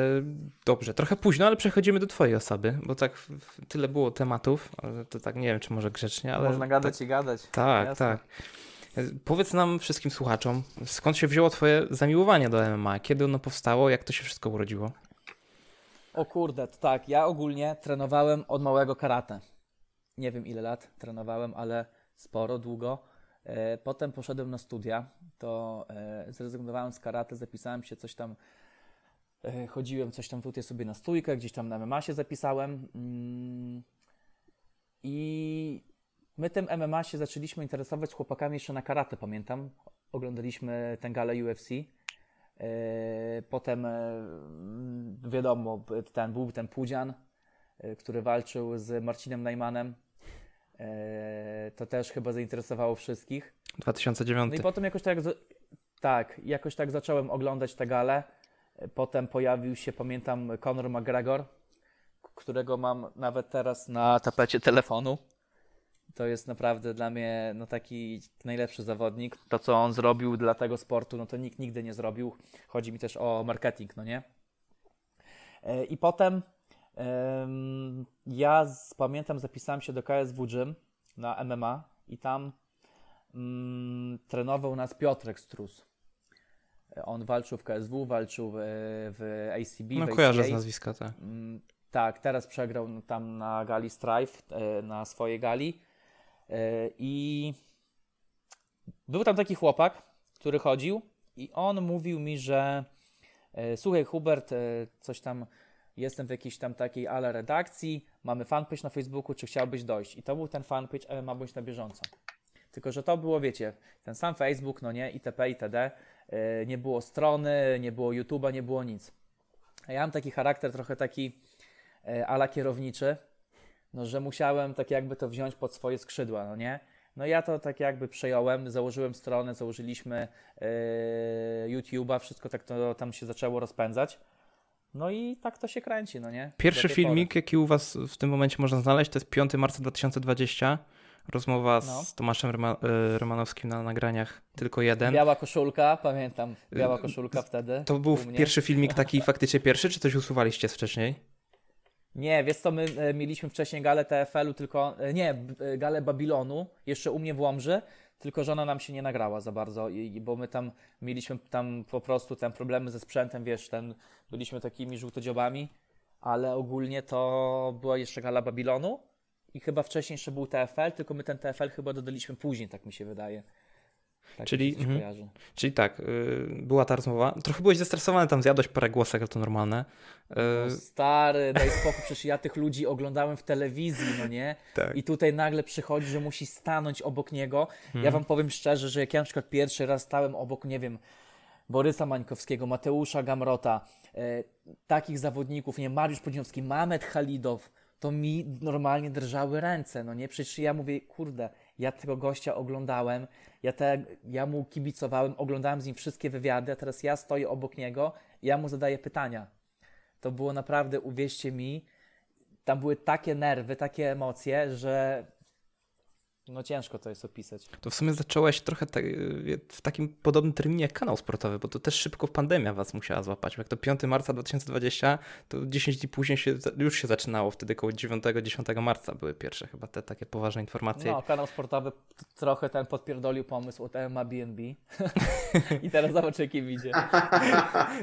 dobrze, trochę późno, ale przechodzimy do twojej osoby, bo tak w- w- tyle było tematów, ale to tak nie wiem, czy może grzecznie, ale... Można gadać i gadać. Tak, Jasne. tak. E, Powiedz nam wszystkim słuchaczom, skąd się wzięło twoje zamiłowanie do MMA? Kiedy ono powstało? Jak to się wszystko urodziło? O kurde, to tak, ja ogólnie trenowałem od małego karate. Nie wiem ile lat trenowałem, ale sporo, długo. E, Potem poszedłem na studia, to e, zrezygnowałem z karate, zapisałem się coś tam, e, chodziłem coś tam tutaj sobie na stójkę, gdzieś tam na MMA się zapisałem. Mm, I my tym MMA się zaczęliśmy interesować z chłopakami jeszcze na karate, pamiętam. Oglądaliśmy tę galę UFC. Potem wiadomo, ten był ten Pudzian, który walczył z Marcinem Najmanem. E, To też chyba zainteresowało wszystkich. 2009. No i potem jakoś tak, tak, jakoś tak zacząłem oglądać tę galę. E, Potem pojawił się, pamiętam, Conor McGregor, którego mam nawet teraz na tapecie telefonu. To jest naprawdę dla mnie no, taki najlepszy zawodnik. To, co on zrobił dla tego sportu, no to nikt nigdy nie zrobił. Chodzi mi też o marketing, no nie? E, I potem em, ja z, pamiętam, zapisałem się do KSW Gym na MMA i tam mm, trenował nas Piotrek Strus. On walczył w KSW, walczył w, w ACB. No w kojarzę z ACA. nazwiska, tak. Mm, Tak, teraz przegrał tam na gali Strife, e, na swojej gali. E, I był tam taki chłopak, który chodził i on mówił mi, że e, słuchaj Hubert, coś tam, jestem w jakiejś tam takiej ale redakcji, mamy fanpage na Facebooku, czy chciałbyś dojść? I to był ten fanpage MMA Bądź na bieżąco. Tylko, że to było, wiecie, ten sam Facebook, no nie, itp., itd., e, nie było strony, nie było YouTube'a, nie było nic. A ja mam taki charakter trochę taki e, ala kierowniczy, no, że musiałem tak jakby to wziąć pod swoje skrzydła, no nie? No ja to tak jakby przejąłem, założyłem stronę, założyliśmy e, YouTube'a, wszystko tak to tam się zaczęło rozpędzać. No i tak to się kręci, no nie? Pierwszy filmik, jaki u was w tym momencie można znaleźć, to jest 5 marca 2020. Rozmowa No. z Tomaszem Ryma, y, Romanowskim na nagraniach tylko pory. jeden. Biała koszulka, pamiętam, biała koszulka wtedy. To był pierwszy filmik taki faktycznie pierwszy, czy coś usuwaliście z wcześniej? Nie, wiesz co, my e, mieliśmy wcześniej galę TFL-u, tylko, e, nie, e, galę Babilonu, jeszcze u mnie w Łomży, tylko że ona nam się nie nagrała za bardzo, i, bo my tam mieliśmy tam po prostu ten problemy ze sprzętem, wiesz, ten, byliśmy takimi żółtodziobami, ale ogólnie to była jeszcze gala Babilonu i chyba wcześniej jeszcze był TFL, tylko my ten TFL chyba dodaliśmy później, tak mi się wydaje. Tak Czyli- mhm. kojarzy. Czyli tak, y, była ta rozmowa. Trochę byłeś zestresowany, tam zjadłeś parę głosek, ale to normalne. Y, No stary, daj spokój, przecież ja tych ludzi oglądałem w telewizji, no nie? tak. I tutaj nagle przychodzi, że musi stanąć obok niego. Mhm. Ja wam powiem szczerze, że jak ja na przykład pierwszy raz stałem obok, nie wiem, Borysa Mańkowskiego, Mateusza Gamrota, e, takich zawodników, nie, Mariusz Podziemski, Mamet Halidow, to mi normalnie drżały ręce, no nie? Przecież ja mówię, kurde, ja tego gościa oglądałem, ja, te, ja mu kibicowałem, oglądałem z nim wszystkie wywiady, a teraz ja stoję obok niego i ja mu zadaję pytania. To było naprawdę, uwierzcie mi, tam były takie nerwy, takie emocje, że no ciężko to jest opisać. To w sumie zacząłeś trochę tak, w takim podobnym terminie jak kanał sportowy, bo to też szybko pandemia was musiała złapać. Jak to 5 marca 2020, to 10 dni później się, już się zaczynało, wtedy koło 9-10 marca były pierwsze chyba te takie poważne informacje. No, kanał sportowy trochę ten podpierdolił pomysł od MMA BNB i teraz zobacz jaki widzie.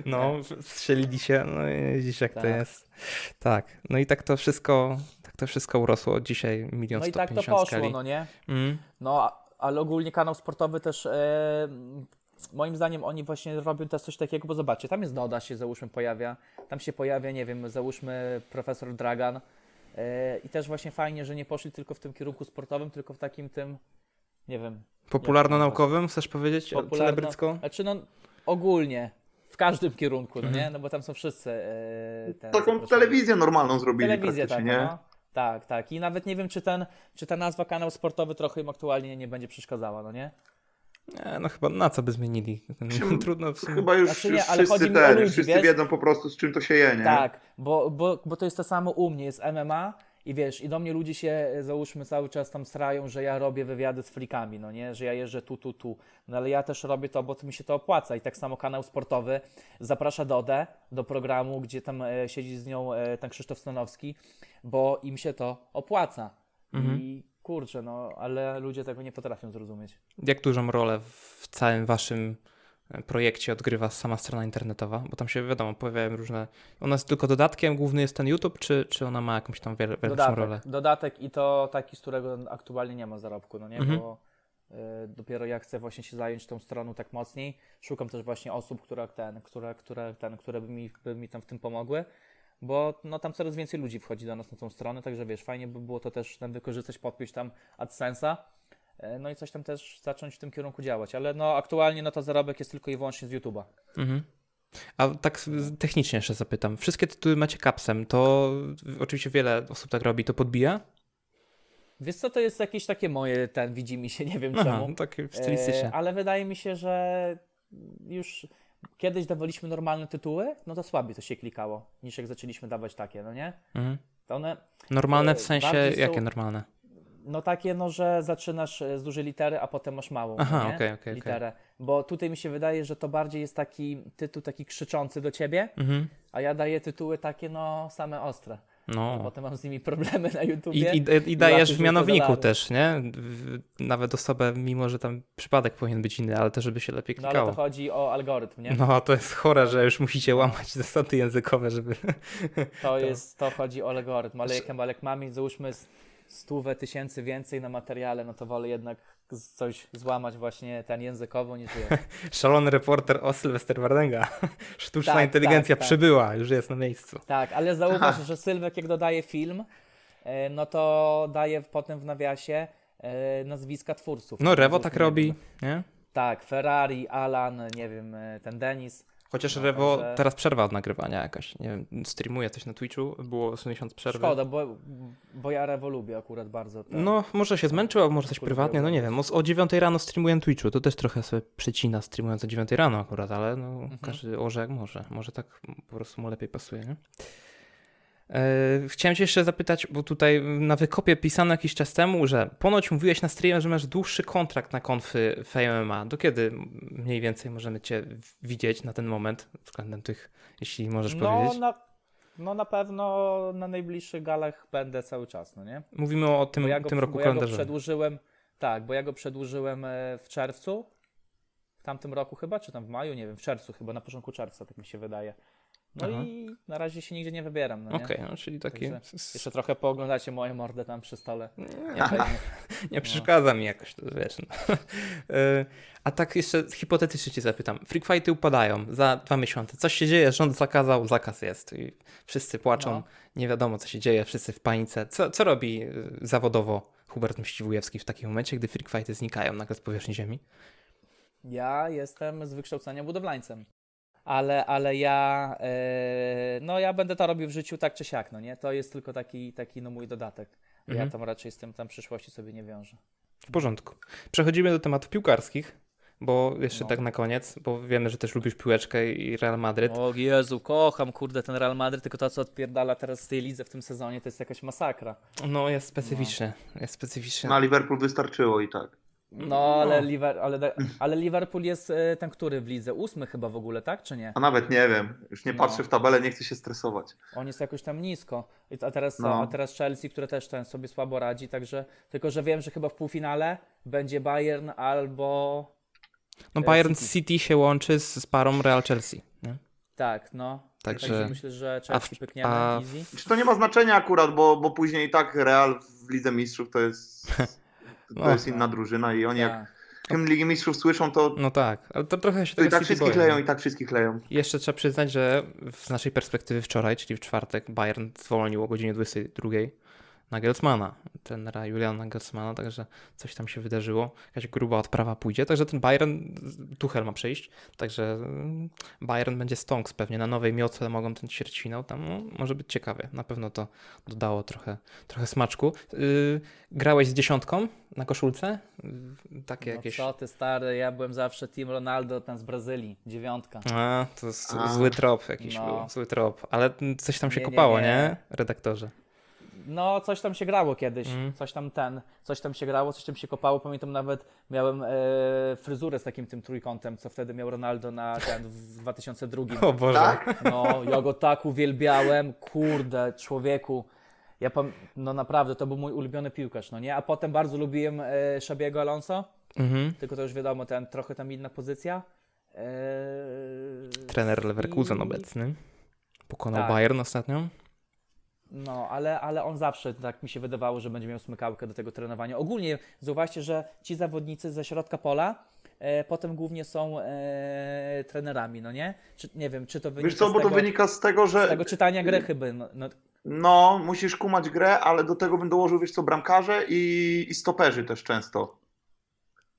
No, strzelili się, no i widzisz jak to Tak. jest. Tak, no i tak to wszystko, to wszystko urosło. Dzisiaj milion No i tak to 150 poszło, skali. no nie? Mm. No, ale ogólnie kanał sportowy też e, moim zdaniem oni właśnie robią też coś takiego, bo zobaczcie, tam jest Doda się załóżmy pojawia, tam się pojawia, nie wiem, załóżmy profesor Dragan e, i też właśnie fajnie, że nie poszli tylko w tym kierunku sportowym, tylko w takim tym, nie wiem, Popularno-naukowym, chcesz powiedzieć? Popularno- Celebrycko? Znaczy no ogólnie, w każdym kierunku, no nie? No bo tam są wszyscy. Te Taką zaproszeni. telewizję normalną zrobili Telewizję, tak, nie? no. Tak, tak. I nawet nie wiem, czy, ten, czy ta nazwa kanał sportowy trochę im aktualnie nie będzie przeszkadzała, no nie? Nie, no chyba na co by zmienili? Trudno w sumie. Chyba już, Znaczy nie, już ale wszyscy, ten, ludzi, wszyscy wiedzą po prostu z czym to się je, nie? Tak, bo, bo, bo to jest to samo u mnie, jest MMA i wiesz, i do mnie ludzie się, e, załóżmy, cały czas tam strają, że ja robię wywiady z frikami, no nie, że ja jeżdżę tu, tu, tu, no ale ja też robię to, bo to mi się to opłaca. I tak samo kanał sportowy zaprasza Dodę do programu, gdzie tam e, siedzi z nią e, ten Krzysztof Stanowski, bo im się to opłaca. I kurczę, no, ale ludzie tego nie potrafią zrozumieć. Jak dużą rolę w całym waszym projekcie odgrywa sama strona internetowa? Bo tam się, wiadomo, pojawiają różne... Ona jest tylko dodatkiem, główny jest ten YouTube, czy, czy ona ma jakąś tam wiele, większą Dodatek, rolę? dodatek i to taki, z którego aktualnie nie ma zarobku, no nie, Mhm. bo y, dopiero ja chcę właśnie się zająć tą stroną tak mocniej. Szukam też właśnie osób, które ten, które, które, ten, które by mi, by mi tam w tym pomogły, bo no, tam coraz więcej ludzi wchodzi do nas na tą stronę, także wiesz, fajnie by było to też tam wykorzystać, podpiąć tam AdSense'a, no i coś tam też zacząć w tym kierunku działać, ale no aktualnie no to zarobek jest tylko i wyłącznie z YouTube'a. Mhm. A tak technicznie jeszcze zapytam. Wszystkie tytuły macie kapsem, to oczywiście wiele osób tak robi, to podbija? Wiesz co, to jest jakieś takie moje, ten widzi mi się, nie wiem Aha, czemu. tak stylistycznie. E, ale wydaje mi się, że już kiedyś dawaliśmy normalne tytuły, no to słabiej to się klikało, niż jak zaczęliśmy dawać takie, no nie? Mhm. To one, Normalne w e, sensie, są- jakie normalne? No takie, no że zaczynasz e, z dużej litery, a potem masz małą, Aha, nie? okej, okej. literę. Bo tutaj mi się wydaje, że to bardziej jest taki tytuł taki krzyczący do ciebie, Mhm. a ja daję tytuły takie, no same ostre. No. Potem mam z nimi problemy na I, YouTubie. i, I dajesz łapie w mianowniku też, nie? Nawet osobę, mimo że tam przypadek powinien być inny, ale też, żeby się lepiej No ale klikało. to chodzi o algorytm, nie? No, to jest chore, że już musicie łamać zasady językowe, żeby... To jest, to chodzi o algorytm, ale jak, jak mam mieć, załóżmy stówę tysięcy więcej na materiale, no to wolę jednak coś złamać właśnie ten językowo niż wiesz. Szalony reporter o Sylwester Wardenga. Sztuczna Tak, inteligencja tak, tak. przybyła, już jest na miejscu. Tak, ale zauważ, że Sylwek jak dodaje film, e, no to daje potem w nawiasie e, nazwiska twórców. No, Rewo tak robi, nie? Tak, Ferrari, Alan, nie wiem, e, ten Denis. Chociaż No, Rewo także- teraz przerwa od nagrywania jakaś. Nie wiem, streamuje coś na Twitchu, było miesiąc przerwy. Szkoda, bo, bo ja Rewo lubię akurat bardzo. tak. No, może się zmęczył, a może coś prywatnie, no nie wiem. O, o 9 rano streamuję na Twitchu, to też trochę sobie przecina streamując o 9 rano akurat, ale no, Mhm. każdy orze jak może. Może tak po prostu mu lepiej pasuje, nie? E, chciałem cię jeszcze zapytać, bo tutaj na wykopie pisano jakiś czas temu, że ponoć mówiłeś na streamie, że masz dłuższy kontrakt na konfy FMMA. Do kiedy mniej więcej możemy cię widzieć na ten moment względem tych, jeśli możesz no, powiedzieć? na, no na pewno na najbliższych galach będę cały czas, no nie? Mówimy o tym, ja go, tym roku bo ja go kalendarzowym. przedłużyłem, tak, bo ja go przedłużyłem e, w czerwcu, w tamtym roku chyba, czy tam w maju, nie wiem, w czerwcu chyba, na początku czerwca, tak mi się wydaje. No Aha. i na razie się nigdzie nie wybieram, no? Okej, no, czyli taki... Także Jeszcze trochę pooglądacie moje mordę tam przy stole. Nie, Nie. Nie przeszkadza mi jakoś, to wiesz. No. E, A tak jeszcze hipotetycznie cię zapytam. Freak fighty upadają za dwa miesiące. Coś się dzieje, rząd zakazał, zakaz jest. I wszyscy płaczą, No. nie wiadomo co się dzieje, wszyscy w panice. Co, co robi y, zawodowo Hubert Mściwujewski w takim momencie, gdy freak fighty znikają nagle z powierzchni ziemi? Ja jestem z wykształcenia budowlańcem. Ale, ale ja, e, no ja będę to robił w życiu tak czy siak, no nie? To jest tylko taki, taki no mój dodatek. Mhm. Ja tam raczej z tym tam przyszłości sobie nie wiążę. W porządku. Przechodzimy do tematów piłkarskich, bo jeszcze No. tak na koniec, bo wiemy, że też lubisz piłeczkę i Real Madryt. O Jezu, kocham kurde ten Real Madryt, tylko to co odpierdala teraz z tej lidze w tym sezonie to jest jakaś masakra. No jest specyficzny, jest specyficzny. Na Liverpool wystarczyło i tak. No, ale, Liver, ale, ale Liverpool jest e, ten który w lidze? Ósmy chyba w ogóle, tak czy nie? A nawet nie wiem, już nie No. patrzę w tabelę, nie chcę się stresować. On jest jakoś tam nisko. A teraz, No. a teraz Chelsea, które też ten sobie słabo radzi, także tylko, że wiem, że chyba w półfinale będzie Bayern albo No e, Bayern City. City się łączy z, z parą Real Chelsea. Nie? tak, no. Także- Także myślę, że a Chelsea w- pykniemy a- easy. Czy to nie ma znaczenia akurat, bo, bo później i tak Real w Lidze Mistrzów to jest, to No. jest inna drużyna i oni jak Tak. tym Ligi Mistrzów słyszą, to, No tak, ale to trochę się to i tak wszystkich boję. leją, i tak wszystkich leją. I Jeszcze trzeba przyznać, że z naszej perspektywy wczoraj, czyli w czwartek, Bayern zwolnił o godzinie 22 Nagelsmana, trenera Juliana Nagelsmana, także coś tam się wydarzyło. Jakaś gruba odprawa pójdzie, także ten Bayern, Tuchel ma przyjść, także mm, Bayern będzie stonks pewnie, na nowej miotle mogą ten ćwierćfinał, tam no, może być ciekawie, na pewno to dodało trochę, trochę smaczku. Yy, grałeś z dziesiątką na koszulce? Yy, takie No jakieś... co ty stary, ja byłem zawsze Team Ronaldo, ten z Brazylii, dziewiątka. A, to jest A. zły trop jakiś No. był, zły trop, ale coś tam się Nie, nie, kopało, nie, nie. redaktorze? No, coś tam się grało kiedyś, Mm. coś tam ten, coś tam się grało, coś tam się kopało. Pamiętam nawet miałem e, fryzurę z takim tym trójkątem, co wtedy miał Ronaldo na ten w 2002. O Boże. Tak? No, ja go tak uwielbiałem, kurde, człowieku. Ja pam- no naprawdę, to był mój ulubiony piłkarz, no nie? A potem bardzo lubiłem e, Szabiego Alonso, Mhm. tylko to już wiadomo, ten trochę tam inna pozycja. E, Trener Leverkusen i- obecny. Pokonał Tak. Bayern ostatnio. No, ale, ale on zawsze, tak mi się wydawało, że będzie miał smykałkę do tego trenowania. Ogólnie zauważcie, że ci zawodnicy ze środka pola e, potem głównie są e, trenerami, no nie? Czy, nie wiem, czy to wynika Wiesz co, z, bo tego, to wynika z tego, z że tego czytania gry chyba. No, no, no, musisz kumać grę, ale do tego bym dołożył, wiesz co, bramkarze i, i stoperzy też często.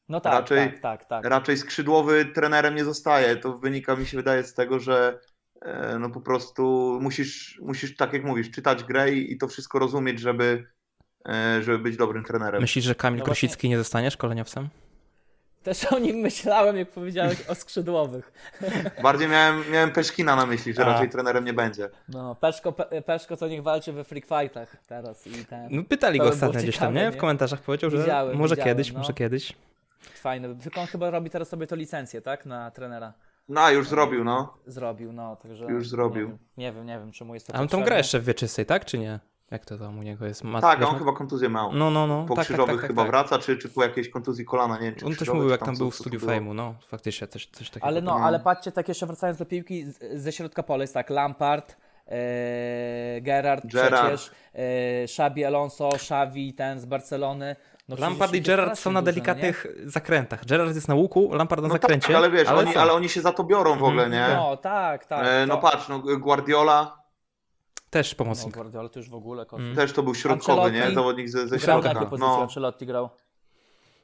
no tak, Raczej- tak, tak, tak. Raczej skrzydłowy trenerem nie zostaje. To wynika, mi się wydaje, z tego, że no po prostu musisz, musisz, tak jak mówisz, czytać grę i, to wszystko rozumieć, żeby, e, żeby być dobrym trenerem. Myślisz, że Kamil No Krosicki nie zostanie szkoleniowcem? Też o nim myślałem, jak powiedziałeś o skrzydłowych. Bardziej miałem, miałem Peszkina na myśli, że A. raczej trenerem nie będzie. No, Peszko, Pe, Peszko co niech walczy we freak fightach teraz i ten. No pytali To go ostatnio gdzieś tam, ciekawe, nie? W nie? komentarzach powiedział, że Widziałem, może widziałem, kiedyś, no. może kiedyś. Fajny. Tylko on chyba robi teraz sobie to licencję, tak? Na trenera. No, już zrobił, no. Zrobił, no, także... Już zrobił. Nie wiem, nie wiem, nie wiem czemu jest to Ale on potrzebne. gra jeszcze w wieczystej, tak? Czy nie? Jak to tam u niego jest? Ma, Tak, on ma- chyba kontuzję miał. No, no, no. Po tak, tak, krzyżowych tak, tak, chyba tak. wraca, czy, czy po jakiejś kontuzji kolana, nie wiem, czy On też mówił, jak tam był w studiu fejmu, no. Faktycznie, coś, coś takiego. Ale no, ale patrzcie, tak jeszcze wracając do piłki, ze środka pola jest tak, Lampard, e, Gerard, Gerrard. przecież, e, Xabi Alonso, Xavi, ten z Barcelony. No, Lampard i Gerrard są na dużo, delikatnych zakrętach. Gerrard jest na łuku, Lampard na No zakręcie. tak, ale wiesz, oni, są. ale oni się za to biorą w ogóle, Mhm. nie? nie? No, tak, tak. E, no to- patrz, no Guardiola Też No, pomocnik. Guardiola to już w ogóle. Mm. też to był środkowy, nie? Ancelotti Zawodnik ze, ze Grał na jakiej środka. pozycji No, Ancelotti grał?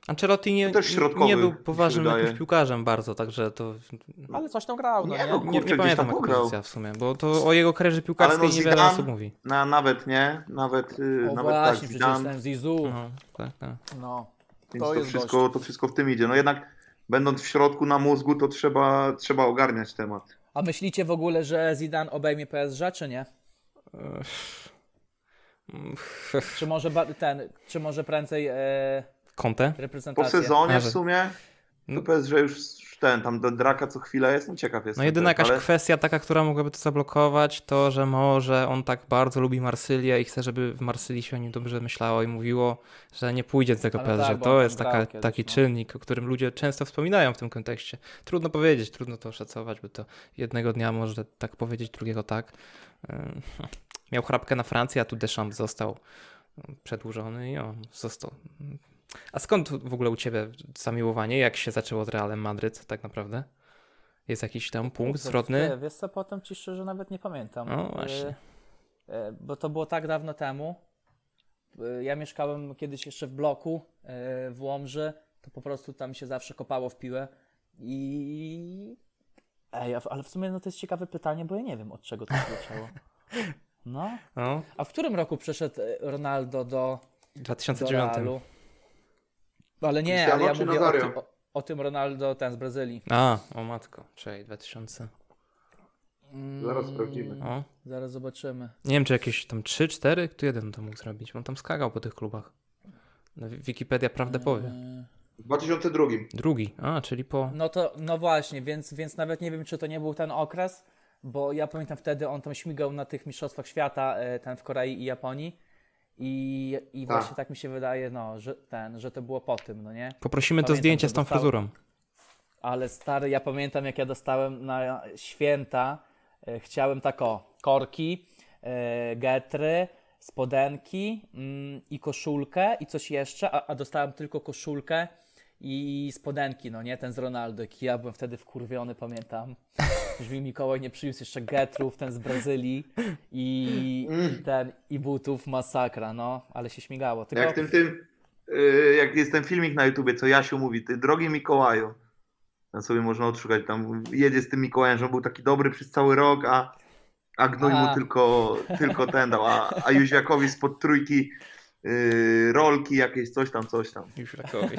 Ancelotti nie, środkowy, nie był poważnym jakimś piłkarzem bardzo, także to Ale coś tam grał, no Nie, nie? no, nie, Kurczę, nie gdzieś pamiętam tam jak pograł. pozycja w sumie, bo to o jego karierze piłkarskiej Ale no niewiele Zidane- osób mówi. na, nawet nie, nawet, y, O nawet tak, właśnie, przecież Zidane, ten Zizou. No, tak, tak. No, więc to to, jest wszystko, to wszystko w tym idzie. No jednak będąc w środku na mózgu, to trzeba, trzeba ogarniać temat. A myślicie w ogóle, że Zidane obejmie PSG, czy nie? Czy może ten, czy może prędzej e, Conte? Po sezonie A, w że- sumie, No. to PSG już ten, tam do Draka co chwilę jest, no ciekaw jestem. No jedyna jakaś ale- kwestia taka, która mogłaby to zablokować, to że może on tak bardzo lubi Marsylię i chce, żeby w Marsylii się o nim dobrze myślało i mówiło, że nie pójdzie do tego Ale PSG. tak, to jest taka, kiedyś, taki no. czynnik, o którym ludzie często wspominają w tym kontekście. Trudno powiedzieć, trudno to oszacować, bo to jednego dnia może tak powiedzieć, drugiego tak. Miał chrapkę na Francję, a tu Deschamps został przedłużony i on został. A skąd w ogóle u Ciebie zamiłowanie? Jak się zaczęło z Realem Madryt tak naprawdę? Jest jakiś tam punkt zwrotny? Wiesz co, potem ci szczerze nawet nie pamiętam. No właśnie. E, e, Bo to było tak dawno temu. E, Ja mieszkałem kiedyś jeszcze w bloku w Łomży, to po prostu tam się zawsze kopało w piłę i... Ej, ale w sumie no to jest ciekawe pytanie, bo ja nie wiem od czego to zaczęło. No. No, A w którym roku przyszedł e, Ronaldo do, w do 2009. Realu? Ale nie, Cristiano ale ja mówię o tym, o, o tym Ronaldo ten z Brazylii. A, o matko, czyli 2000. Zaraz sprawdzimy. O. Zaraz zobaczymy. Nie wiem, czy jakieś tam 3, 4, kto jeden to mógł zrobić, bo on tam skakał po tych klubach. No, Wi- Wikipedia prawdę powie. E, W 2002. Drugi, a, czyli po... No to, no właśnie, więc, więc nawet nie wiem, czy to nie był ten okres, bo ja pamiętam wtedy on tam śmigał na tych mistrzostwach świata, e, ten w Korei i Japonii. I, i Tak. właśnie tak mi się wydaje, no, że ten, że to było po tym, no nie? Poprosimy to Pamiętam, zdjęcie że z tą dostałem- fryzurą. Ale stary, ja pamiętam jak ja dostałem na święta, e, chciałem tak o, korki, e, getry, spodenki mm, i koszulkę i coś jeszcze, a, a dostałem tylko koszulkę i spodenki, no nie, ten z Ronaldo, jaki ja byłem wtedy wkurwiony, pamiętam. Już mi Mikołaj nie przyniósł jeszcze getrów, ten z Brazylii i, i ten, i butów, masakra, no, ale się śmigało. Tylko... Jak tym, tym, yy, jak jest ten filmik na YouTubie, co Jasiu mówi, ty drogi Mikołaju, tam sobie można odszukać, tam jedzie z tym Mikołajem, że on był taki dobry przez cały rok, a, a gnój A. mu tylko, tylko ten dał, a, a Jóźwiakowi spod trójki yy, rolki jakieś, coś tam, coś tam. Już rakowi.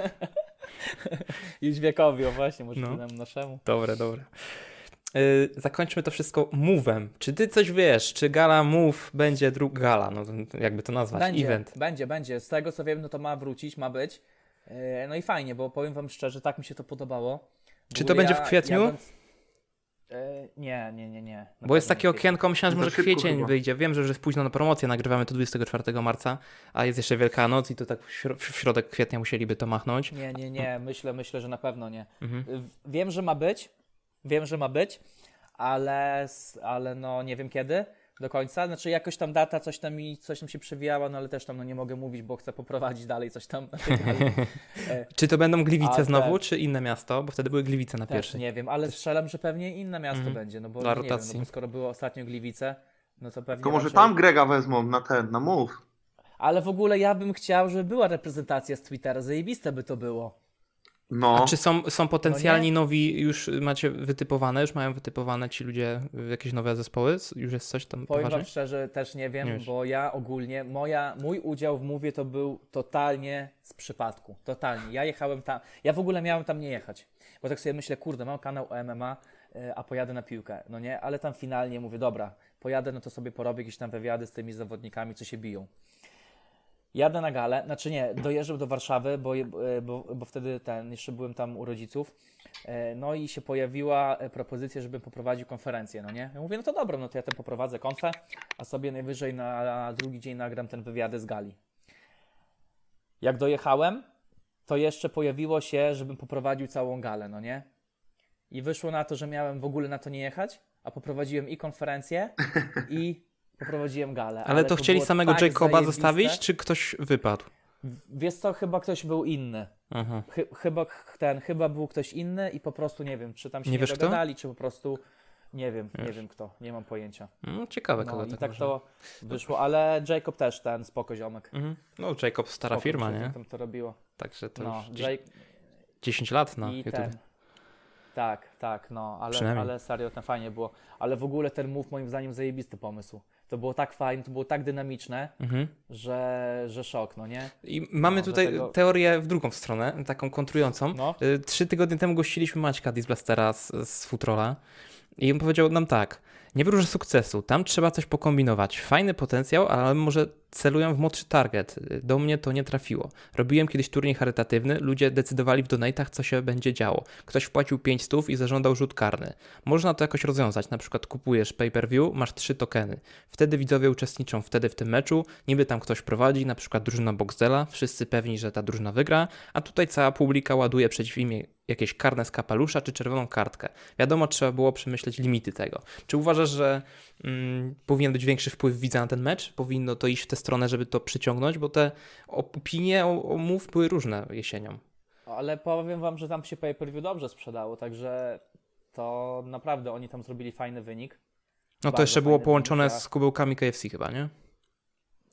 Już wiekowi, o właśnie, może No. nam naszemu. Dobre, dobre. Yy, zakończmy to wszystko move'em. Czy ty coś wiesz? Czy gala move będzie druga gala? No jakby to nazwać, Będzie, event. będzie, będzie. Z tego co wiem, no to ma wrócić, ma być. E, No i fajnie, bo powiem wam szczerze, tak mi się to podobało. W Czy to będzie w kwietniu? E, Nie, nie, nie, nie. Na Bo jest takie nie okienko, myślałem, że Za może kwiecień chyba. wyjdzie. Wiem, że już jest późno na promocję, nagrywamy to 24 marca, a jest jeszcze Wielkanoc i to tak w śro- w środek kwietnia musieliby to machnąć. Nie, nie, nie, myślę, myślę, że na pewno nie. Mhm. Wiem, że ma być, wiem, że ma być, ale, ale no nie wiem kiedy do końca. Znaczy jakoś tam data, coś tam mi, coś tam się przewijała, no ale też tam no, nie mogę mówić, bo chcę poprowadzić dalej coś tam. E, Czy to będą Gliwice A, znowu, tak. czy inne miasto? Bo wtedy były Gliwice na Też pierwszej. nie wiem, ale strzelam, że pewnie inne miasto Mhm. będzie, no bo Dla nie wiem, no rotacji. bo skoro było ostatnio Gliwice, no to pewnie To może raczej... tam Grega wezmą na ten, na move. Ale w ogóle ja bym chciał, żeby była reprezentacja z Twittera, zajebiste by to było. No, A czy są, są potencjalni No nowi, już macie wytypowane, już mają wytypowane ci ludzie jakieś nowe zespoły? Już jest coś tam Powiem poważnie? wam szczerze, też nie wiem, Nie bo ja ogólnie, moja, mój udział w Mówie to był totalnie z przypadku. Totalnie. Ja jechałem tam, ja w ogóle miałem tam nie jechać. Bo tak sobie myślę, kurde, mam kanał o MMA, y, a pojadę na piłkę. No nie, ale tam finalnie mówię, dobra, pojadę, no to sobie porobię jakieś tam wywiady z tymi zawodnikami, co się biją. Jadę na galę, znaczy nie, dojeżdżam do Warszawy, bo, je- bo, bo wtedy ten, jeszcze byłem tam u rodziców. E, No i się pojawiła e, propozycja, żebym poprowadził konferencję, no nie? Ja mówię, no to dobra, no to ja tam poprowadzę konfę, a sobie najwyżej na, na drugi dzień nagram ten wywiady z gali. Jak dojechałem, to jeszcze pojawiło się, żebym poprowadził całą galę, no nie? I wyszło na to, że miałem w ogóle na to nie jechać, a poprowadziłem i konferencję, i poprowadziłem galę. Ale to chcieli było samego tak Jacoba zajebiste. zostawić, czy ktoś wypadł? Wiesz co, chyba ktoś był inny. Chy, chyba ten, chyba był ktoś inny i po prostu nie wiem, czy tam się Nie nie, wiesz kto? dogadali, czy po prostu nie wiem, nie Wiesz. wiem kto, nie mam pojęcia. No, ciekawe, No kogo i tak, tak może. to wyszło, ale Jacob też ten spoko ziomek. Mhm. No, Jacob, stara Spoko, firma, nie? Tam to robiło. Także to No, już Jake 10 lat na i YouTube. ten. Tak, tak, no, ale, ale serio, ten fajnie było. Ale w ogóle ten move moim zdaniem zajebisty pomysł. To było tak fajne, to było tak dynamiczne, Mhm. że, że szok, no nie? I mamy No, tutaj dlatego- teorię w drugą stronę, taką kontrującą. No. Y, Trzy tygodnie temu gościliśmy Maćka Disblastera z, z Futrola i on powiedział nam tak, nie wróżę sukcesu, tam trzeba coś pokombinować. Fajny potencjał, ale może celują w młodszy target. Do mnie to nie trafiło. Robiłem kiedyś turniej charytatywny, ludzie decydowali w donatach, co się będzie działo. Ktoś wpłacił 5 stów i zażądał rzut karny. Można to jakoś rozwiązać, na przykład kupujesz pay-per-view, masz trzy tokeny. Wtedy widzowie uczestniczą wtedy w tym meczu, niby tam ktoś prowadzi, na przykład drużyna Boxdela, wszyscy pewni, że ta drużyna wygra, a tutaj cała publika ładuje przeciw imię jakieś karne z kapelusza czy czerwoną kartkę. Wiadomo, trzeba było przemyśleć limity tego. Czy uważasz, że mm, powinien być większy wpływ widza na ten mecz? Powinno to iść w tę stronę, żeby to przyciągnąć? Bo te opinie o, o move były różne jesienią. Ale powiem wam, że tam się pay-per-view dobrze sprzedało, także to naprawdę oni tam zrobili fajny wynik. No to jeszcze było połączone wynik, z kubełkami KFC chyba, nie?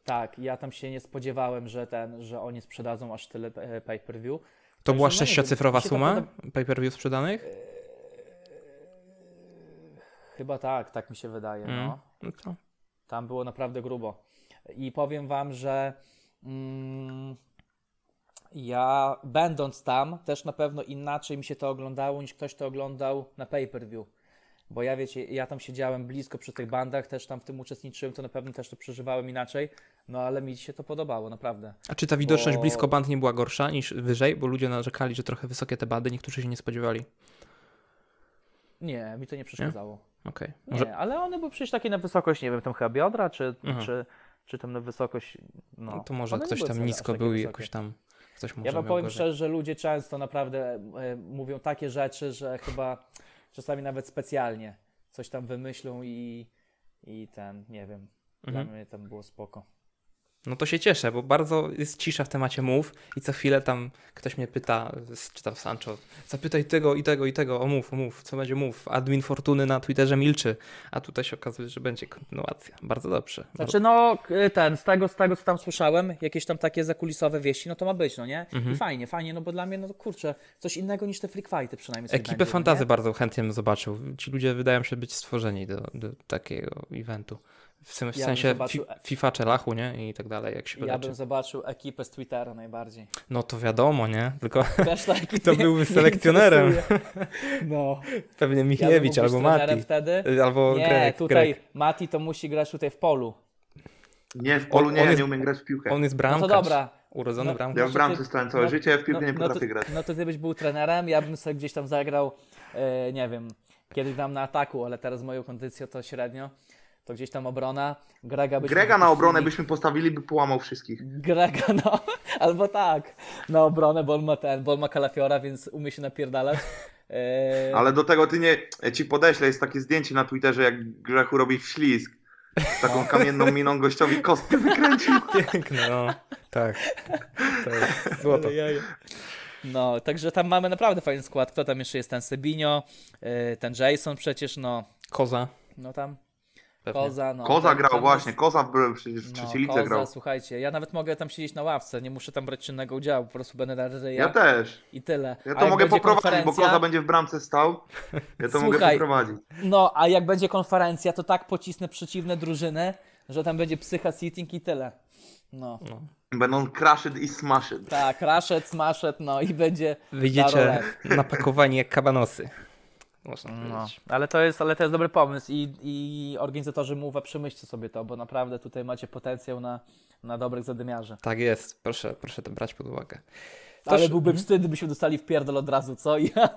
Tak, ja tam się nie spodziewałem, że ten, że oni sprzedadzą aż tyle e, pay-per-view. To była no sześciocyfrowa to suma pay-per-view sprzedanych? Chyba tak, tak mi się wydaje. Mm. No. No to Tam było naprawdę grubo. I powiem wam, że mm, ja będąc tam, też na pewno inaczej mi się to oglądało, niż ktoś to oglądał na pay-per-view. Bo ja wiecie, ja tam siedziałem blisko przy tych bandach, też tam w tym uczestniczyłem, to na pewno też to przeżywałem inaczej, no ale mi się to podobało, naprawdę. A czy ta widoczność Bo- blisko band nie była gorsza niż wyżej? Bo ludzie narzekali, że trochę wysokie te bandy, niektórzy się nie spodziewali. Nie, mi to nie przeszkadzało. Okej. Nie, Może ale one były przecież takie na wysokość, nie wiem, tam chyba biodra, czy, Aha. czy, czy tam na wysokość, no. to może One ktoś tam nisko był i jakoś tam ktoś może Ja wam powiem gorzej. szczerze, że ludzie często naprawdę e, mówią takie rzeczy, że chyba czasami nawet specjalnie coś tam wymyślą i, i ten, nie wiem, Mhm. dla mnie tam było spoko. No to się cieszę, bo bardzo jest cisza w temacie mów i co chwilę tam ktoś mnie pyta, czy tam Sancho, zapytaj tego i tego i tego, o mów, o mów, co będzie mów. Admin Fortuny na Twitterze milczy, a tutaj się okazuje, że będzie kontynuacja. Bardzo dobrze. Znaczy no ten, z tego, z tego co tam słyszałem, jakieś tam takie zakulisowe wieści, no to ma być, no nie? Mhm. I fajnie, fajnie, no bo dla mnie, no kurczę, coś innego niż te freak fighty przynajmniej Ekipę będzie, fantazy no bardzo chętnie bym zobaczył. Ci ludzie wydają się być stworzeni do, do takiego eventu. W, sym, w Ja sensie zobaczył- fi, FIFA czy Lachu, nie? I tak dalej, jak się? Ja wyleczy. bym zobaczył ekipę z Twittera najbardziej. No to wiadomo, nie? Tylko Też tak Kto byłby selekcjonerem? No. pewnie Ja Michniewicz być albo Mati. wtedy. Y, Albo Nie, Greg, tutaj Greg. Mati to musi grać tutaj w polu. Nie, w polu On- nie, on ja jest- nie umiem grać w piłkę. On jest No bramkarz. to dobra. Urodzony No, bramkarz. Ja w bramce ty- stałem całe no- życie, ja w piłkę nie no potrafię to, grać. No to ty byś był trenerem, ja bym sobie gdzieś tam zagrał, e, nie wiem, kiedyś tam na ataku, ale teraz moją kondycją to średnio. To gdzieś tam obrona. Grega byśmy Grega na obronę byśmy postawili, by połamał wszystkich. Grega, no, albo tak. Na obronę, bo on ma ten, bo on ma kalafiora, więc umie się napierdalać. E, Ale do tego ty nie. Ja ci podeślę, jest takie zdjęcie na Twitterze, jak Grzechu robi wślizg. Z taką kamienną miną gościowi kostkę wykręcił. Piękne, no. Tak. Jest złoto. No, także tam mamy naprawdę fajny skład. Kto tam jeszcze jest? Ten Sebinio, e, ten Jason przecież, no, Koza. no tam Pewnie. Koza, no. Koza grał ten właśnie, jest- Koza w, przecież w No, trzeciej Koza, grał. słuchajcie, ja nawet mogę tam siedzieć na ławce, nie muszę tam brać czynnego udziału, po prostu będę na Ja też. i tyle. Ja to mogę poprowadzić, bo konferencja- Koza będzie w bramce stał. Ja to mogę Słuchaj. poprowadzić. No, a jak będzie konferencja, to tak pocisnę przeciwne drużyny, że tam będzie psycha sitting i tyle. No, No. Będą crashed i smashed. tak, raszet, smashet, no i będzie Wyjdziecie napakowani jak kabanosy. Można No, ale to jest, ale to jest dobry pomysł i, i organizatorzy MUWA przemyślcie sobie to, bo naprawdę tutaj macie potencjał na, na dobrych zadymiarzy. Tak jest. Proszę, proszę to brać pod uwagę. Ale byłby wstyd, gdybyśmy dostali w pierdol od razu, co? Ja...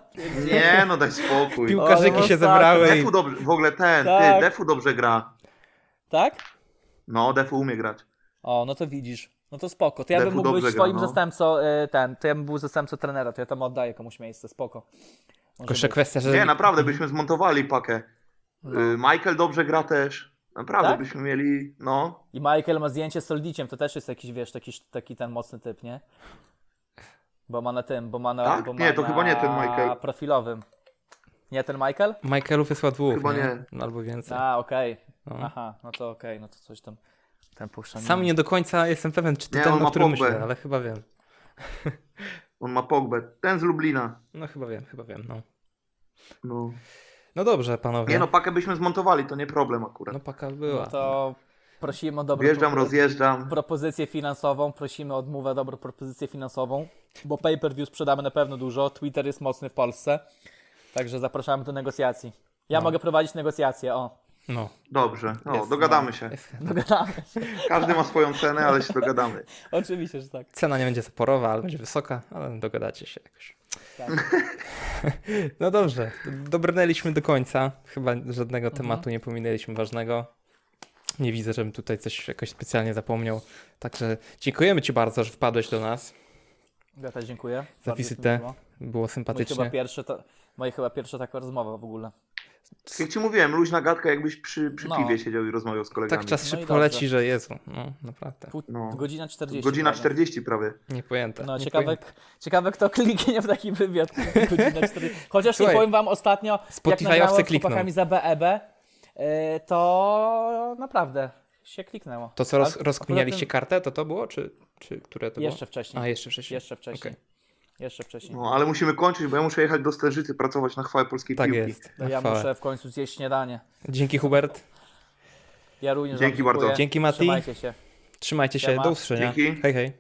Nie, no daj spokój. Piłkarzyki się zebrały. Defu dobrze, w ogóle ten, Tak. ty, Defu dobrze gra. Tak? No, Defu umie grać. O, no to widzisz. No to spoko. To ja bym Defu mógł być dobrze gra, swoim no. zastępcą, y, ten, to ja bym był zastępcą trenera, to ja tam oddaję komuś miejsce, spoko. Tylko jeszcze kwestia, że... Nie, naprawdę byśmy zmontowali pakę. No. Y, Michael dobrze gra też. Naprawdę Tak? byśmy mieli, no. I Michael ma zdjęcie z Soldiciem, to też jest jakiś, wiesz, taki, taki ten mocny typ, nie? Bo ma na tym, bo ma na, Tak? bo ma Nie, to na chyba nie ten Michael. profilowym. Nie ten Michael? Michaelów jest chyba dwóch, Chyba nie? nie. No, Albo więcej. A, okej. No. Aha, no to okej, no to coś tam ten puszczam. Sam nie do końca jestem pewien, czy to Nie, ten, o ma którym myślę, ale chyba wiem. On ma Pogbę. Ten z Lublina. No chyba wiem, chyba wiem, no. No. No dobrze, panowie. Nie no, pakę byśmy zmontowali, to nie problem akurat. No paka była. No to prosimy o dobrą Wjeżdżam, rozjeżdżam. propozycję finansową, prosimy od Move dobrą propozycję finansową, bo pay-per-view sprzedamy na pewno dużo, Twitter jest mocny w Polsce, także zapraszamy do negocjacji. Ja No. mogę prowadzić negocjacje, o, No. Dobrze, no, Jest, dogadamy się. Jest. dogadamy się. Każdy ma swoją cenę, ale się dogadamy. Oczywiście, że tak. Cena nie będzie zaporowa, ale będzie wysoka, ale dogadacie się jakoś. tak. No dobrze, dobrnęliśmy do końca. Chyba żadnego Mhm. tematu nie pominęliśmy ważnego. Nie widzę, żebym tutaj coś jakoś specjalnie zapomniał. Także dziękujemy Ci bardzo, że wpadłeś do nas. Ja też dziękuję. Za wizytę. miło. Było Mój chyba sympatycznie. pierwszy, to, moja chyba pierwsza taka rozmowa w ogóle. Jak ci mówiłem, luźna gadka, jakbyś przy, przy No. piwie siedział i rozmawiał z kolegami. Tak czas No szybko dobrze. leci, że Jezu. No, naprawdę. Pół, No. Godzina 40. Godzina prawie. 40 prawie. Niepojęte. No, nie ciekawe, pojęte. ciekawe kto kliknie w taki wywiad. Godzina 40. Chociaż Słuchaj, nie powiem wam ostatnio, jak nagrałem z chłopakami za BEB, y, to naprawdę się kliknęło. To co, roz, rozkminialiście kartę, to to było? Czy, czy które to Jeszcze było? wcześniej. A, jeszcze wcześniej. Jeszcze wcześniej. Okej. Jeszcze wcześniej. No, ale musimy kończyć, bo ja muszę jechać do Sterżycy pracować na chwałę polskiej Tak piłki. jest. Na ja chwałę. muszę w końcu zjeść śniadanie. Dzięki Hubert. Ja również Dzięki bardzo. Dzięki Mati. Trzymajcie się. Trzymajcie się. Siema. Do usłyszenia. Dzięki. Hej, hej.